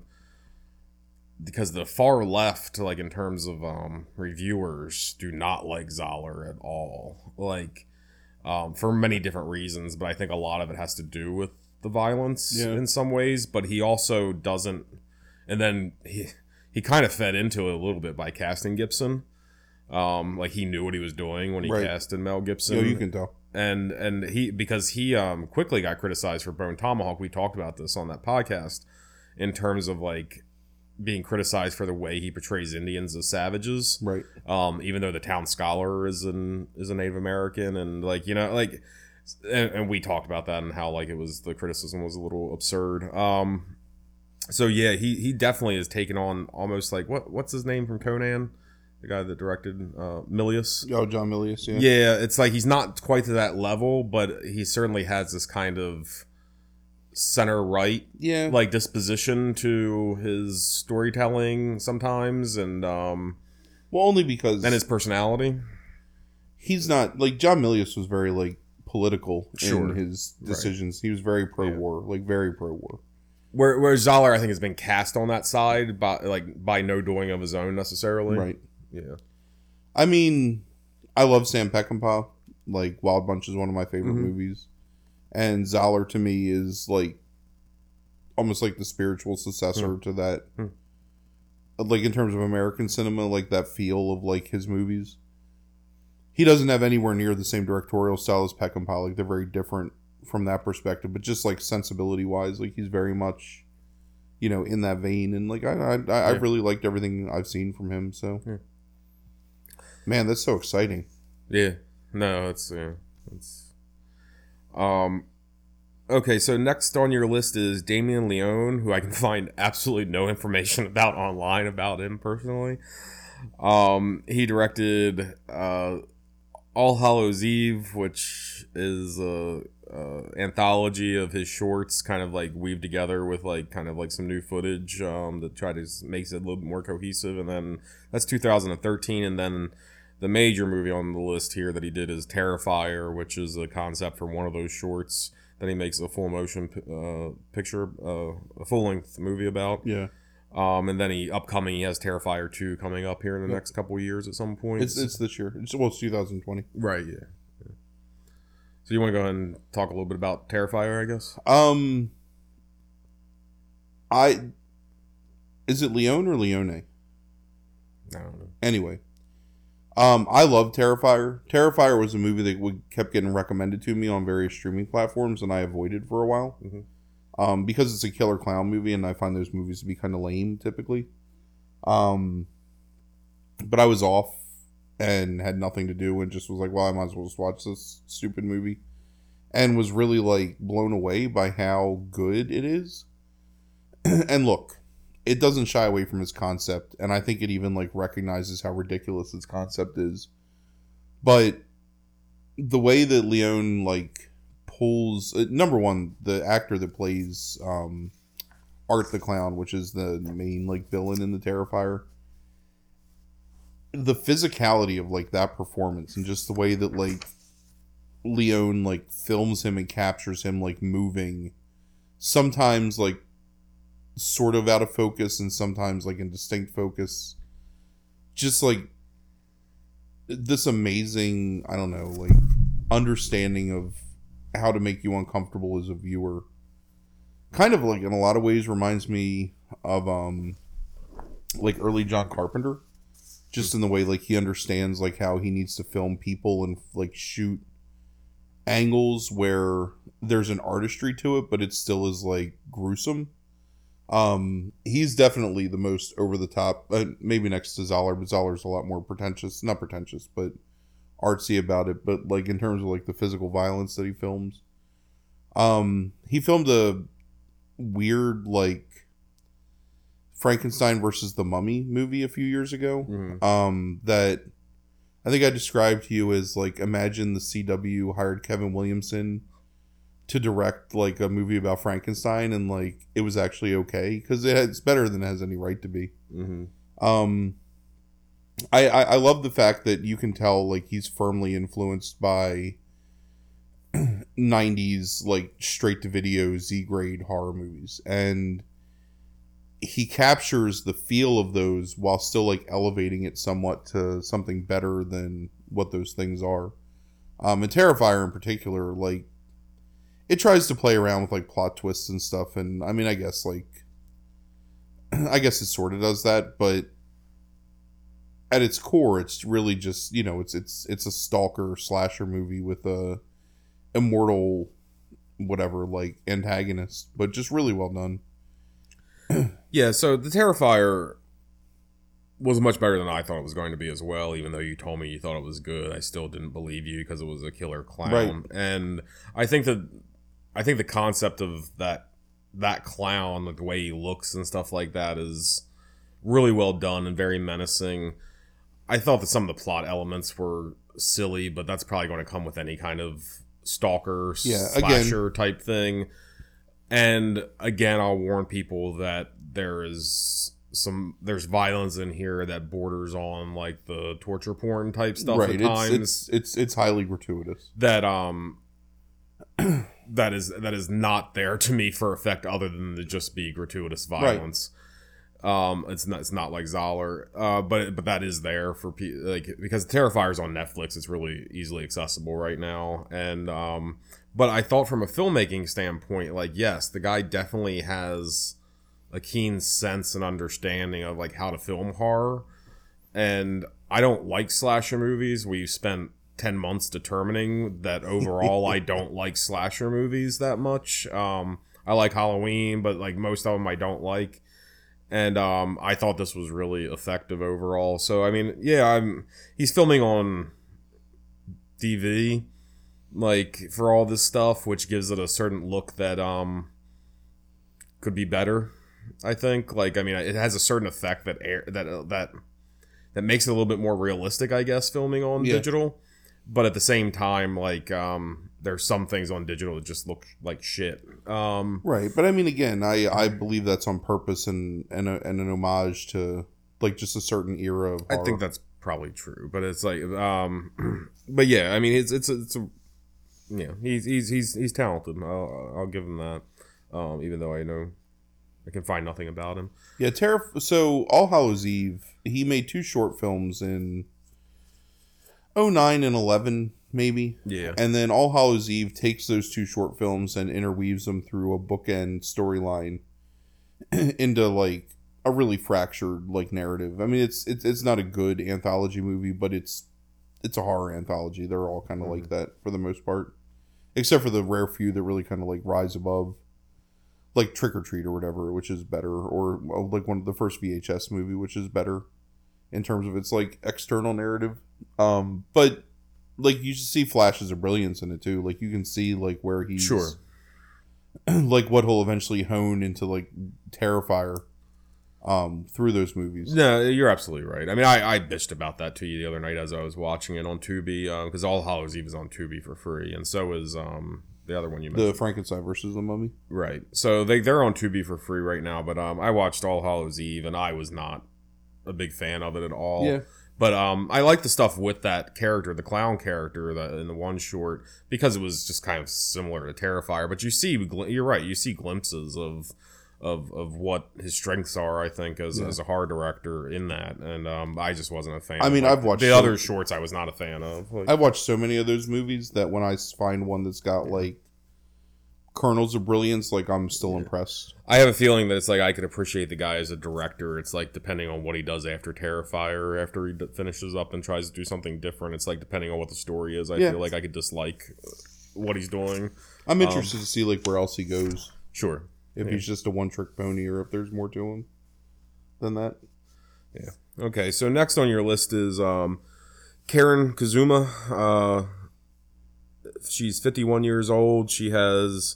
because the far left, like in terms of um, reviewers, do not like Zahler at all. Like um, for many different reasons, but I think a lot of it has to do with the violence Yeah. in some ways. But he also doesn't, and then he he kind of fed into it a little bit by casting Gibson. Um, like he knew what he was doing when he Right. casted Mel Gibson. Yeah, you can tell. and and he because he um quickly got criticized for Bone Tomahawk. We talked about this on that podcast in terms of like being criticized for the way he portrays Indians as savages. Right. Um, even though the town scholar is an is a Native American, and like you know like, and, and we talked about that and how like it was the criticism was a little absurd. Um, so yeah, he he definitely has taken on almost like what what's his name from Conan, the guy that directed uh, Milius. Oh, John Milius. Yeah. Yeah, it's like he's not quite to that level, but he certainly has this kind of center right Yeah. like disposition to his storytelling sometimes and um well, only because and his personality. he's not like John Milius was very like political Sure. in his Right. decisions. He was very pro war, like very pro war. Where where Zahler I think has been cast on that side by like by no doing of his own necessarily. Right. Yeah. I mean, I love Sam Peckinpah. Like Wild Bunch is one of my favorite Mhm. movies, and Zahler to me is like almost like the spiritual successor to that. Hmm. Like in terms of American cinema, like that feel of like his movies. He doesn't have anywhere near the same directorial style as Peckinpah. Like they're very different from that perspective, but just like sensibility wise, like he's very much, you know, in that vein. And like I, I, I Yeah. Really liked everything I've seen from him. So, Yeah. man, that's so exciting. Yeah. No, it's yeah. It's um Okay, so next on your list is Damien Leone, who I can find absolutely no information about online about him personally. Um he directed uh All Hallows Eve, which is a, a anthology of his shorts, kind of like weaved together with like kind of like some new footage um, that try to makes it a little bit more cohesive. And then that's 2013, and then the major movie on the list here that he did is Terrifier, which is a concept from one of those shorts that he makes a full motion uh, picture, uh, a full length movie about. Yeah. Um, and then he upcoming he has Terrifier two coming up here in the Yep. next couple of years at some point. It's it's this year. It's well, it's 2020. right, yeah. So you want to go ahead and talk a little bit about Terrifier, I guess? Um, I is it Leone or Leone? I don't know. Anyway, um, I love Terrifier. Terrifier was a movie that would, kept getting recommended to me on various streaming platforms, and I avoided for a while. Mhm. Um, because it's a killer clown movie, and I find those movies to be kind of lame typically. Um, but I was off and had nothing to do, and just was like, well, I might as well just watch this stupid movie, and was really like blown away by how good it is. and look, it doesn't shy away from its concept and i think it even like recognizes how ridiculous its concept is but the way that leon like pulls uh, number one the actor that plays um art the clown which is the main like villain in the terrifier the physicality of like that performance and just the way that like leon like films him and captures him like moving sometimes like sort of out of focus and sometimes like in distinct focus. Just like this amazing i don't know like understanding of how to make you uncomfortable as a viewer. Kind of like in a lot of ways reminds me of um like early john carpenter just in the way like he understands like how he needs to film people and like shoot angles where there's an artistry to it but it still is like gruesome um, he's definitely the most over the top. Uh, maybe next to Zahler, but Zahler's a lot more pretentious. Not pretentious, but artsy about it. But like in terms of like the physical violence that he films, um, he filmed a weird like Frankenstein versus the Mummy movie a few years ago. Mhm. Um, that I think I described to you as like imagine the CW hired Kevin Williamson to direct like a movie about Frankenstein and like it was actually okay because it, it's better than it has any right to be. Mhm. Um, I, I I love the fact that you can tell like he's firmly influenced by 90s like straight to video Z grade horror movies and he captures the feel of those while still like elevating it somewhat to something better than what those things are. Um, and Terrifier in particular, like it tries to play around with like plot twists and stuff, and I mean, I guess like I guess it sort of does that, but at its core, it's really just you know it's it's it's a stalker slasher movie with a immortal whatever like antagonist, but just really well done. Yeah, so the Terrifier was much better than I thought it was going to be as well. Even though you told me you thought it was good, I still didn't believe you because it was a killer clown. Right. And I think that I think the concept of that that clown, like the way he looks and stuff like that, is really well done and very menacing. I thought that some of the plot elements were silly, but that's probably going to come with any kind of stalker Yeah, again- type thing. And again, I'll warn people that there is some there's violence in here that borders on like the torture porn type stuff right, at it's, times it's it's it's highly gratuitous. that um that is that is not there to me for effect other than to just be gratuitous violence. Um, it's not it's not like Zahler, uh, but but that is there for pe- like because Terrifier's on Netflix. It's really easily accessible right now, and um, but I thought from a filmmaking standpoint, like yes, the guy definitely has a keen sense and understanding of like how to film horror, and I don't like slasher movies. We've spent 10 months determining that overall I don't like slasher movies that much. Um, I like Halloween, but like most of them I don't like. And um, I thought this was really effective overall. So I mean, yeah, I'm he's filming on DV like for all this stuff, which gives it a certain look that um could be better. I think like I mean it has a certain effect that air that uh, that that makes it a little bit more realistic, I guess, filming on Yeah. digital. But at the same time, like um, there's some things on digital that just look like shit. Um, Right, but I mean, again, I I believe that's on purpose and and, a, and an homage to like just a certain era of. I think that's probably true, but it's like, um, but yeah, I mean, it's it's a, it's a yeah, he's he's he's he's talented. I'll I'll give him that. Um, even though I know I can find nothing about him. Yeah, Terror. So All Hallows Eve, he made two short films in 09 and 11, maybe. Yeah, And then All Hallows Eve takes those two short films and interweaves them through a bookend storyline into like a really fractured like narrative. I mean, it's it's it's not a good anthology movie, but it's it's a horror anthology. They're all kind of like mm-hmm. that for the most part, except for the rare few that really kind of like rise above, like Trick 'r Treat or whatever, which is better, or like one of the first VHS movie, which is better in terms of its like external narrative. Um, but like you see flashes of brilliance in it too. Like you can see like where he's Sure. like what he'll eventually hone into like Terrifier um through those movies. No, you're absolutely right. I mean, I, I bitched about that to you the other night as I was watching it on Tubi um because All Hallows Eve is on Tubi for free, and so is um the other one you mentioned. The Frankenstein versus the Mummy. Right. So they they're on Tubi for free right now, but um I watched All Hallows Eve and I was not a big fan of it at all. Yeah. But um I like the stuff with that character, the clown character that in the one short because it was just kind of similar to Terrifier, but you see you're right, you see glimpses of of, of what his strengths are, I think, as, Yeah. as a horror director in that, and um, I just wasn't a fan. I mean, I've watched the some- other shorts. I was not a fan of. Like, I've watched so many of those movies that when I find one that's got like kernels of brilliance, like I'm still impressed. I have a feeling that it's like I could appreciate the guy as a director. It's like depending on what he does after Terrifier, after he d- finishes up and tries to do something different. It's like depending on what the story is. I Yeah. feel like I could dislike what he's doing. I'm interested to see like where else he goes. Sure. If Yeah. he's just a one trick pony or if there's more to him than that. Yeah. Okay, so next on your list is um, Karyn Kusama. Uh, she's 51 years old. She has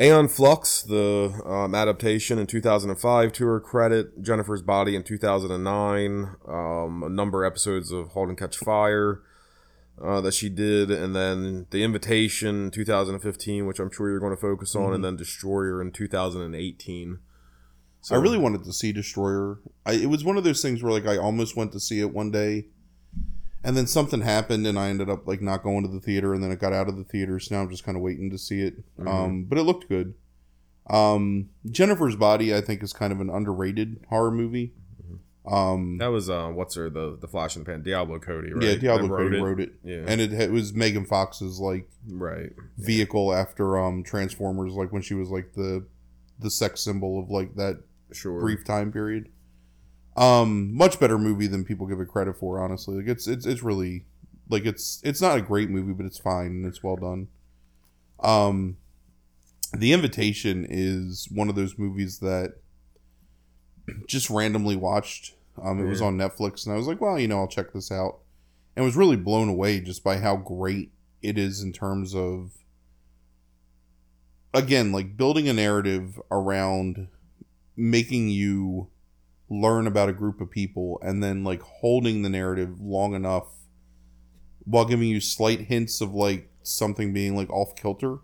Aeon Flux, the um, adaptation in 2005 to her credit, Jennifer's Body in 2009, um, a number of episodes of Halt and Catch Fire uh, that she did, and then The Invitation in 2015, which I'm sure you're going to focus on, and then Destroyer in 2018. So, I really wanted to see Destroyer. I, it was one of those things where like I almost went to see it one day, and then something happened, and I ended up like not going to the theater, and then it got out of the theater. So now I'm just kind of waiting to see it. Mhm. Um, but it looked good. Um, Jennifer's Body, I think, is kind of an underrated horror movie. Um, That was uh, what's her the the Flash in the Pan Diablo Cody, right? yeah, Diablo That Cody it? wrote it, Yeah, and it, it was Megan Fox's like right. vehicle after um Transformers, like when she was like the the sex symbol of like that Sure. brief time period. Um, much better movie than people give it credit for. Honestly, like it's it's it's really like it's it's not a great movie, but it's fine and it's well done. Um, The Invitation is one of those movies that just randomly watched. Um, it was on Netflix, and I was like, well, you know, I'll check this out, and was really blown away just by how great it is in terms of again like building a narrative around making you learn about a group of people and then like holding the narrative long enough while giving you slight hints of like something being like off kilter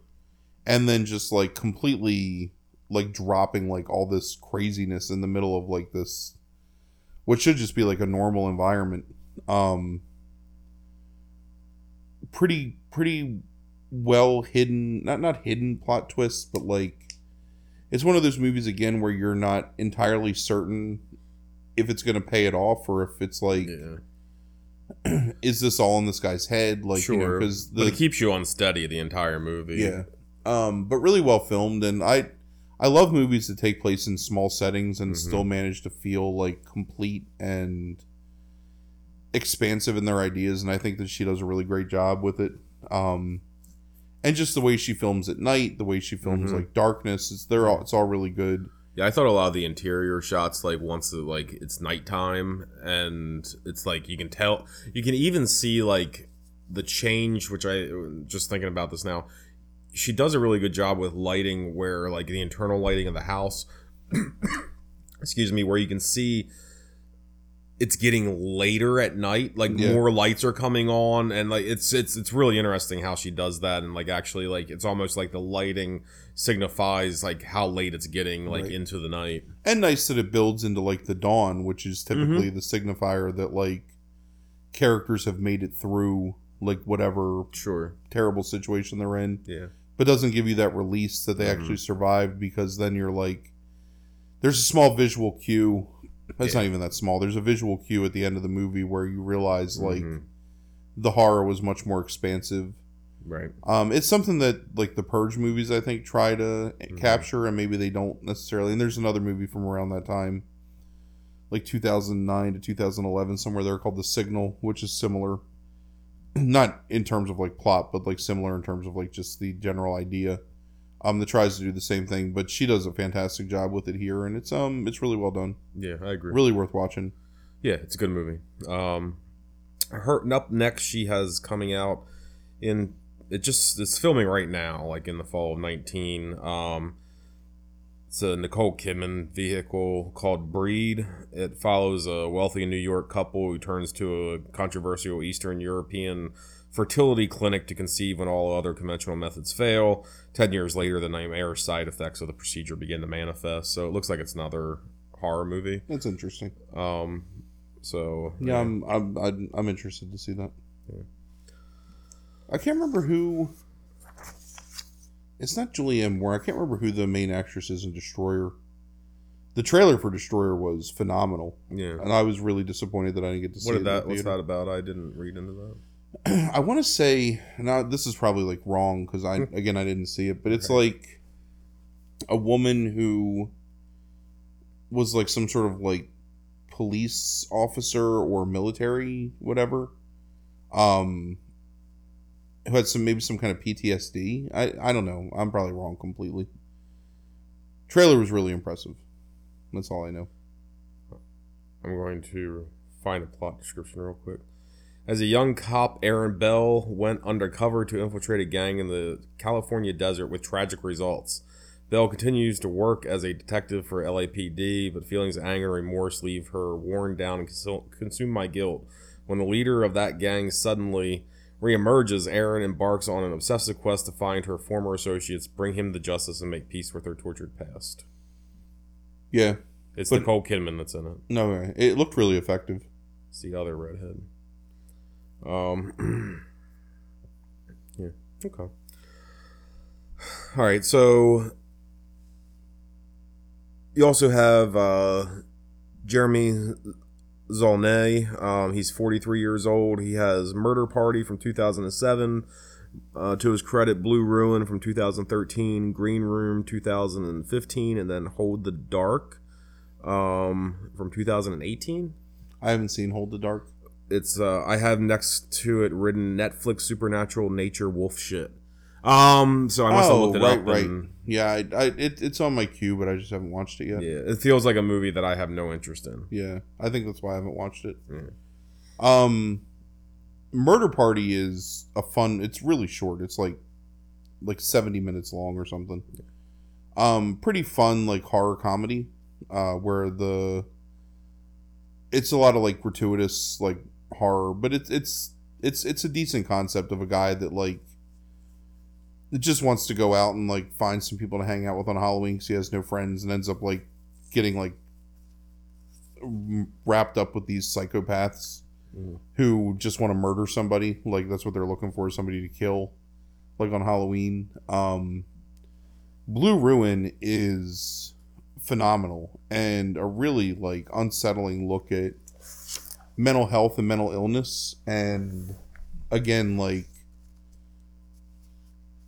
and then just like completely like dropping like all this craziness in the middle of like this what should just be like a normal environment um pretty pretty well hidden not not hidden plot twists but like it's one of those movies again where you're not entirely certain if it's going to pay it off or if it's like Yeah, is this all in this guy's head like sure. you know because it keeps you on unsteady the entire movie. yeah um but really well filmed and i i love movies that take place in small settings and Mhm. still manage to feel like complete and expansive in their ideas and i think that she does a really great job with it um and just the way she films at night the way she films Mhm. like darkness it's they're all it's all really good Yeah, I thought a lot of the interior shots, like once it, like it's nighttime and it's like you can tell, you can even see like the change. Which I just thinking about this now, she does a really good job with lighting, where like the internal lighting of the house, excuse me, where you can see it's getting later at night like Yeah. more lights are coming on and like it's it's it's really interesting how she does that and like actually like it's almost like the lighting signifies like how late it's getting like Right. into the night and nice that it builds into like the dawn which is typically the signifier that like characters have made it through like whatever sure terrible situation they're in yeah but doesn't give you that release that they Mhm. actually survived because then you're like there's a small visual cue it's Yeah. not even that small there's a visual cue at the end of the movie where you realize like Mhm. the horror was much more expansive right um it's something that like the purge movies i think try to Mhm. capture and maybe they don't necessarily and there's another movie from around that time like 2009 to 2011 somewhere there called the signal which is similar not in terms of like plot but like similar in terms of like just the general idea um that tries to do the same thing but she does a fantastic job with it here and it's um it's really well done. Yeah i agree. Really worth watching. Yeah it's a good movie. Um her up next she has coming out in it just it's filming right now like in the fall of 19 um it's a nicole kidman vehicle called breed. It follows a wealthy new york couple who turns to a controversial eastern european fertility clinic to conceive when all other conventional methods fail. 10 years later the nightmare side effects of the procedure begin to manifest. So it looks like it's another horror movie. That's interesting. Um so yeah i'm i'm i'm, I'm interested to see that. Yeah. i can't remember who it's not julianne moore. I can't remember who the main actress is in destroyer. The trailer for destroyer was phenomenal. Yeah. And i was really disappointed that i didn't get to see what did in that what's that about? I didn't read into that I want to say now this is probably like wrong because I again I didn't see it, but it's Okay. like a woman who was like some sort of like police officer or military whatever, um, who had some maybe some kind of PTSD. I I don't know. I'm probably wrong completely. Trailer was really impressive. That's all I know. i'm going to find a plot description real quick as a young cop erin bell went undercover to infiltrate a gang in the california desert with tragic results bell continues to work as a detective for lapd but feelings of anger and remorse leave her worn down and consu- consume my guilt when the leader of that gang suddenly reemerges, Erin embarks on an obsessive quest to find her former associates, bring him to justice, and make peace with her tortured past. Yeah. It's Nicole Kidman that's in it. No, it looked really effective. It's the other redhead. Um. yeah. Okay. All right. So you also have uh, Jeremy Saulnier. Um, he's 43 years old. He has Murder Party from 2007. Uh, to his credit, Blue Ruin from 2013, Green Room 2015, and then Hold the Dark um, from 2018. I haven't seen Hold the Dark. It's uh, I have next to it written Netflix supernatural nature wolf shit. Um, so I must have oh, looked it right, up. right. and- Yeah, I, I, it, it's on my queue, but I just haven't watched it yet. Yeah. yeah, it feels like a movie that I have no interest in. Yeah, I think that's why I haven't watched it. Mm. Um, Murder Party is a fun. It's really short. It's like like seventy minutes long or something. Um, pretty fun like horror comedy, uh, where the it's a lot of like gratuitous like horror, but it's it's it's it's a decent concept of a guy that like that just wants to go out and like find some people to hang out with on Halloween because he has no friends and ends up like getting like wrapped up with these psychopaths Mhm. who just want to murder somebody. Like that's what they're looking for, somebody to kill. Like on Halloween. Um Blue Ruin is phenomenal and a really like unsettling look at mental health and mental illness and again like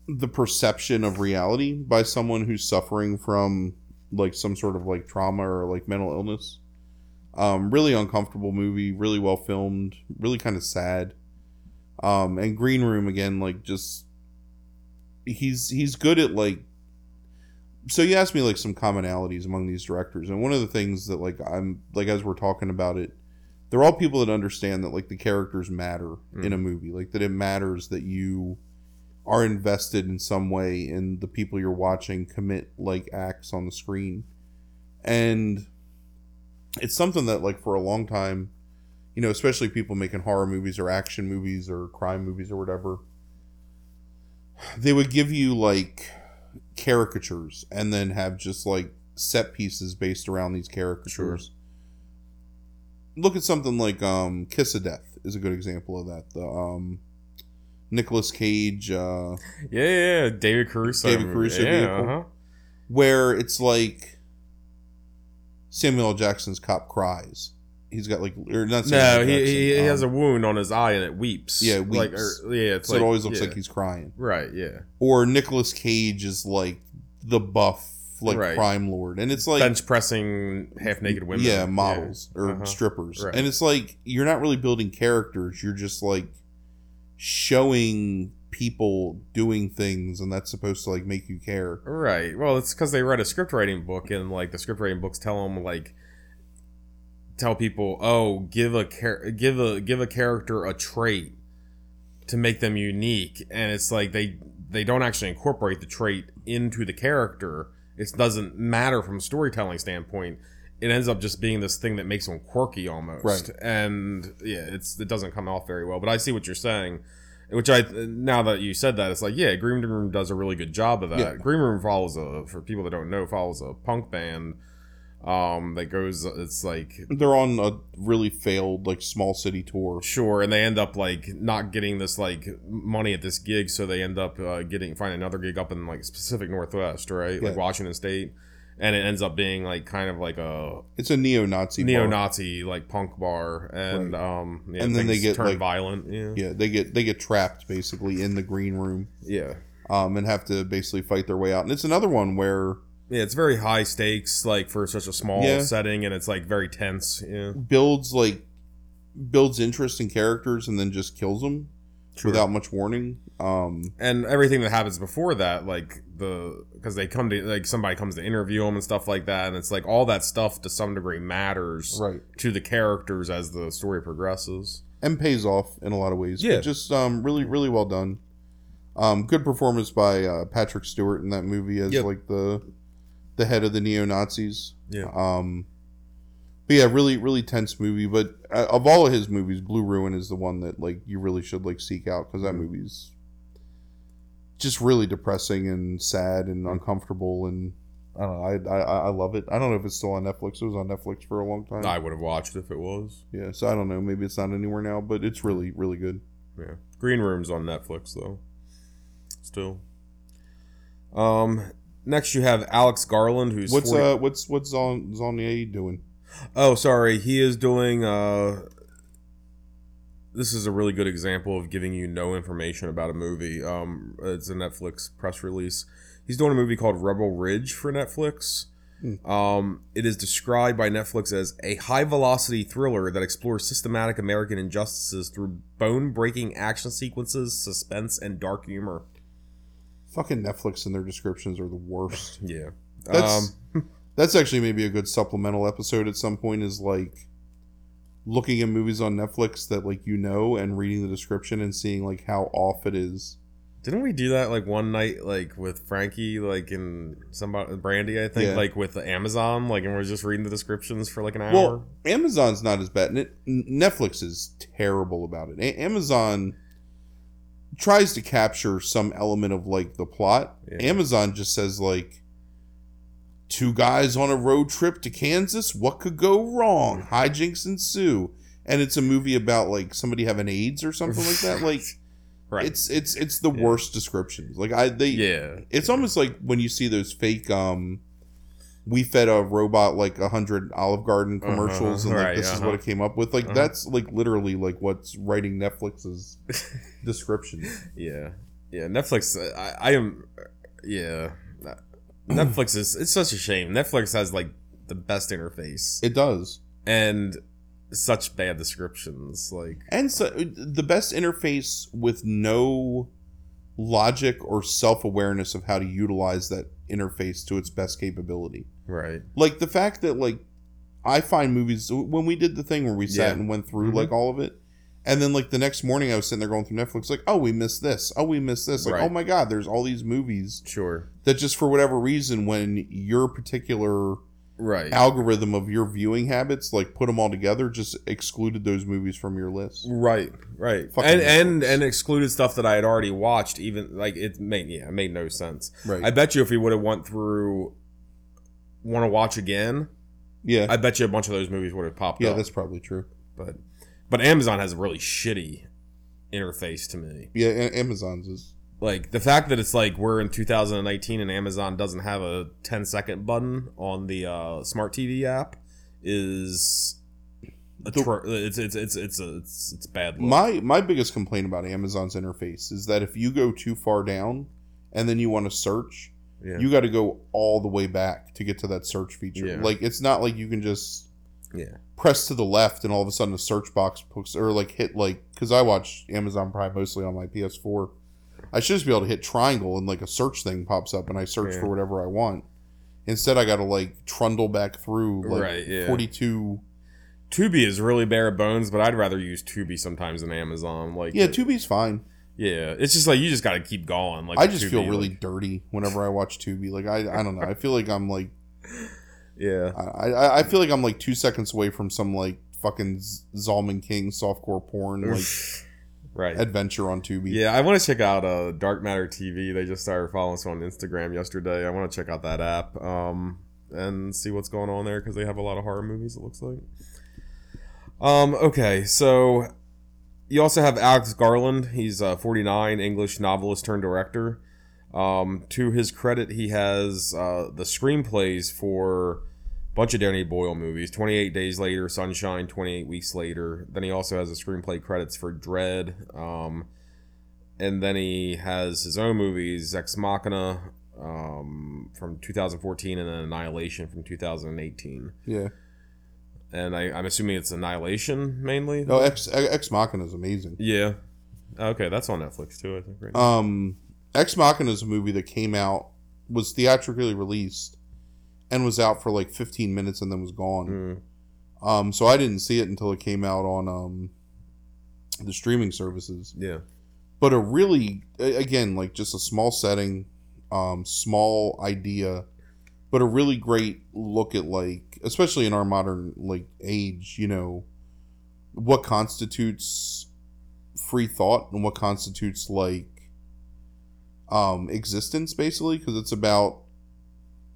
the perception of reality by someone who's suffering from like some sort of like trauma or like mental illness. Um really uncomfortable movie really well filmed really kind of sad. Um and green room again like just he's he's good at like so you asked me like some commonalities among these directors and one of the things that like i'm like as we're talking about it they're all people that understand that like the characters matter in mm. a movie. Like that it matters that you are invested in some way in the people you're watching commit like acts on the screen. And it's something that like for a long time you know especially people making horror movies or action movies or crime movies or whatever they would give you like caricatures and then have just like set pieces based around these caricatures look at something like um kiss of death is a good example of that the um Nicolas Cage uh Yeah, yeah, yeah. David Caruso. David. Caruso Yeah, vehicle. uh-huh. where it's like Samuel L. Jackson's cop cries. He's got like or not No, Samuel he, Jackson, he, he has a um, wound on his eye and it weeps. Yeah, it Like, or, yeah, it's so like, it always looks yeah. like he's crying. right. Yeah, Or Nicolas Cage is like the buff like Right. crime lord, and it's like bench pressing half naked women. yeah models or Uh-huh. strippers, Right. and it's like you're not really building characters. You're just like showing people doing things, and that's supposed to like make you care. Right. Well, it's because they read a script writing book, and like the script writing books tell them like tell people, oh, give a char- give a give a character a trait to make them unique, and it's like they they don't actually incorporate the trait into the character. It doesn't matter from a storytelling standpoint. It ends up just being this thing that makes them quirky almost, Right. and yeah, it's it doesn't come off very well. But I see what you're saying. Which I now that you said that, it's like yeah, Green Room does a really good job of that. Yeah. Green Room follows a for people that don't know follows a punk band um that goes it's like They're on a really failed like small city tour. sure and they end up like not getting this like money at this gig so they end up uh, getting find another gig up in like Pacific Northwest right? Like Yeah. Washington State. And it ends up being like kind of like a It's a neo-Nazi neo-Nazi like punk bar. And um yeah, And then they get, turn like- violent yeah. Yeah, they get they get trapped basically in the green room, yeah. Um, and have to basically fight their way out. And it's another one where yeah it's very high stakes like for such a small Yeah. setting and it's like very tense yeah builds like builds interest in characters and then just kills them Sure. without much warning. Um, and everything that happens before that like the because they come to like somebody comes to interview them and stuff like that and it's like all that stuff to some degree matters right, to the characters as the story progresses and pays off in a lot of ways. Yeah. but just um, really really well done. Um, good performance by uh, Patrick Stewart in that movie as Yep. like the the head of the neo Nazis. yeah Um, but yeah, really, really tense movie. But uh, of all of his movies, Blue Ruin is the one that like you really should like seek out because that movie's just really depressing and sad and uncomfortable. And I don't know, I, I I love it. I don't know if it's still on Netflix. It was on Netflix for a long time. i would have watched if it was Yeah, so I don't know. Maybe it's not anywhere now, but it's really, really good. yeah green room's on netflix though still um next you have alex garland who's What's 40 uh what's what's Zon Saulnier doing? Oh, sorry. He is doing. uh This is a really good example of giving you no information about a movie. Um, it's a Netflix press release. He's doing a movie called Rebel Ridge for Netflix. Um, it is described by Netflix as a high velocity thriller that explores systematic American injustices through bone breaking action sequences, suspense, and dark humor. Fucking Netflix and their descriptions are the worst. Yeah. That's um, that's actually maybe a good supplemental episode at some point. Is like looking at movies on Netflix that like you know and reading the description and seeing like how off it is. didn't we do that like one night, like with Frankie, like in somebody Brandy, I think, Yeah. like with Amazon, like, and we're just reading the descriptions for like an hour. Well, Amazon's not as bad. Netflix is terrible about it. A- Amazon tries to capture some element of like the plot. Yeah. Amazon just says like two guys on a road trip to Kansas. What could go wrong? Hijinks ensue. And it's a movie about like somebody having AIDS or something like that. Like right. it's it's it's the Yeah. worst descriptions. Like I they yeah. it's almost like when you see those fake um we fed a robot like a hundred olive garden Uh-huh, commercials and like right, this is uh-huh. what it came up with like Uh-huh. that's like literally like what's writing netflix's description Yeah, yeah. Netflix. uh, I, I am. Yeah, Netflix is. It's such a shame. Netflix has like the best interface it does and such bad descriptions. Like, and so the best interface with no logic or self-awareness of how to utilize that interface to its best capability right? like the fact that like I find movies when we did the thing where we sat Yeah. and went through Mhm. like all of it, and then like the next morning I was sitting there going through Netflix like, oh we missed this, oh we missed this, like Right. oh my god, there's all these movies Sure. that just for whatever reason when your particular Right. algorithm of your viewing habits like put them all together just excluded those movies from your list. Right, right, Fucking and and Netflix. and excluded stuff that I had already watched. Even like it made yeah, it made no sense. Right. I bet you if we would have went through, want to watch again, yeah. I bet you a bunch of those movies would have popped up. yeah, up. that's probably true. but but Amazon has a really shitty interface to me. Yeah, A- Amazon's is Like the fact that it's like we're in 2019 and Amazon doesn't have a 10 second button on the uh, smart TV app is tr- it's it's it's it's a, it's it's bad. Look. My my biggest complaint about Amazon's interface is that if you go too far down and then you want to search, yeah. you got to go all the way back to get to that search feature. Yeah. Like it's not like you can just yeah. press to the left and all of a sudden a search box puts or like hit like because I watch Amazon Prime mostly on my PS4. I should just be able to hit triangle and like a search thing pops up and I search Yeah. for whatever I want. Instead, I got to like trundle back through like Right, yeah. 42. Tubi is really bare bones, but I'd rather use Tubi sometimes than Amazon. Like Yeah, it- Tubi's fine. Yeah, it's just like you just got to keep going. Like I just Tubi, feel really like- dirty whenever I watch Tubi. Like I, I don't know. I feel like I'm like yeah. I, I, I feel like I'm like two seconds away from some like fucking Zalman King softcore porn like right. adventure on Tubi. Yeah, I want to check out uh, Dark Matter TV. They just started following us on Instagram yesterday. I want to check out that app um, and see what's going on there because they have a lot of horror movies. It looks like. Um. Okay, so you also have Alex Garland. He's uh, 49, English novelist turned director. Um, to his credit, he has uh, the screenplays for a bunch of Danny Boyle movies. 28 Days Later, Sunshine, 28 Weeks Later. Then he also has the screenplay credits for Dredd. Um, and then he has his own movies, Ex Machina um, from 2014 and then Annihilation from 2018. Yeah. And I, I'm assuming it's Annihilation mainly? Oh, Ex Ex Machina is amazing. Yeah. Okay, that's on Netflix too, I think. Right? Um, Ex Machina is a movie that came out was theatrically released and was out for like 15 minutes and then was gone. Mm, Um, so I didn't see it until it came out on um the streaming services. yeah. but a really again like just a small setting um small idea but a really great look at like especially in our modern like age you know what constitutes free thought and what constitutes like um existence basically because it's about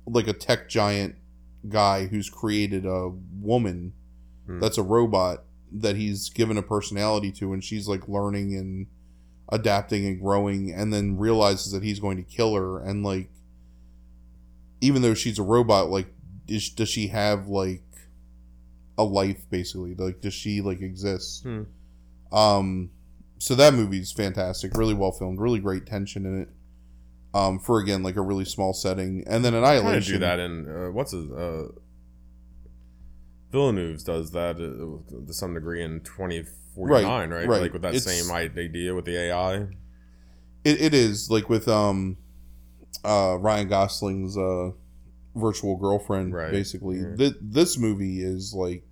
like a tech giant guy who's created a woman Hmm. that's a robot that he's given a personality to and she's like learning and adapting and growing and then realizes that he's going to kill her and like even though she's a robot like is, does she have like a life basically like does she like exist Hmm. um so that movie's fantastic really well filmed really great tension in it um, for again like a really small setting, and then Annihilation. do that in uh, what's his uh, Villeneuve's does that uh, to some degree in twenty forty nine, right? right. Like with that It's- same idea with the AI. It, it is like with um, uh, Ryan Gosling's uh, virtual girlfriend. Right. Basically, Yeah. Th- this movie is like.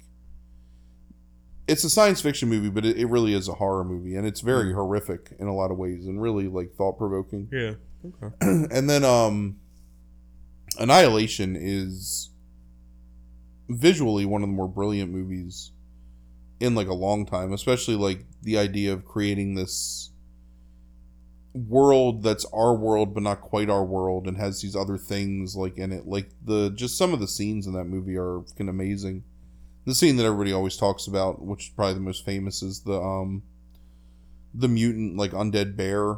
It's a science fiction movie, but it, it really is a horror movie, and it's Mm. very horrific in a lot of ways, and really like thought provoking. Yeah. Okay. and then um annihilation is visually one of the more brilliant movies in like a long time especially like the idea of creating this world that's our world but not quite our world and has these other things like in it like the just some of the scenes in that movie are fucking amazing the scene that everybody always talks about which is probably the most famous is the um the mutant like undead bear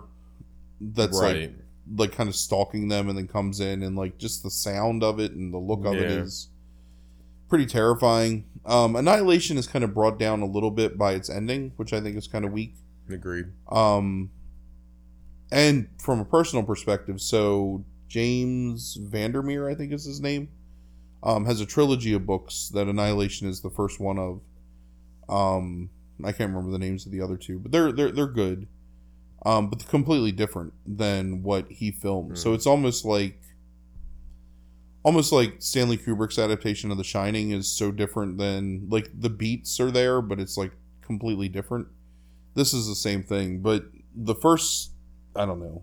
that's like right. like kind of stalking them and then comes in and like just the sound of it and the look of it Yeah. is pretty terrifying. Um, Annihilation is kind of brought down a little bit by its ending, which I think is kind of weak. Agreed. Um, and from a personal perspective, so James Vandermeer, I think is his name, um, has a trilogy of books that Annihilation is the first one of. Um, I can't remember the names of the other two, but they're they're they're good. Um, but completely different than what he filmed. So Hmm. it's almost like almost like Stanley Kubrick's adaptation of The Shining is so different than like the beats are there, but it's like completely different. This is the same thing, but the first I don't know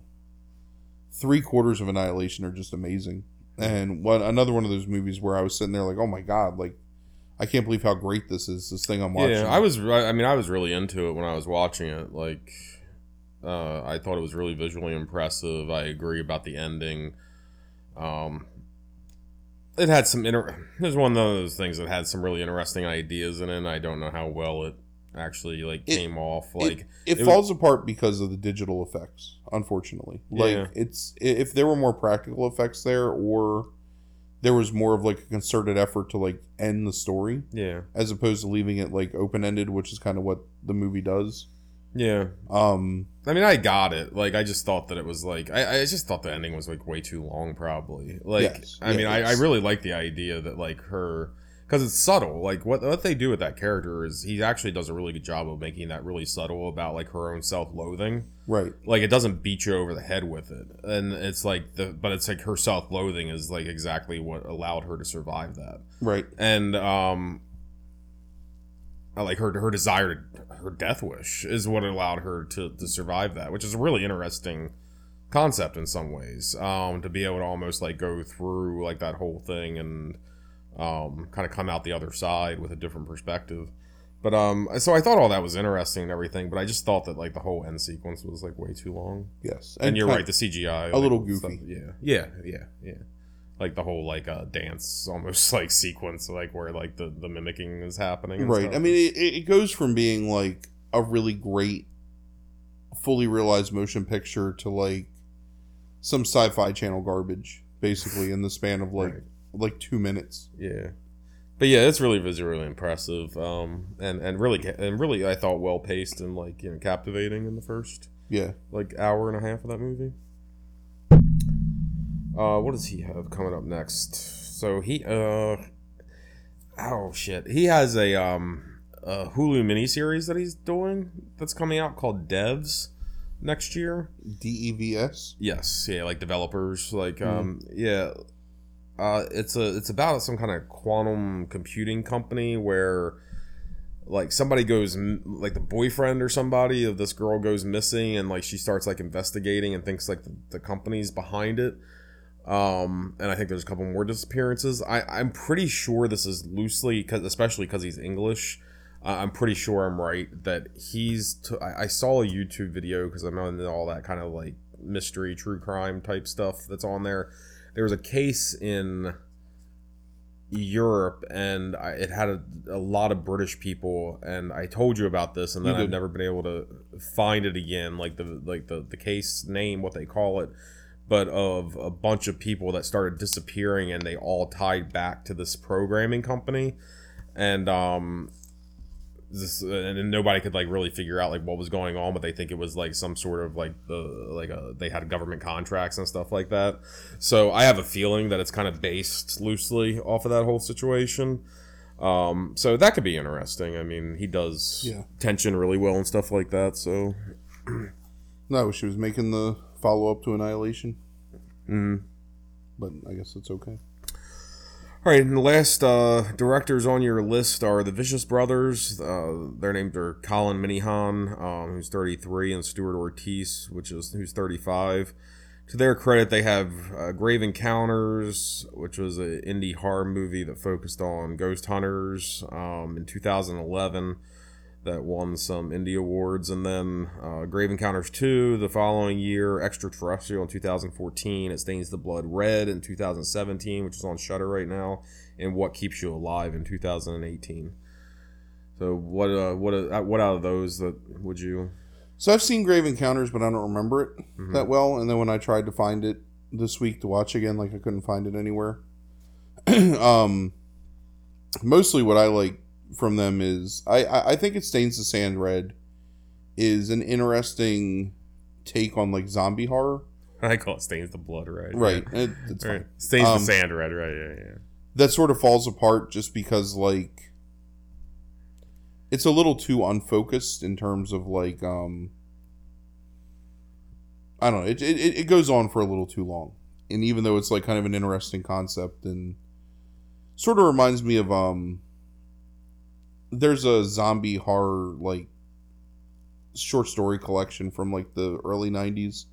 three quarters of Annihilation are just amazing. And one another one of those movies where I was sitting there like, oh my god, like I can't believe how great this is. This thing I'm watching. Yeah, I was. I mean, I was really into it when I was watching it. Like, uh, I thought it was really visually impressive. I agree about the ending. Um, it had some inter. Was one of those things that had some really interesting ideas in it. and I don't know how well it actually like It- came off. Like, it, it was- falls apart because of the digital effects unfortunately like Yeah. it's if there were more practical effects there or there was more of like a concerted effort to like end the story yeah, as opposed to leaving it like open-ended which is kind of what the movie does yeah. um I mean, I got it. Like, I just thought that it was like I, I just thought the ending was like way too long. Probably. Like, Yes. I Yeah, mean, I, I really like the idea that like her because it's subtle. Like what what they do with that character is he actually does a really good job of making that really subtle about like her own self loathing. right Like it doesn't beat you over the head with it, and it's like the but it's like her self loathing is like exactly what allowed her to survive that right and um I like her her desire to her death wish is what allowed her to to survive that which is a really interesting concept in some ways um to be able to almost like go through like that whole thing and um kind of come out the other side with a different perspective but um so i thought all that was interesting and everything but i just thought that like the whole end sequence was like way too long yes and, you're right the cgi a little like, goofy. yeah yeah yeah yeah like the whole like uh dance almost like sequence like where like the the mimicking is happening right stuff. i mean it, it goes from being like a really great fully realized motion picture to like some sci-fi channel garbage basically in the span of like Right. Like two minutes. Yeah. But yeah it's really visually impressive um and and really and really i thought well paced and like you know captivating in the first yeah. like hour and a half of that movie. Uh what does he have coming up next? So he uh oh shit. He has a um a hulu miniseries that he's doing that's coming out called devs next year. D-e-v-s yes. Yeah like developers like um yeah uh it's a it's about some kind of quantum computing company where like somebody goes like the boyfriend or somebody of this girl goes missing and like she starts like investigating and thinks like the, the company's behind it. Um and i think there's a couple more disappearances. I i'm pretty sure this is loosely because especially because he's english uh, i'm pretty sure i'm right that he's t- I, I saw a youtube video because i'm on all that kind of like mystery true crime type stuff that's on there there was a case in Europe and I, it had a, a lot of British people and I told you about this and then I've never been able to find it again like the like the, the case name what they call it but of a bunch of people that started disappearing and they all tied back to this programming company. And um this, and nobody could like really figure out like what was going on, but they think it was like some sort of like the like a they had government contracts and stuff like that. So I have a feeling that it's kind of based loosely off of that whole situation. Um, so that could be interesting. I mean, he does Yeah. tension really well and stuff like that. So No, she was making the follow up to Annihilation, mm. but I guess it's okay. All right, and the last uh, directors on your list are the Vicious Brothers. Uh, their names are Colin Minihan, um, who's 33, and Stuart Ortiz, which is who's 35. To their credit, they have uh, Grave Encounters, which was an indie horror movie that focused on ghost hunters um, in 2011 that won some indie awards, and then uh, Grave Encounters 2 the following year, Extraterrestrial in 2014, It Stains the Blood Red in 2017, which is on Shudder right now, and What Keeps You Alive in 2018. So what uh, what uh, what out of those that would you? So I've seen Grave Encounters, but I don't remember it Mhm. that well. And then when I tried to find it this week to watch again, like I couldn't find it anywhere. um, mostly what I like from them is I, I think it stains the sand red is an interesting take on like zombie horror. I call it Stains the Blood Red. Right. Yeah. It, it's Right. Stains Um, the Sand Red. Right. Yeah. Yeah. that sort of falls apart just because like it's a little too unfocused in terms of like um I don't know it, it, it goes on for a little too long and even though it's like kind of an interesting concept and sort of reminds me of um there's a zombie horror like short story collection from like the early 90s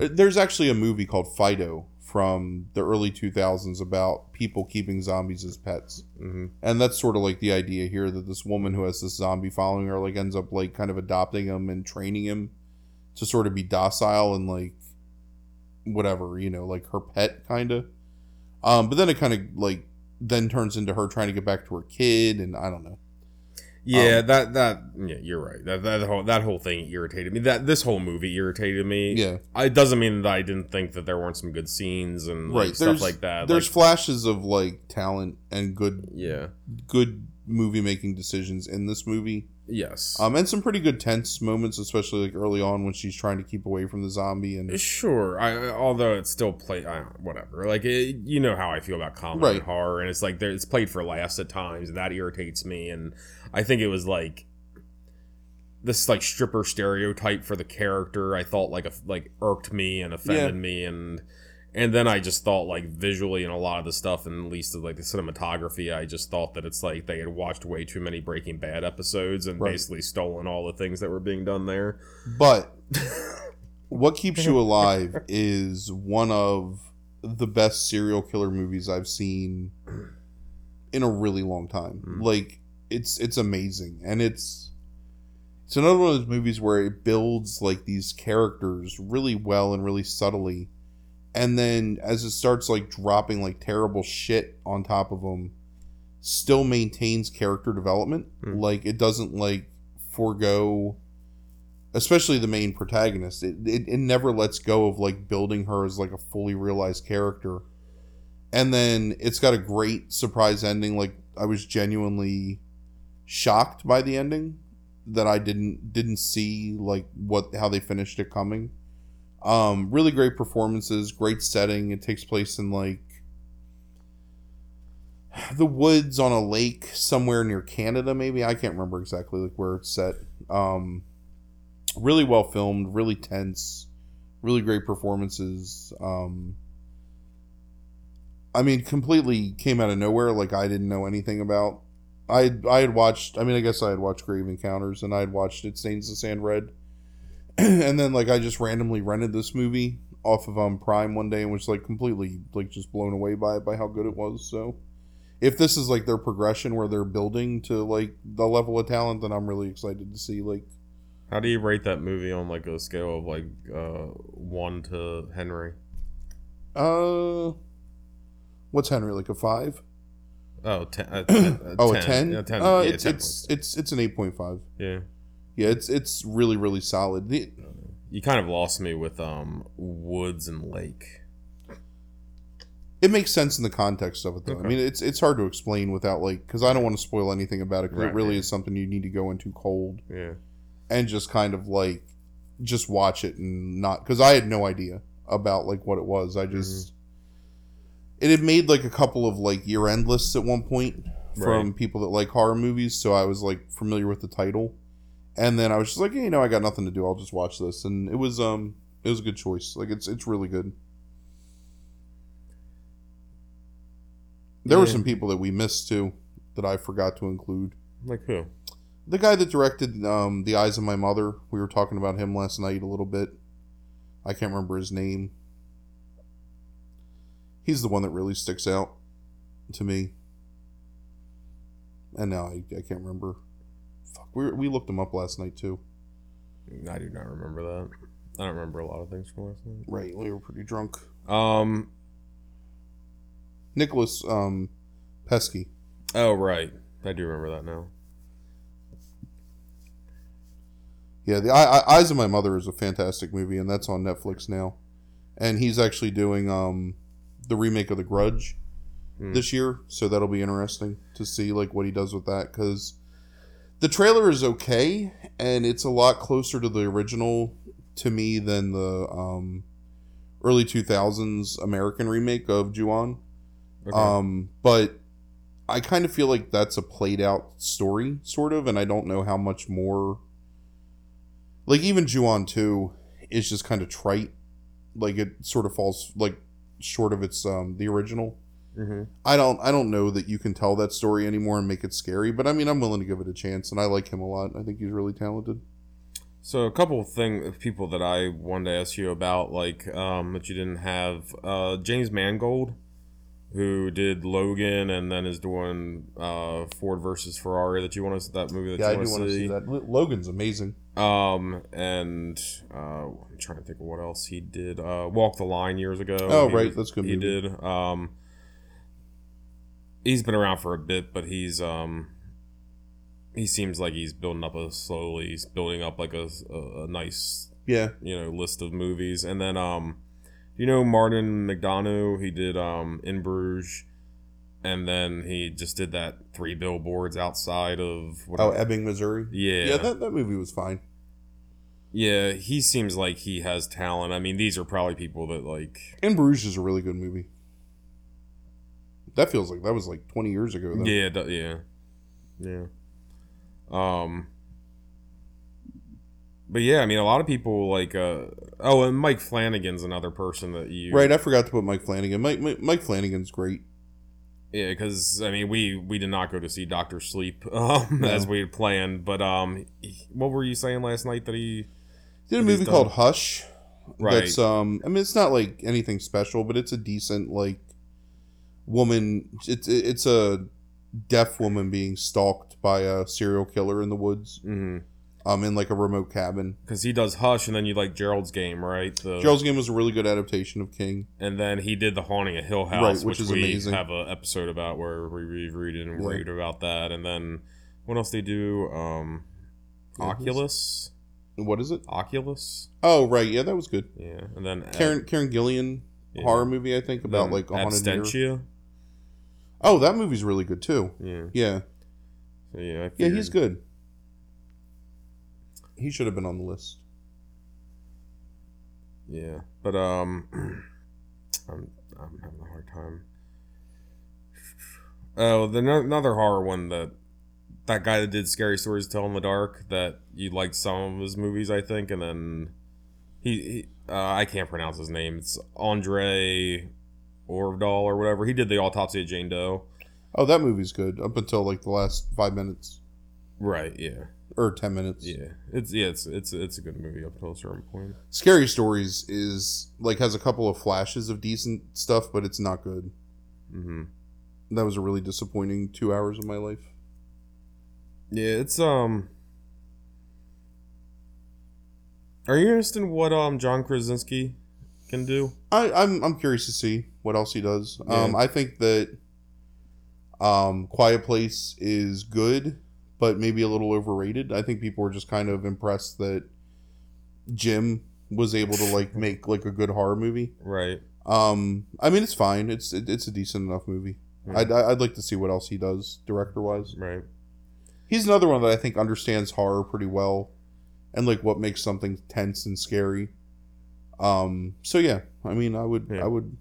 Uh, there's actually a movie called Fido from the early 2000s about people keeping zombies as pets. Hmm and that's sort of like the idea here that this woman who has this zombie following her like ends up like kind of adopting him and training him to sort of be docile and like whatever you know like her pet kind of um but then it kind of like then turns into her trying to get back to her kid and i don't know Yeah, Um, that that yeah, you're right. That that whole that whole thing irritated me. That this whole movie irritated me. yeah It doesn't mean that I didn't think that there weren't some good scenes and like, right stuff like that. there's Like, flashes of like talent and good yeah. good movie making decisions in this movie Yes. um and some pretty good tense moments especially like early on when she's trying to keep away from the zombie and Sure. I although it's still play whatever. Like it, you know how I feel about comedy Right. and horror, and it's like there, it's played for laughs at times, and that irritates me. And I think it was like this like stripper stereotype for the character. I thought like a, like irked me and offended me, and and then I just thought like visually and a lot of the stuff, and at least like the cinematography, I just thought that it's like they had watched way too many Breaking Bad episodes and Right. basically stolen all the things that were being done there. But what keeps you alive is one of the best serial killer movies I've seen in a really long time. Mm. Like it's it's amazing. And it's it's another one of those movies where it builds like these characters really well and really subtly. And then as it starts like dropping like terrible shit on top of them still maintains character development. Mm. like it doesn't like forego especially the main protagonist. It, it, it never lets go of like building her as like a fully realized character. And then it's got a great surprise ending. Like i was genuinely shocked by the ending that i didn't didn't see like what how they finished it coming um really great performances great setting it takes place in like the woods on a lake somewhere near canada maybe i can't remember exactly like where it's set um really well filmed, really tense, really great performances. Um, I mean, completely came out of nowhere. Like I didn't know anything about. I I had watched. I mean, I guess I had watched Grave Encounters, and I had watched It Stains the Sand Red, and then like I just randomly rented this movie off of um Prime one day and was like completely like just blown away by it by how good it was. So. If this is like their progression where they're building to like the level of talent, then I'm really excited to see like How do you rate that movie on like a scale of like uh one to Henry? Uh, what's Henry like a five? Oh, ten, uh, ten, uh, Oh, a ten? Yeah, ten. Uh, yeah, it's 10 it's it's it's an eight point five. yeah. Yeah, it's it's really really solid. The, You kind of lost me with um Woods and Lake. it makes sense in the context of it though. I mean, it's it's hard to explain without like because I don't want to spoil anything about it because Right, it really yeah. is something you need to go into cold Yeah. and just kind of like just watch it and not because I had no idea about like what it was. I just it had made like a couple of like year end lists at one point from Right. people that like horror movies, so I was like familiar with the title. And then I was just like, hey, you know, I got nothing to do. I'll just watch this, and it was um, it was a good choice. Like it's it's really good. There were some people that we missed too that I forgot to include. Like who? The guy that directed um, The Eyes of My Mother, we were talking about him last night a little bit. I can't remember his name. He's the one that really sticks out to me. And now I, I can't remember. Fuck, we, we looked him up last night too. I do not remember that. I don't remember a lot of things from last night. Right, we were pretty drunk. Um. Nicholas um, Pesce. Oh right, I do remember that now. Yeah, the I, I, Eyes of My Mother is a fantastic movie, and that's on Netflix now. And he's actually doing um, the remake of The Grudge Hmm. this year, so that'll be interesting to see like what he does with that because the trailer is okay, and it's a lot closer to the original to me than the um, early two thousands American remake of Ju-on. Okay. Um, but I kind of feel like that's a played out story, sort of, and I don't know how much more. Like even Ju-on two is just kind of trite, like it sort of falls like short of its um the original. hmm I don't I don't know that you can tell that story anymore and make it scary, but I mean I'm willing to give it a chance, and I like him a lot. I think he's really talented. So a couple of thing people that I wanted to ask you about, like um, that you didn't have, uh, James Mangold, who did Logan and then is doing uh, Ford versus Ferrari. That you want to that movie that Yeah, I do want to see that. Logan's amazing. Um, and uh, trying to think of what else he did. Uh, Walk the Line years ago. Oh, He right, that's good He movie. did. Um, he's been around for a bit, but he's um, he seems like he's building up a slowly. He's building up like a, a, a nice Yeah, you know list of movies, and then um, you know Martin McDonagh. He did um in Bruges. And then he just did that three billboards outside of what Oh, Ebbing, Missouri. yeah Yeah, that, that movie was fine. Yeah, he seems like he has talent. I mean, these are probably people that like. In Bruges is a really good movie. That feels like that was like 20 years ago. Though. Yeah, d- yeah, yeah. Um. But yeah, I mean, a lot of people like. uh Oh, and Mike Flanagan's another person that you. Right, I forgot to put Mike Flanagan. Mike, Mike, Mike Flanagan's great. Yeah, because I mean, we we did not go to see Doctor Sleep um, No. as we had planned. But um, he- what were you saying last night that he? Did a movie called Hush. Right. That's um. I mean, it's not like anything special, but it's a decent like woman. It's it's a deaf woman being stalked by a serial killer in the woods. Mm-hmm. Um, in like a remote cabin. Because he does Hush, and then you like Gerald's Game, right? The, Gerald's Game was a really good adaptation of King. and then he did the haunting of Hill House, Right, which, which is we amazing. have an episode about where we reread it and Yeah. read about that. And then what else they do? Um, Oculus, What is it? Oculus, Oh, right. Yeah, that was good. yeah. And then Karen Karen Gillian yeah. horror movie, I think, about like a haunted. Absentia. Oh, that movie's really good too. Yeah, Yeah, so yeah, I yeah, he's good. He should have been on the list. Yeah, but um, I'm I'm having a hard time. Oh, the another horror one that that guy that did Scary Stories to Tell in the Dark that you liked some of his movies, I think, and then he, he uh, I can't pronounce his name. It's Andre Øvredal or whatever. He did the autopsy of Jane Doe. Oh, that movie's good up until like the last five minutes Right. Yeah. or ten minutes. Yeah. It's yeah. It's it's it's a good movie up until a certain point. Scary Stories is like has a couple of flashes of decent stuff, but it's not good. Mm-hmm. That was a really disappointing two hours of my life. Yeah, it's um. Are you interested in what um John Krasinski can do? I, I'm I'm curious to see what else he does. Um, I think that um, Quiet Place is good, but maybe a little overrated. I think people were just kind of impressed that Jim was able to like make like a good horror movie. Right. Um, I mean, it's fine. It's it, it's a decent enough movie. Yeah. I'd I'd like to see what else he does director wise. Right. He's another one that I think understands horror pretty well, and like what makes something tense and scary. Um. So yeah, I mean, I would Yeah. I would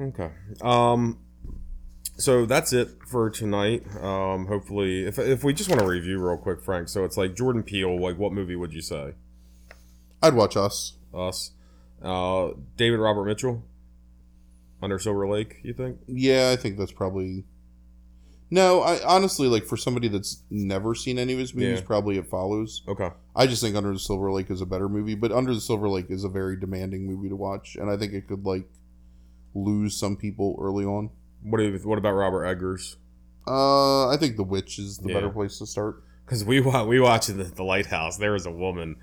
Okay. Um. So that's it for tonight. Um. Hopefully, if if we just want to review real quick, Frank. So it's like Jordan Peele. Like, what movie would you say? I'd watch Us. Us. Uh. David Robert Mitchell. Under Silver Lake. You think? Yeah, I think that's probably. No, I honestly like for somebody that's never seen any of his movies, Yeah. probably it follows. Okay. I just think Under the Silver Lake is a better movie, but Under the Silver Lake is a very demanding movie to watch, and I think it could like lose some people early on. What do you, What about Robert Eggers? Uh, I think The Witch is the Yeah. better place to start. because we wa- we watched the, the lighthouse there was a woman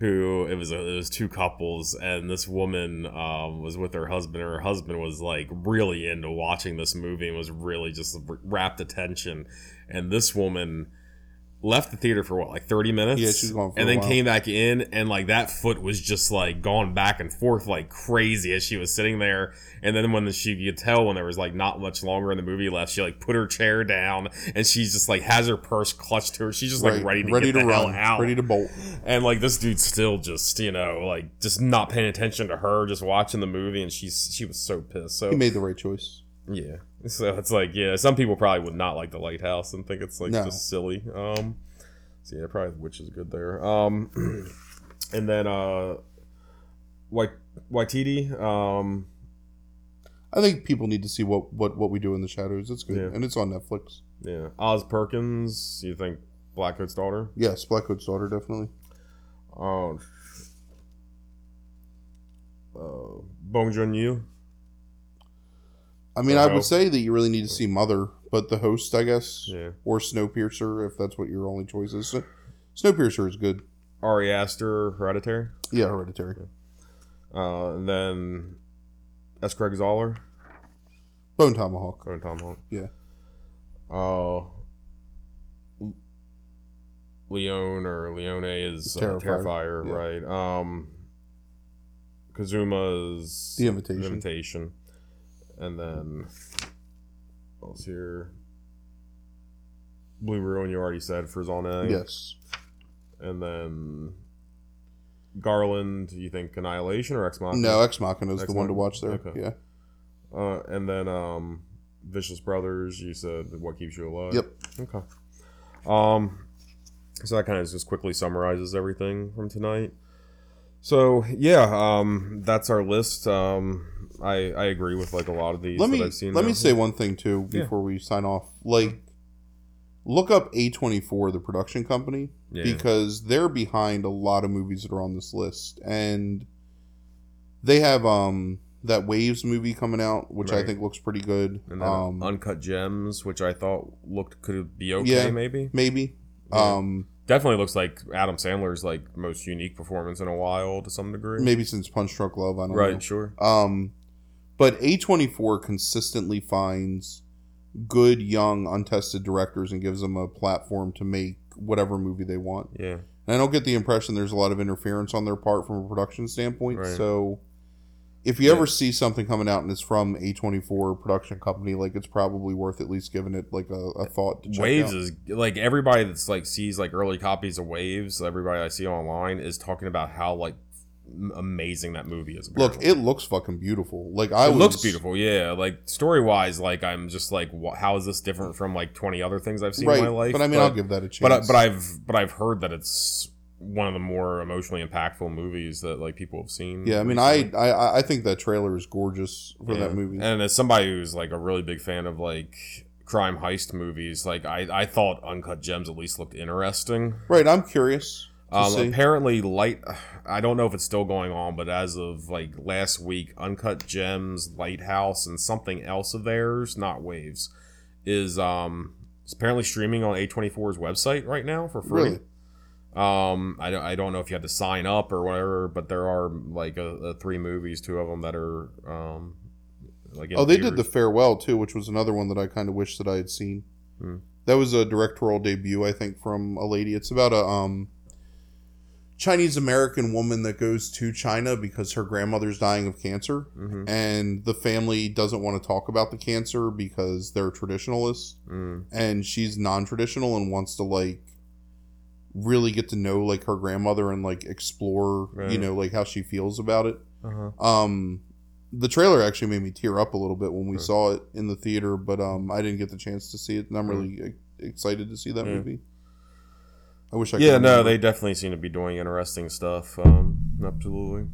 who it was a, it was two couples and this woman um, was with her husband and her husband was like really into watching this movie and was really just rapt attention. And this woman left the theater for what like 30 minutes? Yeah, she's gone for and then came back in and like that foot was just like going back and forth like crazy as she was sitting there. And then when the, she could tell when there was like not much longer in the movie left she like put her chair down and she's just like has her purse clutched to her. She's just like ready to get the hell out. Ready to bolt. and like this dude's still just you know like just not paying attention to her just watching the movie and she's she was so pissed. So He made the right choice. yeah. So it's like, yeah, some people probably would not like the lighthouse and think it's like No. just silly. Um so yeah, probably which is good there. Um and then uh Taika Waititi, um I think people need to see what what what we do in the shadows. It's good, Yeah. and it's on Netflix. yeah. Oz Perkins, you think Blackcoat's daughter? Yes, Blackcoat's daughter definitely. Oh uh Bong Joon Yu. I mean, I would say that you really need to see Mother, but the host, I guess, Yeah. or Snowpiercer, if that's what your only choice is. So- Snowpiercer is good. Ari Aster, Hereditary. Yeah, Hereditary. Uh and then S. Craig Zahler. Bone Tomahawk. Going Tomahawk. Yeah. Uh, Leone or Leone is uh, Terrifier. Terrifier, Yeah. right? Um, Kusama's The Invitation. The Invitation, and then what else here? Blue Ruin, you already said for. Yes. and then Garland. You think Annihilation or Ex Machina? No, Ex Machina is Ex the one to watch there. Okay. Yeah. Uh, and then um, Vicious Brothers. You said what keeps you alive. Yep. Okay. Um, so that kind of just quickly summarizes everything from tonight. So yeah, um, that's our list. Um, I I agree with like a lot of these Let that me I've seen. let now. me say one thing too Yeah. before we sign off. Like, look up A twenty four, the production company, yeah. because they're behind a lot of movies that are on this list, and they have um that Waves movie coming out, which I think looks pretty good. and then Um, Uncut Gems, which I thought looked could be okay, Yeah. maybe. maybe. Yeah. Um, Definitely looks like Adam Sandler's like most unique performance in a while to some degree. maybe since Punch Drunk Love, I don't Right. know. Right, sure. Um, but A24 consistently finds good, young, untested directors and gives them a platform to make whatever movie they want. Yeah. And I don't get the impression there's a lot of interference on their part from a production standpoint. Right. So if you Yeah. ever see something coming out and it's from A24 production company, like it's probably worth at least giving it like a, a thought to check Waves out. is like everybody that's like sees like early copies of Waves. Everybody I see online is talking about how like amazing that movie is. Look, it looks fucking beautiful. Like I it was, looks beautiful. Yeah, like story wise, like I'm just like, wha how is this different from like 20 other things I've seen right? in my life? But I mean, I'll give that a chance. but I- but I've but I've heard that it's one of the more emotionally impactful movies that like people have seen. yeah, I mean. I, I I think that trailer is gorgeous for Yeah. that movie. And as somebody who's like a really big fan of like crime heist movies, like I I thought Uncut Gems at least looked interesting. Right, I'm curious. Um, apparently, light. I don't know if it's still going on, but as of like last week, Uncut Gems, Lighthouse, and something else of theirs, not Waves, is um it's apparently streaming on A24's website right now for free. Really? Um, I don't, I don't know if you had to sign up or whatever, but there are like a, a three movies, two of them that are um like Oh, they did the farewell too, which was another one that I kind of wish that I had seen. Hmm. That was a directorial debut, I think, from a lady. It's about a um. Chinese American woman that goes to China because her grandmother's dying of cancer, Mm-hmm. and the family doesn't want to talk about the cancer because they're traditionalists, Mm. and she's non-traditional and wants to like really get to know like her grandmother and like explore, you know, like how she feels about it. Uh-huh. Um, the trailer actually made me tear up a little bit when we Right. saw it in the theater, but um, I didn't get the chance to see it, and I'm Right. really excited to see that movie. I wish I. Could. Yeah, no, remember. they definitely seem to be doing interesting stuff. Um, absolutely.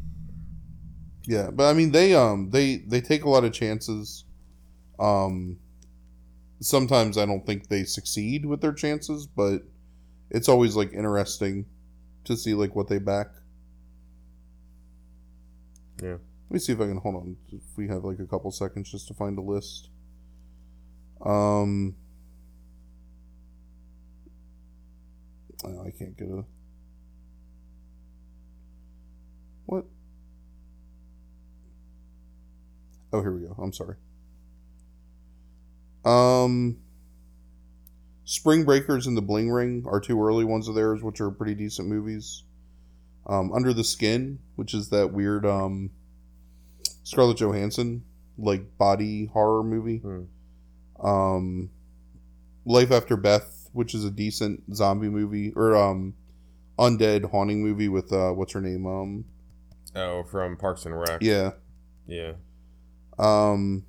Yeah, but I mean, they um, they they take a lot of chances. Um, sometimes I don't think they succeed with their chances, but it's always like interesting to see like what they back. Yeah. Let me see if I can hold on. If we have like a couple seconds just to find a list. Um, oh, I can't get a. What? Oh, here we go. I'm sorry. Um, Spring Breakers and The Bling Ring are two early ones of theirs, which are pretty decent movies. Um, Under the Skin, which is that weird um, Scarlett Johansson like body horror movie. Hmm. Um, Life After Beth, which is a decent zombie movie or um, undead haunting movie with uh, what's her name? Um, Oh, from Parks and Rec. yeah. Yeah. Um,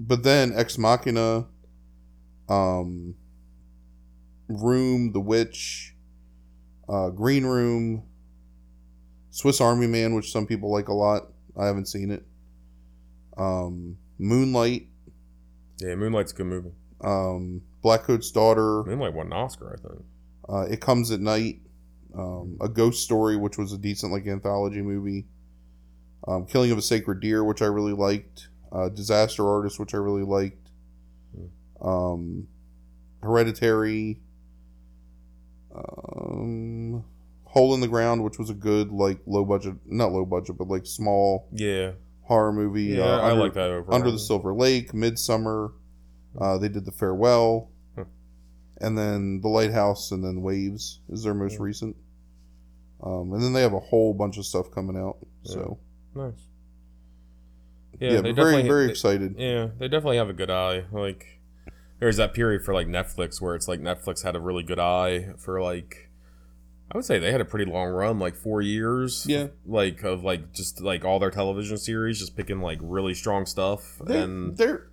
but then Ex Machina, um, Room, The Witch, uh, Green Room, Swiss Army Man, which some people like a lot. I haven't seen it. Um, Moonlight, Yeah, Moonlight's a good movie. um, Blackcoat's Daughter, Moonlight won an Oscar, I think. uh, It Comes at Night, um, A Ghost Story, which was a decent like anthology movie, um, Killing of a Sacred Deer, which I really liked, uh, Disaster Artist, which I really liked, um, Hereditary, um, Hole in the Ground, which was a good like low budget, not low budget, but like small Yeah. horror movie. Yeah, uh, I like that overall. Under the Silver Lake, Midsommar. Uh, they did The Farewell. Huh. And then The Lighthouse and then Waves is their most Yeah. recent. Um, and then they have a whole bunch of stuff coming out. So, Nice. yeah, Yeah, they very, very they- excited. Yeah, they definitely have a good eye. Like, there's that period for like Netflix where it's like Netflix had a really good eye for like, I would say they had a pretty long run, like four years. Yeah. Like of like just like all their television series, just picking like really strong stuff. They're, and they're,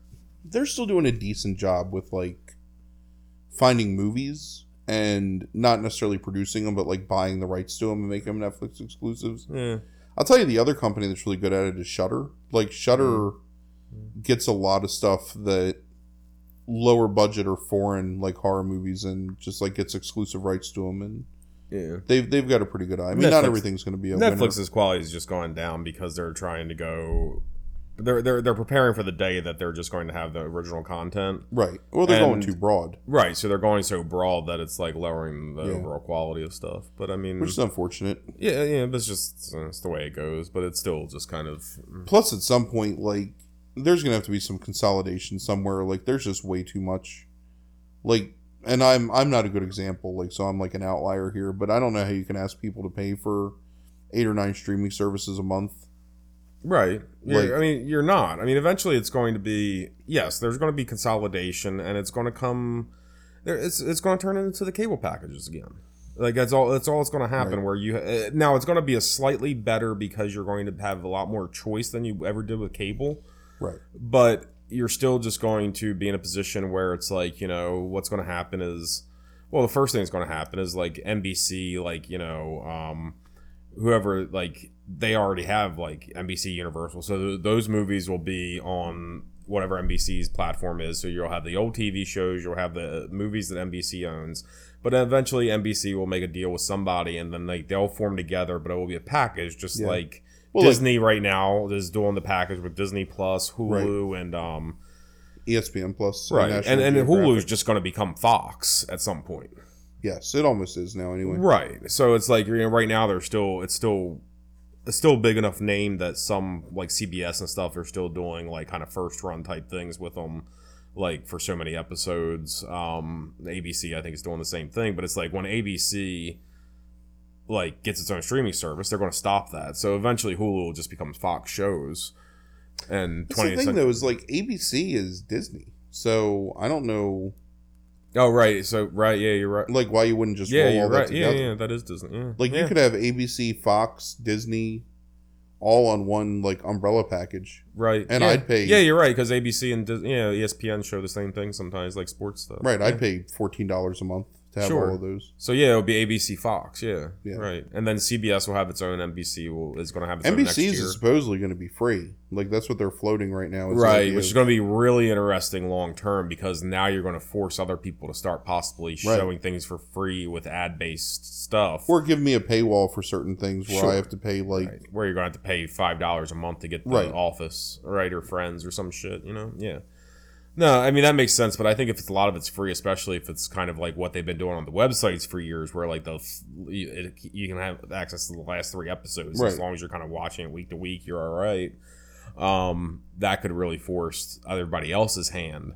they're still doing a decent job with like finding movies and not necessarily producing them, but like buying the rights to them and making them Netflix exclusives. yeah, I'll tell you the other company that's really good at it is Shudder. Like Shudder mm-hmm. gets a lot of stuff that lower budget or foreign like horror movies and just like gets exclusive rights to them and yeah. they've they've got a pretty good eye. I mean, not everything's going to be a winner. Netflix's quality has just gone down because they're trying to go. They're they're they're preparing for the day that they're just going to have the original content. right. Well, they're going too broad, Right, so they're going so broad that it's like lowering the Yeah. overall quality of stuff. But I mean, which is unfortunate. yeah, yeah, but it's just it's the way it goes. But it's still just kind of mm. Plus, at some point, like there's going to have to be some consolidation somewhere. Like there's just way too much. Like, and I'm I'm not a good example. Like, so I'm like an outlier here. But I don't know how you can ask people to pay for eight or nine streaming services a month. Right. You're- Like- I mean, you're not. I mean, eventually it's going to be yes. There's going to be consolidation, and it's going to come. There, it's it's going to turn into the cable packages again. Like that's all. That's all it's going to happen. Right. Where you uh, now it's going to be a slightly better because you're going to have a lot more choice than you ever did with cable. Right. but you're still just going to be in a position where it's like you know what's going to happen is well the first thing that's going to happen is like nbc like you know um whoever like they already have like nbc universal. So th- those movies will be on whatever nbc's platform is. So you'll have the old tv shows you'll have the movies that nbc owns. But eventually nbc will make a deal with somebody and then like they'll form together but it will be a package just Yeah. like Well, like- Disney right now is doing the package with Disney Plus, Hulu, and um ESPN Plus, right, National and and Geographic. Hulu's just going to become Fox at some point, Yes, it almost is now. Anyway, right? So it's like you know, right now they're still it's still it's still a big enough name that some like CBS and stuff are still doing like kind of first run type things with them, like for so many episodes. Um, ABC I think is doing the same thing, but it's like when ABC like gets its own streaming service, they're going to stop that. So eventually, Hulu will just become Fox shows. And That's the thing though is like ABC is Disney, so I don't know Oh right, so right, yeah, you're right. like why you wouldn't just Yeah, roll all that right. Yeah, together. yeah, that is Disney. Yeah. Like yeah. you could have ABC, Fox, Disney, all on one like umbrella package. right, and yeah. I'd pay- Yeah, you're right because ABC and Dis- yeah, ESPN show the same thing sometimes, like sports stuff. Right, Yeah. I'd pay fourteen dollars a month to have Sure. all of those. So yeah, it'll be ABC Fox. Yeah, Yeah. right. And then CBS will have its own. NBC will is going to have its own next NBC's is supposedly going to be free. Like that's what they're floating right now. right, which is going to be really interesting long term because now you're going to force other people to start possibly Right. showing things for free with ad based stuff. or give me a paywall for certain things where Sure. I have to pay like Right, Where you're going to have to pay five dollars a month to get the Right. Office, right, or Friends, or some shit. You know, yeah. No, I mean that makes sense, but I think if it's a lot of it's free, especially if it's kind of like what they've been doing on the websites for years, where like the you, can have access to the last three episodes as long as you're kind of watching it week to week, you're all right. Um, that could really force everybody else's hand.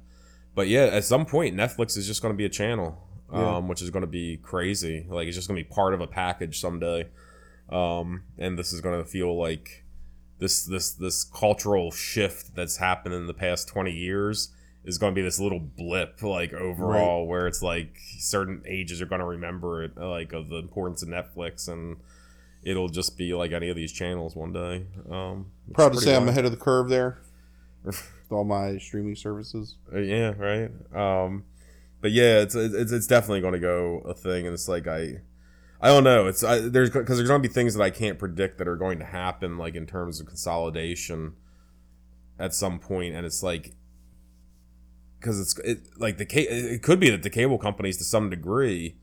But yeah, at some point, Netflix is just going to be a channel, um, Yeah. which is going to be crazy. Like it's just going to be part of a package someday, um, and this is going to feel like this this this cultural shift that's happened in the past 20 years is going to be this little blip like overall where it's like certain ages are going to remember it like of the importance of netflix and it'll just be like any of these channels one day um proud to say I'm ahead of the curve there. with all my streaming services. Uh, yeah right um but yeah it's it's, it's definitely going to go a thing and it's like i i don't know it's I, there's because there's going to be things that i can't predict that are going to happen like in terms of consolidation at some point and it's like because it's it, like the it could be that the cable companies to some degree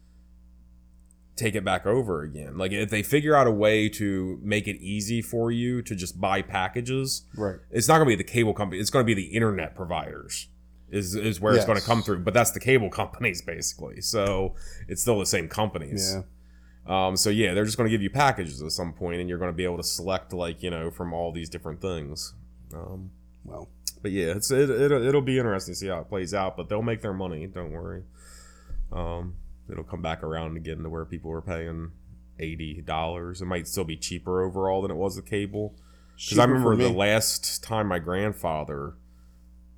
take it back over again like if they figure out a way to make it easy for you to just buy packages Right. it's not going to be the cable company it's going to be the internet providers is is where it's going to come through but that's the cable companies basically so it's still the same companies Yeah. um, so yeah, they're just going to give you packages at some point, and you're going to be able to select like you know from all these different things. Um, Well, but yeah, it's it, it it'll be interesting to see how it plays out. But they'll make their money. Don't worry. Um, it'll come back around again to where people are paying eighty dollars. It might still be cheaper overall than it was the cable. Because I remember the last time my grandfather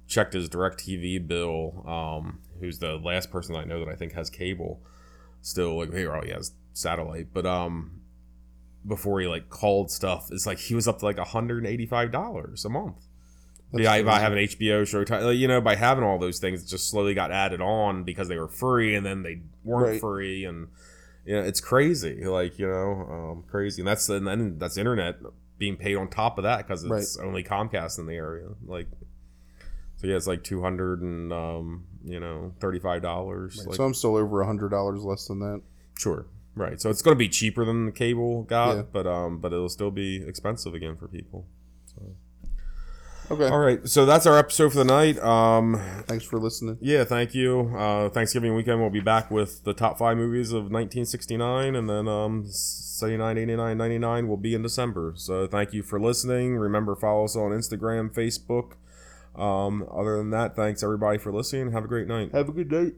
checked his DirecTV bill, um, who's the last person I know that I think has cable still like here oh he has satellite but um before he like called stuff it's like he was up to like $185 a month That's yeah, by having HBO Showtime, you know, by having all those things, it just slowly got added on because they were free, and then they weren't Right. free, and you know, it's crazy, like you know, um, crazy, and that's and then that's internet being paid on top of that because it's only Comcast in the area, like. So yeah, it's like two hundred and um, you know thirty five dollars. Right, Like, so I'm still over a hundred dollars less than that. sure, right. So it's going to be cheaper than the cable got, Yeah. but um, but it'll still be expensive again for people. Okay. All right, so that's our episode for the night. Um, Thanks for listening. Yeah, thank you. Uh, Thanksgiving weekend, we'll be back with the top five movies of 1969, and then um, 79, 89, 99 will be in December. So thank you for listening. Remember, follow us on Instagram, Facebook. Um, other than that, thanks everybody for listening. Have a great night. Have a good night.